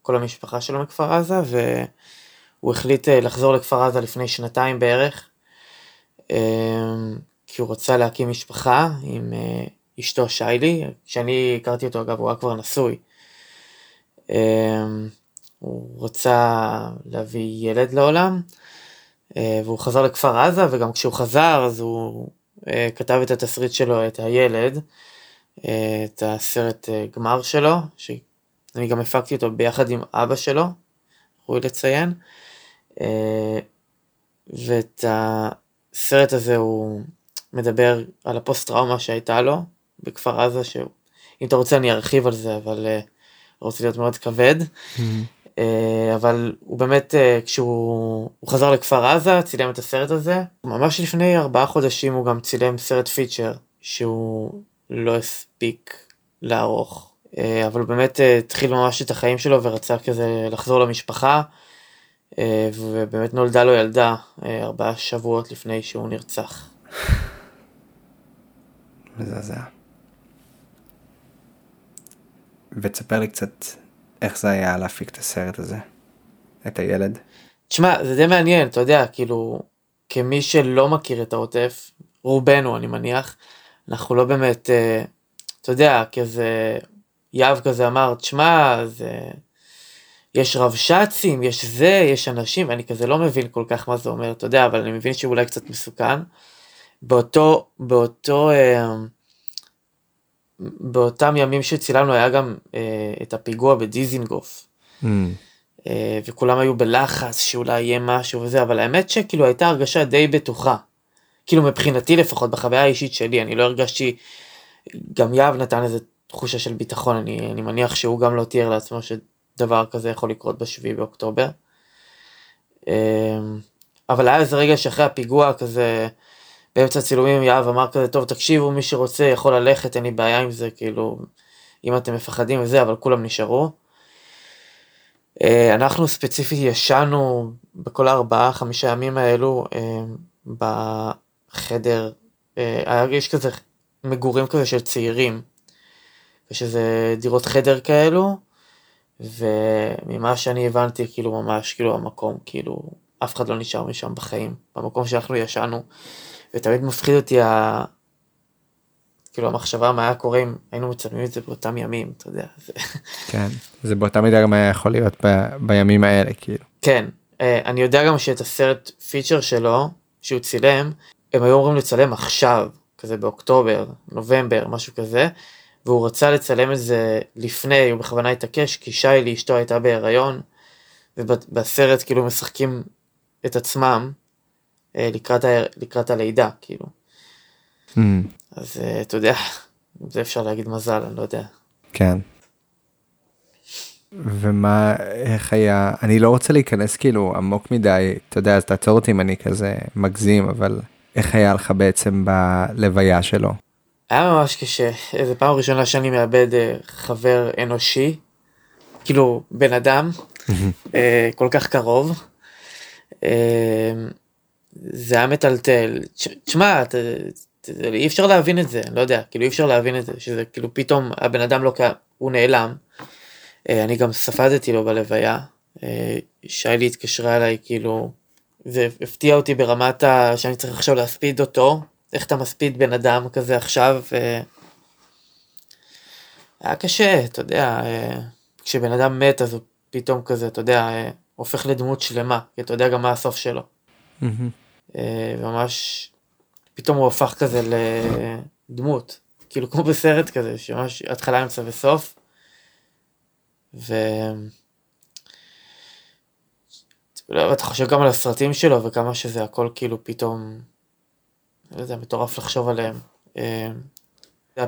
כל המשפחה שלו מכפר עזה, והוא החליט לחזור לכפר עזה לפני שנתיים בערך, כי הוא רצה להקים משפחה עם אשתו שיילי, כשאני הכרתי אותו אגב הוא היה כבר נשוי. אה, הוא רצה להביא ילד לעולם, אה, והוא חזר לכפר עזה, וגם כשהוא חזר אז הוא אה, כתב את התסריט שלו, את הילד, אה, את הסרט גמר שלו, שאני גם הפקתי אותו ביחד עם אבא שלו, ראוי לציין, ואת הסרט הזה הוא מדבר על הפוסט טראומה שהייתה לו בכפר עזה, שאם אתה רוצה אני ארחיב על זה, אבל אה, רוצה להיות מאוד כבד. אה, אבל הוא באמת, אה, כשהוא הוא חזר לכפר עזה, צילם את הסרט הזה. ממש לפני ארבעה חודשים הוא גם צילם סרט פיצ'ר, שהוא לא הספיק לערוך. אה, אבל הוא באמת התחיל ממש את החיים שלו ורצה כזה לחזור למשפחה, ובאמת נולדה לו ילדה ארבעה שבועות לפני שהוא נרצח. מזעזע. ותספר לי קצת איך זה היה להפיק את הסרט הזה, את הילד. תשמע, זה די מעניין, אתה יודע, כאילו, כמי שלא מכיר את העוטף, רובנו אני מניח, אנחנו לא באמת, אה, אתה יודע, כזה, יהב כזה אמר, תשמע, זה... יש רבש"צים, יש זה, יש אנשים, ואני כזה לא מבין כל כך מה זה אומר, אתה יודע, אבל אני מבין שאולי קצת מסוכן. באותו, באותו, אה, באותם ימים שצילמנו היה גם אה, את הפיגוע בדיזינגוף. אה, וכולם היו בלחץ שאולי יהיה משהו וזה, אבל האמת שכאילו הייתה הרגשה די בטוחה. כאילו מבחינתי לפחות, בחוויה האישית שלי, אני לא הרגשתי, גם יהב נתן איזה תחושה של ביטחון, אני, אני מניח שהוא גם לא תיאר לעצמו שדבר כזה יכול לקרות בשביעי באוקטובר. אה, אבל היה איזה רגע שאחרי הפיגוע כזה, באמצע הצילומים יהב אמר כזה, טוב תקשיבו, מי שרוצה יכול ללכת, אין לי בעיה עם זה, כאילו, אם אתם מפחדים וזה, אבל כולם נשארו. אה, אנחנו ספציפית ישנו בכל הארבעה חמישה ימים האלו אה, בחדר, אה, יש כזה מגורים כזה של צעירים, ושזה דירות חדר כאלו, וממה שאני הבנתי כאילו ממש כאילו המקום כאילו אף אחד לא נשאר משם בחיים במקום שאנחנו ישנו ותמיד מפחיד אותי ה... כאילו המחשבה מה היה קורה אם היינו מצלמים את זה באותם ימים אתה יודע. זה... כן, זה באותה מידה גם היה יכול להיות ב, בימים האלה, כאילו. כן, אה, אני יודע גם שאת הסרט פיצ'ר שלו, שהוא צילם, הם היו אמורים לצלם עכשיו, כזה באוקטובר, נובמבר, משהו כזה, והוא רצה לצלם את זה לפני, הוא בכוונה התעקש, כי שיילי אשתו הייתה בהיריון, ובסרט כאילו משחקים את עצמם לקראת, ה... לקראת הלידה, כאילו. אז אה, אתה יודע, זה אפשר להגיד מזל, אני לא יודע. כן. ומה, איך היה, אני לא רוצה להיכנס כאילו עמוק מדי, אתה יודע, אז תעצור אותי אם אני כזה מגזים, אבל איך היה לך בעצם בלוויה שלו? היה ממש קשה, זו פעם ראשונה שאני מאבד אה, חבר אנושי, כאילו בן אדם, אה, כל כך קרוב. זה היה מטלטל. תשמע, אי אפשר להבין את זה, לא יודע, כאילו אי אפשר להבין את זה, שזה כאילו פתאום הבן אדם לא קיים, הוא נעלם. אה, אני גם ספדתי לו בלוויה. אה, שיילי התקשרה אליי, כאילו, זה הפתיע אותי ברמת ה... שאני צריך עכשיו להספיד אותו, איך אתה מספיד בן אדם כזה עכשיו. אה, היה קשה, אתה יודע, כשבן אדם מת אז הוא פתאום כזה, אתה יודע, הופך לדמות שלמה, כי אתה יודע גם מה הסוף שלו. אה, ממש, פתאום הוא הפך כזה לדמות, כאילו כמו בסרט כזה, שממש התחלה, אמצע וסוף. ו... לא, אתה חושב גם על הסרטים שלו וכמה שזה הכל כאילו פתאום, לא יודע, מטורף לחשוב עליהם. אה,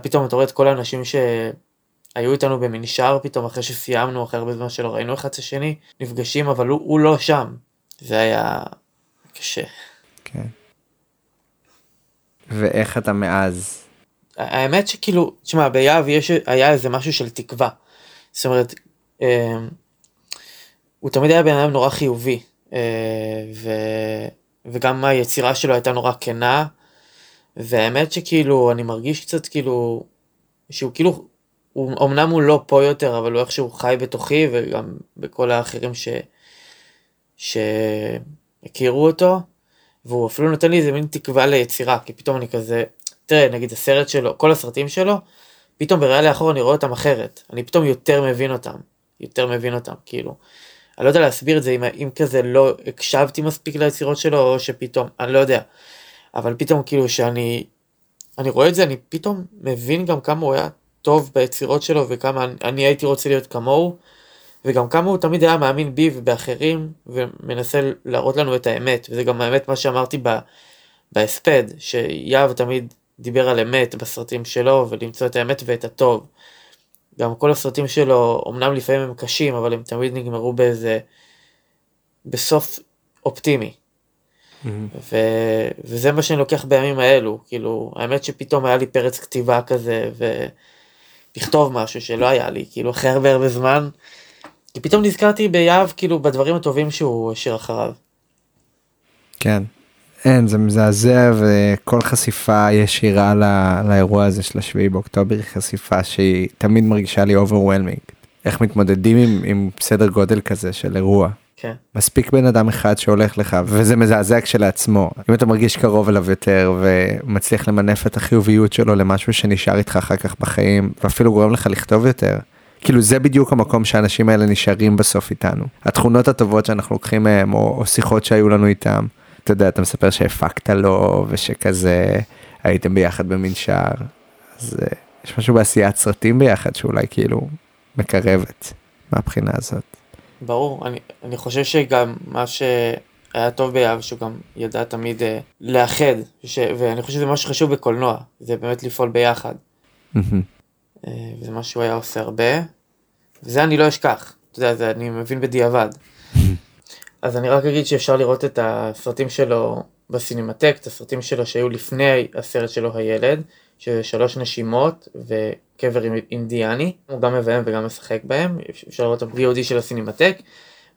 פתאום אתה רואה את כל האנשים שהיו איתנו במנשר פתאום אחרי שסיימנו, אחרי הרבה זמן שלא ראינו אחד את השני, נפגשים אבל הוא, הוא לא שם. זה היה קשה. כן. ואיך אתה מאז? האמת שכאילו, תשמע, ביהב יש, היה איזה משהו של תקווה. זאת אומרת, אה, הוא תמיד היה בן אדם נורא חיובי, אה, ו, וגם היצירה שלו הייתה נורא כנה, והאמת שכאילו, אני מרגיש קצת כאילו, שהוא כאילו, הוא, אמנם הוא לא פה יותר, אבל הוא איכשהו חי בתוכי, וגם בכל האחרים ש, שהכירו אותו, והוא אפילו נותן לי איזה מין תקווה ליצירה, כי פתאום אני כזה, תראה, נגיד הסרט שלו, כל הסרטים שלו, פתאום בראייה לאחור אני רואה אותם אחרת, אני פתאום יותר מבין אותם, יותר מבין אותם, כאילו. אני לא יודע להסביר את זה אם, אם כזה לא הקשבתי מספיק ליצירות שלו, או שפתאום, אני לא יודע. אבל פתאום כאילו שאני, אני רואה את זה, אני פתאום מבין גם כמה הוא היה טוב ביצירות שלו, וכמה אני, אני הייתי רוצה להיות כמוהו, וגם כמה הוא תמיד היה מאמין בי ובאחרים, ומנסה להראות לנו את האמת, וזה גם האמת מה שאמרתי ב, בהספד, שיהב תמיד דיבר על אמת בסרטים שלו, ולמצוא את האמת ואת הטוב. גם כל הסרטים שלו, אמנם לפעמים הם קשים, אבל הם תמיד נגמרו באיזה, בסוף אופטימי. ו... וזה מה שאני לוקח בימים האלו, כאילו, האמת שפתאום היה לי פרץ כתיבה כזה, ולכתוב משהו שלא היה לי, כאילו, אחרי הרבה הרבה זמן, כי פתאום נזכרתי ביהב, כאילו, בדברים הטובים שהוא השאיר אחריו. כן. אין, זה מזעזע וכל חשיפה ישירה לא, לאירוע הזה של השביעי באוקטובר היא חשיפה שהיא תמיד מרגישה לי overwhelming. איך מתמודדים עם, עם סדר גודל כזה של אירוע. כן. מספיק בן אדם אחד שהולך לך וזה מזעזע כשלעצמו. אם אתה מרגיש קרוב אליו יותר ומצליח למנף את החיוביות שלו למשהו שנשאר איתך אחר כך בחיים ואפילו גורם לך לכתוב יותר. כאילו זה בדיוק המקום שהאנשים האלה נשארים בסוף איתנו. התכונות הטובות שאנחנו לוקחים מהם או, או שיחות שהיו לנו איתם. אתה יודע, אתה מספר שהפקת לו ושכזה הייתם ביחד במנשר. אז uh, יש משהו בעשיית סרטים ביחד שאולי כאילו מקרבת מהבחינה הזאת. ברור, אני, אני חושב שגם מה שהיה טוב ביהב, שהוא גם ידע תמיד uh, לאחד, ש, ואני חושב שזה מה שחשוב בקולנוע, זה באמת לפעול ביחד. uh, וזה מה שהוא היה עושה הרבה, וזה אני לא אשכח, אתה יודע, זה אני מבין בדיעבד. אז אני רק אגיד שאפשר לראות את הסרטים שלו בסינמטק, את הסרטים שלו שהיו לפני הסרט שלו הילד, שזה שלוש נשימות וקבר אינדיאני, הוא גם מביים וגם משחק בהם, אפשר לראות את ה-VOD של הסינמטק,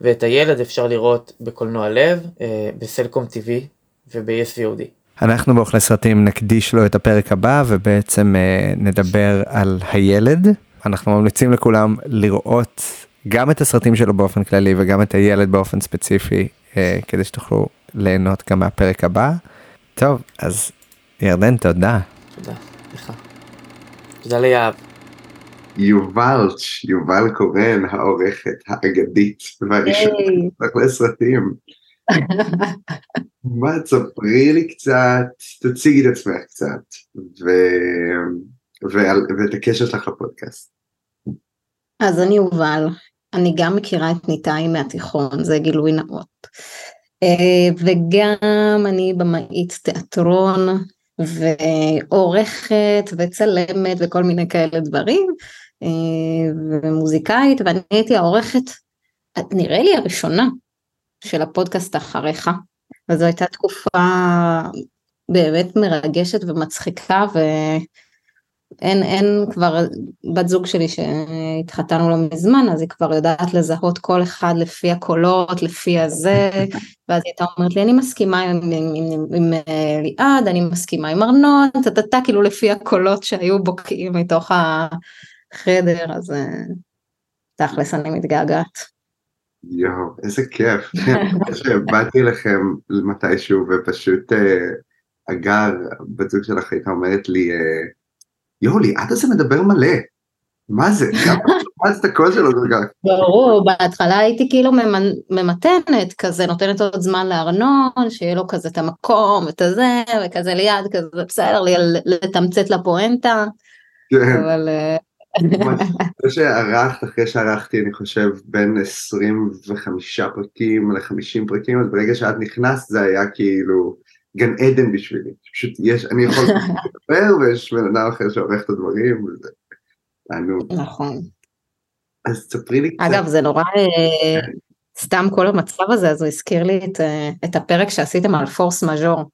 ואת הילד אפשר לראות בקולנוע לב, בסלקום TV וב-ESVOD. אנחנו באוכלי סרטים נקדיש לו את הפרק הבא ובעצם נדבר על הילד. אנחנו ממליצים לכולם לראות גם את הסרטים שלו באופן כללי וגם את הילד באופן ספציפי, אה, כדי שתוכלו ליהנות גם מהפרק הבא. טוב, אז ירדן, תודה. תודה, לך. תודה ליהב. יובל, יובל קורן, העורכת האגדית והראשונה, אחלה סרטים. מה, תספרי לי קצת, תציגי את עצמך קצת, ו... ועל... ואת הקשר שלך לפודקאסט. אז אני יובל, אני גם מכירה את ניתאי מהתיכון, זה גילוי נאות. וגם אני במאית תיאטרון ועורכת וצלמת וכל מיני כאלה דברים, אה, ומוזיקאית, ואני הייתי העורכת, נראה לי הראשונה של הפודקאסט אחריך, וזו הייתה תקופה באמת מרגשת ומצחיקה, ואין אין כבר, בת זוג שלי שהתחתנו לא מזמן, אז היא כבר יודעת לזהות כל אחד לפי הקולות, לפי הזה, *laughs* ואז היא הייתה אומרת לי, אני מסכימה עם, עם, עם, עם, עם אה, ליעד, אני מסכימה עם ארנון, טטטה, כאילו לפי הקולות שהיו בוקעים מתוך החדר, אז אה, תכלס אני מתגעגעת. יואו, איזה כיף. שבאתי אליכם מתישהו ופשוט אה, אגר, בת זוג שלך הייתה אומרת לי, אה, יואו, ליעד הזה מדבר מלא. מה זה? *laughs* למה שמעת את הקול שלו כל כך? ברור, בהתחלה הייתי כאילו ממתנת כזה, נותנת עוד זמן לארנון, שיהיה לו כזה את המקום, את הזה, וכזה ליד, כזה בסדר לתמצת לפואנטה. כן. אבל... אחרי *laughs* שערכת, אחרי שערכתי, אני חושב, בין 25 פרקים ל-50 פרקים, אז ברגע שאת נכנסת זה היה כאילו גן עדן בשבילי. פשוט יש, אני יכול לדבר ויש בן אדם אחר שעורך את הדברים, וזה תענוג. נכון. אז ספרי לי קצת. אגב, זה נורא, אה, סתם כל המצב הזה, אז הוא הזכיר לי את, אה, את הפרק שעשיתם על פורס מז'ור.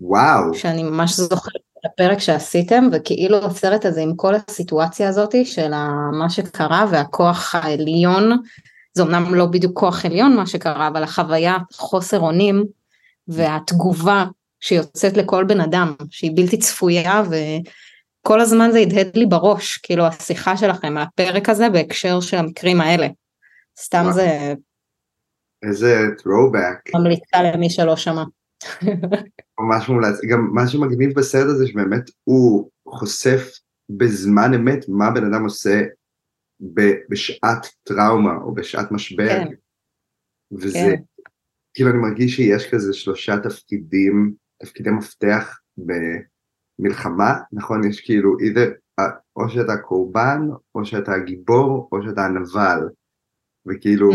וואו. שאני ממש זוכרת הפרק שעשיתם, וכאילו הסרט הזה עם כל הסיטואציה הזאת של מה שקרה והכוח העליון, זה אמנם לא בדיוק כוח עליון מה שקרה, אבל החוויה, חוסר אונים והתגובה שיוצאת לכל בן אדם, שהיא בלתי צפויה וכל הזמן זה הדהד לי בראש, כאילו השיחה שלכם על הפרק הזה בהקשר של המקרים האלה. סתם וואו. זה איזה throwback. ממליצה למי שלא שמע. *laughs* ממש מומלץ. גם מה שמגניב בסרט הזה שבאמת הוא חושף בזמן אמת מה בן אדם עושה בשעת טראומה או בשעת משבר. כן. וזה, כן. כאילו אני מרגיש שיש כזה שלושה תפקידים, תפקידי מפתח במלחמה, נכון? יש כאילו either, או שאתה קורבן, או שאתה הגיבור, או שאתה הנבל. וכאילו,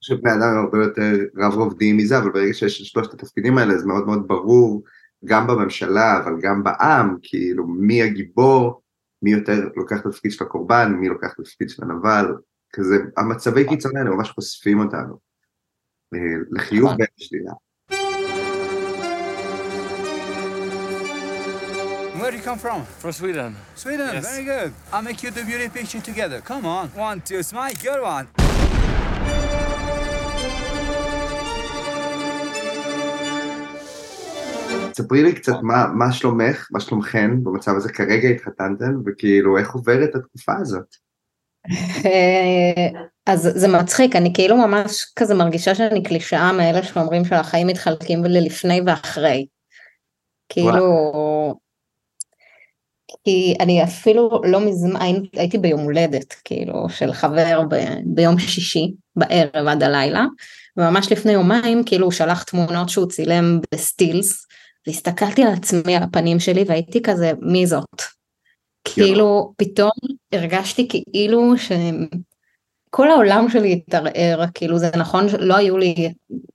שבני אדם הם הרבה יותר רב רובדיים מזה, אבל ברגע שיש את שלושת התפקידים האלה זה מאוד מאוד ברור, גם בממשלה, אבל גם בעם, כאילו מי הגיבור, מי יותר לוקח את התפקיד של הקורבן, מי לוקח את התפקיד של הנבל, כזה, המצבי קיצון האלה ממש חושפים אותנו, אה, לחיוב ולשלילה. Where do you come from? From Sweden. Sweden, Yes. very good. I'll make you the beauty picture together. Come on. One, two, smile, good one. ספרי לי קצת מה, מה שלומך, מה שלומכן במצב הזה, כרגע התחתנתן, וכאילו איך עוברת התקופה הזאת? אה, אז זה מצחיק, אני כאילו ממש כזה מרגישה שאני קלישאה מאלה שאומרים שהחיים מתחלקים ללפני ואחרי. כאילו, כי אני אפילו לא מזמן, הי- הייתי ביום הולדת, כאילו, של חבר ב, ביום שישי, בערב עד הלילה, וממש לפני יומיים, כאילו, הוא שלח תמונות שהוא צילם בסטילס, והסתכלתי על עצמי, על הפנים שלי, והייתי כזה, מי זאת? כאילו, פתאום הרגשתי כאילו שכל העולם שלי התערער, כאילו זה נכון, לא היו לי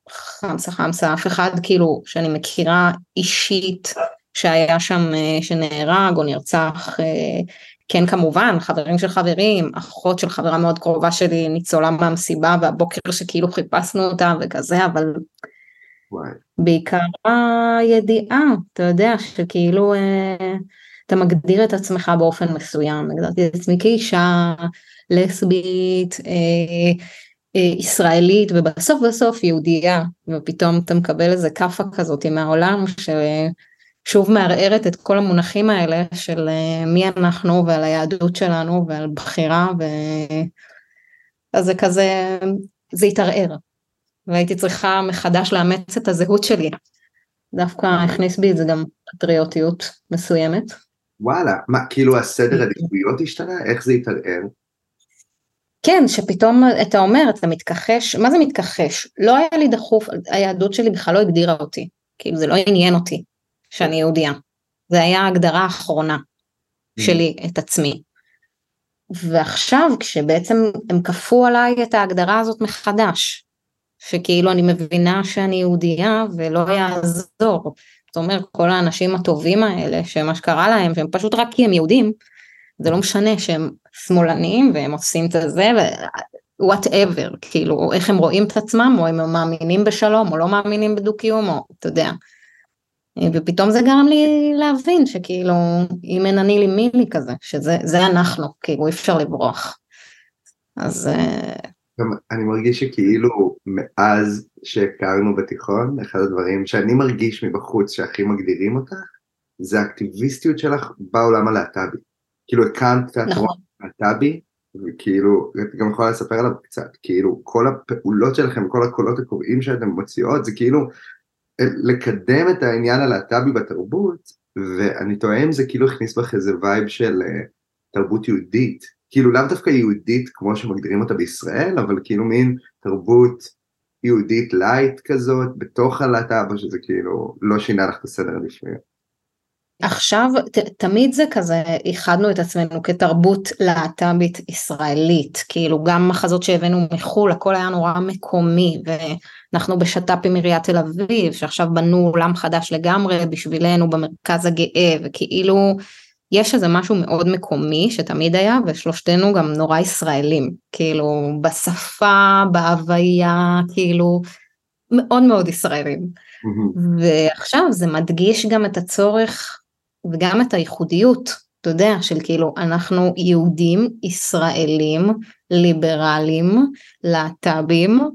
חמסה חמסה, אף אחד כאילו שאני מכירה אישית שהיה שם, אה, שנהרג או נרצח, אה, כן כמובן, חברים של חברים, אחות של חברה מאוד קרובה שלי ניצולה מהמסיבה והבוקר שכאילו חיפשנו אותה וכזה, אבל וואי. בעיקר הידיעה, אתה יודע, שכאילו אה, אתה מגדיר את עצמך באופן מסוים, הגדרתי את עצמי כאישה, לסבית, אה, אה, ישראלית, ובסוף בסוף יהודייה, ופתאום אתה מקבל איזה כאפה כזאת מהעולם, ששוב מערערת את כל המונחים האלה של אה, מי אנחנו ועל היהדות שלנו ועל בחירה, ו... אז זה כזה, זה התערער. והייתי צריכה מחדש לאמץ את הזהות שלי. דווקא הכניס בי את זה גם פטריוטיות מסוימת. וואלה, מה, כאילו הסדר עדיפויות השתנה? איך זה התערער? כן, שפתאום אתה אומר, אתה מתכחש, מה זה מתכחש? לא היה לי דחוף, היהדות שלי בכלל לא הגדירה אותי, כאילו זה לא עניין אותי שאני יהודייה. זה היה ההגדרה האחרונה שלי, את עצמי. ועכשיו כשבעצם הם כפו עליי את ההגדרה הזאת מחדש, שכאילו אני מבינה שאני יהודייה ולא יעזור. זאת אומרת, כל האנשים הטובים האלה, שמה שקרה להם, שהם פשוט רק כי הם יהודים, זה לא משנה שהם שמאלנים והם עושים את זה, וואטאבר, כאילו, איך הם רואים את עצמם, או הם מאמינים בשלום, או לא מאמינים בדו-קיום, או אתה יודע. ופתאום זה גרם לי להבין שכאילו, אם אין אני לי מי לי כזה, שזה אנחנו, כאילו, אי אפשר לברוח. אז... אה, גם אני מרגיש שכאילו מאז שהכרנו בתיכון, אחד הדברים שאני מרגיש מבחוץ שהכי מגדירים אותך, זה האקטיביסטיות שלך בעולם הלהט"בי. כאילו הקמת תיאטרון נכון. להט"בי, וכאילו, את גם יכולה לספר עליו קצת, כאילו כל הפעולות שלכם, כל הקולות הקוראים שאתם מוציאות, זה כאילו לקדם את העניין הלהט"בי בתרבות, ואני טועה אם זה כאילו הכניס בך איזה וייב של אה, תרבות יהודית, כאילו לאו דווקא יהודית כמו שמגדירים אותה בישראל, אבל כאילו מין תרבות יהודית light כזאת, בתוך הלהט"ב, שזה כאילו לא שינה לך את הסדר עדיפויות. עכשיו ת, תמיד זה כזה איחדנו את עצמנו כתרבות להט"בית ישראלית כאילו גם מחזות שהבאנו מחו"ל הכל היה נורא מקומי ואנחנו בשת"פ עם עיריית תל אביב שעכשיו בנו עולם חדש לגמרי בשבילנו במרכז הגאה וכאילו יש איזה משהו מאוד מקומי שתמיד היה ושלושתנו גם נורא ישראלים כאילו בשפה בהוויה כאילו מאוד מאוד ישראלים mm-hmm. ועכשיו זה מדגיש גם את הצורך וגם את הייחודיות, אתה יודע, של כאילו אנחנו יהודים, ישראלים, ליברלים, להט"בים,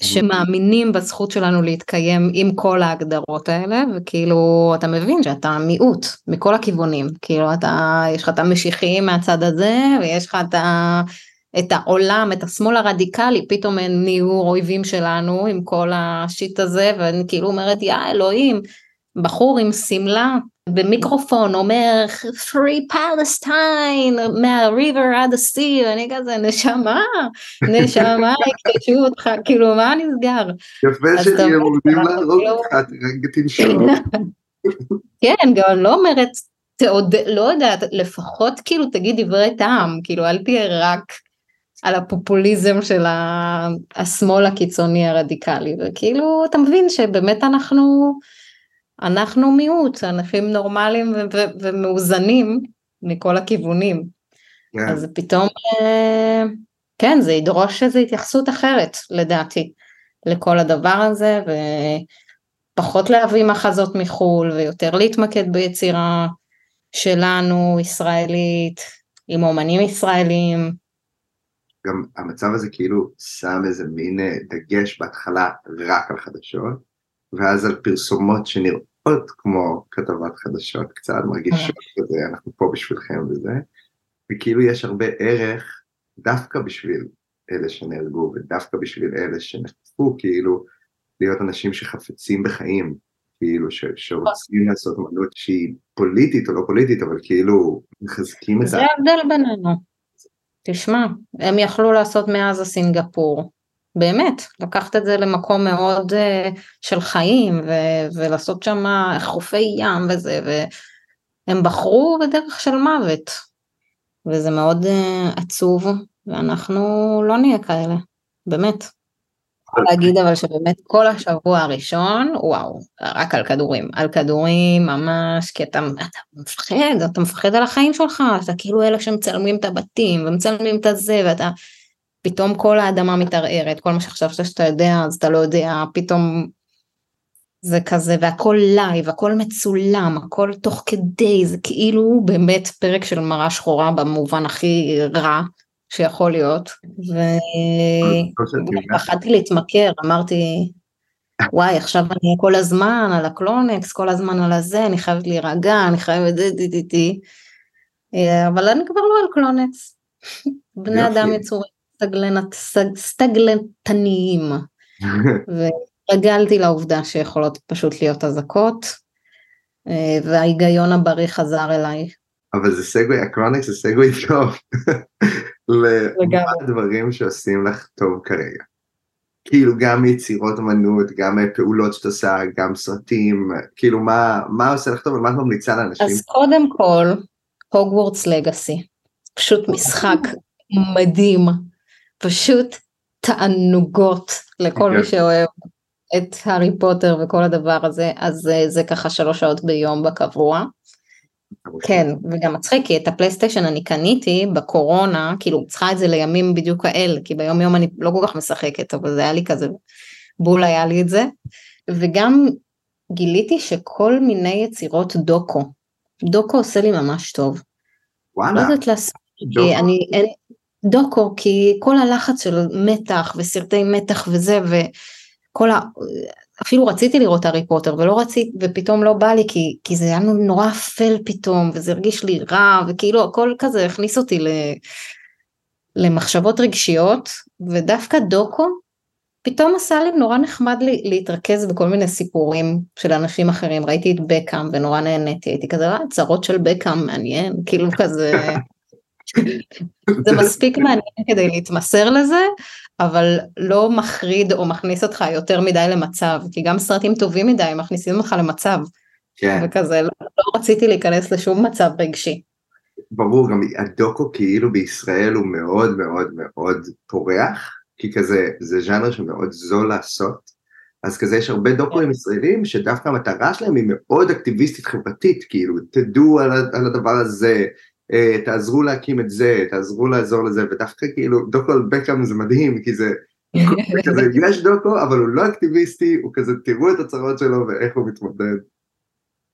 שמאמינים בזכות שלנו להתקיים עם כל ההגדרות האלה, וכאילו אתה מבין שאתה מיעוט מכל הכיוונים, כאילו אתה, יש לך את המשיחיים מהצד הזה, ויש לך את ה... את העולם, את השמאל הרדיקלי, פתאום הם נהיו אויבים שלנו עם כל השיט הזה, ואני כאילו אומרת, יא אלוהים, בחור עם שמלה במיקרופון אומר free palestine מהריבר עד הסי ואני כזה נשמה נשמה *laughs* יקדשו אותך כאילו מה נסגר. יפה שהם עומדים להרוג אותך תנשום. *laughs* כן גם לא אומרת תעוד לא יודעת לפחות כאילו תגיד דברי טעם כאילו אל תהיה רק על הפופוליזם של השמאל הקיצוני הרדיקלי וכאילו אתה מבין שבאמת אנחנו. אנחנו מיעוט, אנשים נורמליים ו- ומאוזנים מכל הכיוונים. Yeah. כן. אז פתאום, אה, כן, זה ידרוש איזו התייחסות אחרת, לדעתי, לכל הדבר הזה, ופחות להביא מחזות מחו"ל, ויותר להתמקד ביצירה שלנו, ישראלית, עם אומנים ישראלים. גם המצב הזה כאילו שם איזה מין אה, דגש בהתחלה רק על חדשות, ואז על פרסומות שנראות כמו כתבת חדשות, קצת מרגישות כזה, אנחנו פה בשבילכם וזה, וכאילו יש הרבה ערך דווקא בשביל אלה שנהרגו ודווקא בשביל אלה שנחטפו, כאילו להיות אנשים שחפצים בחיים, כאילו ש, שרוצים לעשות אמנות שהיא פוליטית או לא פוליטית, אבל כאילו מחזקים את זה. זה ההבדל בינינו. תשמע, הם יכלו לעשות מאז הסינגפור, באמת, לקחת את זה למקום מאוד uh, של חיים ו- ולעשות שם חופי ים וזה, והם בחרו בדרך של מוות, וזה מאוד uh, עצוב, ואנחנו לא נהיה כאלה, באמת. להגיד אבל שבאמת כל השבוע הראשון, וואו, רק על כדורים, על כדורים ממש, כי אתה, אתה מפחד, אתה מפחד על החיים שלך, אתה כאילו אלה שמצלמים את הבתים ומצלמים את הזה, ואתה פתאום כל האדמה מתערערת, כל מה שחשבת שאתה יודע אז אתה לא יודע, פתאום זה כזה והכל live, הכל מצולם, הכל תוך כדי, זה כאילו באמת פרק של מראה שחורה במובן הכי רע שיכול להיות, ופחדתי להתמכר, אמרתי וואי עכשיו אני כל הזמן על הקלונקס, כל הזמן על הזה, אני חייבת להירגע, אני חייבת די אבל אני כבר לא על קלונקס, בני אדם יצורים סתגלתניים. *laughs* והתרגלתי לעובדה שיכולות פשוט להיות אזעקות, אה, וההיגיון הבריא חזר אליי. אבל זה סגווי, הקרוניקס זה סגווי טוב *laughs* למה הדברים שעושים לך טוב כרגע. כאילו גם יצירות אמנות, גם פעולות שאת עושה, גם סרטים, כאילו מה, מה עושה לך טוב ומה את ממליצה לאנשים? אז קודם כל, הוגוורטס לגאסי, פשוט משחק מדהים פשוט תענוגות לכל מי שאוהב את הארי פוטר וכל הדבר הזה, אז זה, זה ככה שלוש שעות ביום בקבוע. כן, וגם מצחיק, כי את הפלייסטיישן אני קניתי בקורונה, כאילו צריכה את זה לימים בדיוק האלה, כי ביום יום אני לא כל כך משחקת, אבל זה היה לי כזה, בול היה לי את זה. וגם גיליתי שכל מיני יצירות דוקו, דוקו עושה לי ממש טוב. וואלה. לא יודעת לעשות, אני, אין, דוקו, כי כל הלחץ של מתח וסרטי מתח וזה, וכל ה... אפילו רציתי לראות הארי פוטר ולא רציתי, ופתאום לא בא לי כי, כי זה היה נורא אפל פתאום, וזה הרגיש לי רע, וכאילו הכל כזה הכניס אותי ל, למחשבות רגשיות, ודווקא דוקו פתאום עשה לי נורא נחמד לי להתרכז בכל מיני סיפורים של אנשים אחרים, ראיתי את בקאם ונורא נהניתי, הייתי כזה, אה, צרות של בקאם מעניין, כאילו כזה, *laughs* זה מספיק מעניין כדי להתמסר לזה, אבל לא מחריד או מכניס אותך יותר מדי למצב, כי גם סרטים טובים מדי מכניסים אותך למצב, כן. וכזה, לא, לא רציתי להיכנס לשום מצב רגשי. ברור, גם הדוקו כאילו בישראל הוא מאוד מאוד מאוד פורח, כי כזה, זה ז'אנר שמאוד זול לעשות, אז כזה יש הרבה דוקואים ישראלים שדווקא המטרה שלהם היא מאוד אקטיביסטית חברתית, כאילו, תדעו על, על הדבר הזה, תעזרו להקים את זה, תעזרו לעזור לזה, ודווקא כאילו, דוקו על בקאם זה מדהים, כי זה, זה *laughs* כזה, יש דוקו, אבל הוא לא אקטיביסטי, הוא כזה, תראו את הצרות שלו ואיך הוא מתמודד.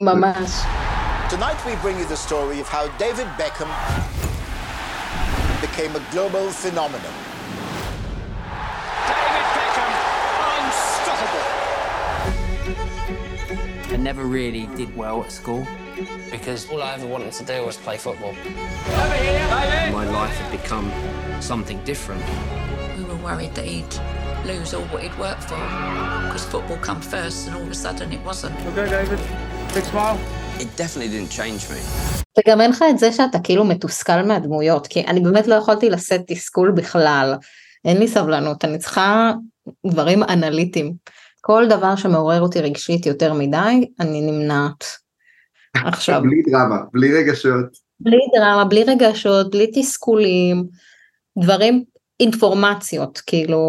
ממש. Tonight we bring you the story of how David Beckham became a global phenomenon. I never really did well at school because all I ever wanted to do was play football. My life had become something different. We were worried that he'd lose all what he'd worked for because football come first and all of a sudden it wasn't. Okay, David. Big smile. It definitely didn't change me. וגם אין לך את זה שאתה כאילו מתוסכל מהדמויות, כי אני באמת לא יכולתי לשאת תסכול בכלל, אין לי סבלנות, אני צריכה דברים אנליטיים. כל דבר שמעורר אותי רגשית יותר מדי, אני נמנעת. עכשיו, בלי דרמה, בלי רגשות. בלי דרמה, בלי רגשות, בלי תסכולים, דברים, אינפורמציות, כאילו,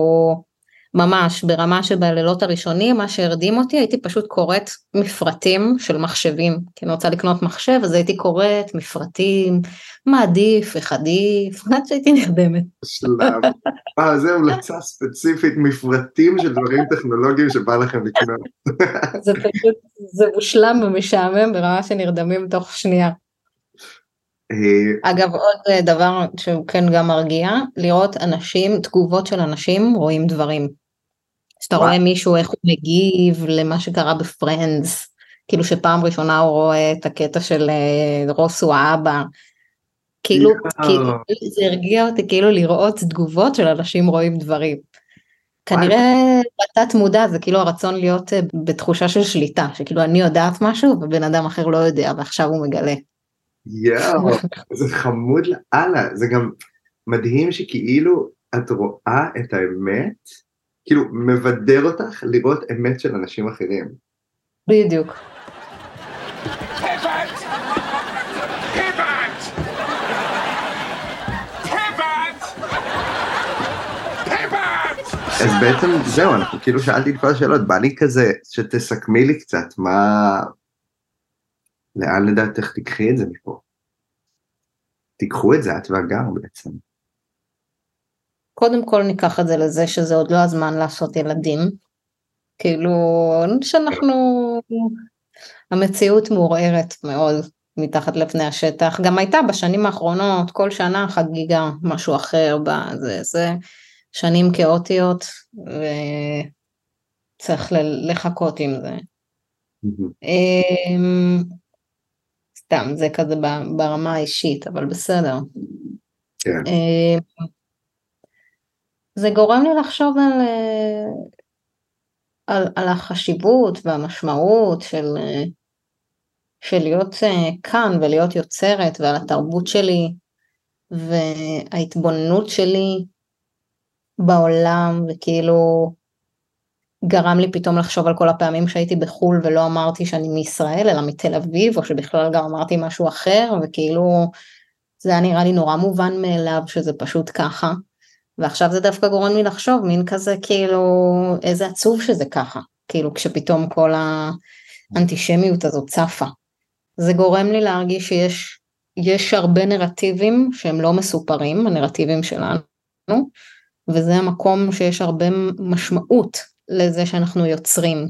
ממש ברמה שבלילות הראשונים, מה שהרדים אותי, הייתי פשוט קוראת מפרטים של מחשבים, כי אני רוצה לקנות מחשב, אז הייתי קוראת מפרטים, מה עדיף, איך עדיף, *laughs* עד שהייתי נרדמת. *laughs* אה, זו המלצה ספציפית, מפרטים של דברים טכנולוגיים שבא לכם לקנות. זה פשוט, זה מושלם ומשעמם ברמה שנרדמים תוך שנייה. אה, אגב, עוד אה, דבר שהוא כן גם מרגיע, לראות אנשים, תגובות של אנשים רואים דברים. שאתה. רואה מישהו איך הוא מגיב למה שקרה בפרנדס, כאילו שפעם ראשונה הוא רואה את הקטע של אה, רוס הוא האבא. כאילו. כאילו, זה הרגיע אותי כאילו לראות תגובות של אנשים רואים דברים. כנראה בתת מודע זה כאילו הרצון להיות אה, בתחושה של שליטה, שכאילו אני יודעת משהו ובן אדם אחר לא יודע ועכשיו הוא מגלה. יואו, *laughs* זה חמוד לאללה, זה גם מדהים שכאילו את רואה את האמת, כאילו מבדר אותך לראות אמת של אנשים אחרים. בדיוק. אז בעצם זהו, אנחנו כאילו שאלתי את כל השאלות, בא לי כזה שתסכמי לי קצת, מה... לאן לדעתך תיקחי את זה מפה? תיקחו את זה את והגר בעצם. קודם כל ניקח את זה לזה שזה עוד לא הזמן לעשות ילדים. כאילו, שאנחנו... המציאות מעורערת מאוד מתחת לפני השטח. גם הייתה בשנים האחרונות, כל שנה חגיגה משהו אחר בזה, זה שנים כאוטיות, וצריך לחכות עם זה. אמ, סתם, זה כזה ברמה האישית, אבל בסדר. כן. זה גורם לי לחשוב על, אה, על, על החשיבות והמשמעות של, אה, של להיות אה, כאן ולהיות יוצרת ועל התרבות שלי וההתבוננות שלי בעולם וכאילו גרם לי פתאום לחשוב על כל הפעמים שהייתי בחו"ל ולא אמרתי שאני מישראל אלא מתל אביב או שבכלל גם אמרתי משהו אחר וכאילו זה היה נראה לי נורא מובן מאליו שזה פשוט ככה. ועכשיו זה דווקא גורם לי לחשוב מין כזה כאילו איזה עצוב שזה ככה כאילו כשפתאום כל האנטישמיות הזאת צפה זה גורם לי להרגיש שיש יש הרבה נרטיבים שהם לא מסופרים, הנרטיבים שלנו, וזה המקום שיש הרבה משמעות לזה שאנחנו יוצרים.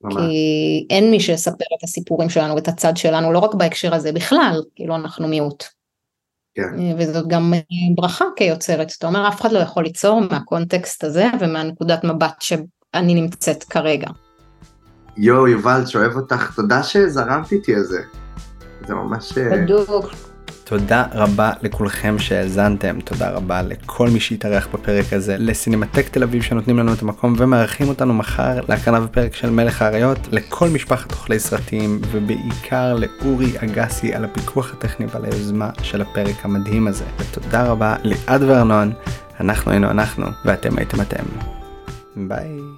ממש. כי אין מי שיספר את הסיפורים שלנו ואת הצד שלנו, לא רק בהקשר הזה, בכלל, כאילו אנחנו מיעוט. כן. וזאת גם ברכה כיוצרת, זאת אומרת, אף אחד לא יכול ליצור מהקונטקסט הזה ומהנקודת מבט שאני נמצאת כרגע. יואו, יובל, שאוהב אותך, תודה שזרמת איתי על זה. זה ממש... בדוק. תודה רבה לכולכם שהאזנתם, תודה רבה לכל מי שהתארח בפרק הזה, לסינמטק תל אביב שנותנים לנו את המקום ומארחים אותנו מחר להקרנה בפרק של מלך האריות, לכל משפחת אוכלי סרטים ובעיקר לאורי אגסי על הפיקוח הטכני ועל היוזמה של הפרק המדהים הזה. ותודה רבה ליעד וארנון, אנחנו היינו אנחנו ואתם הייתם אתם. ביי.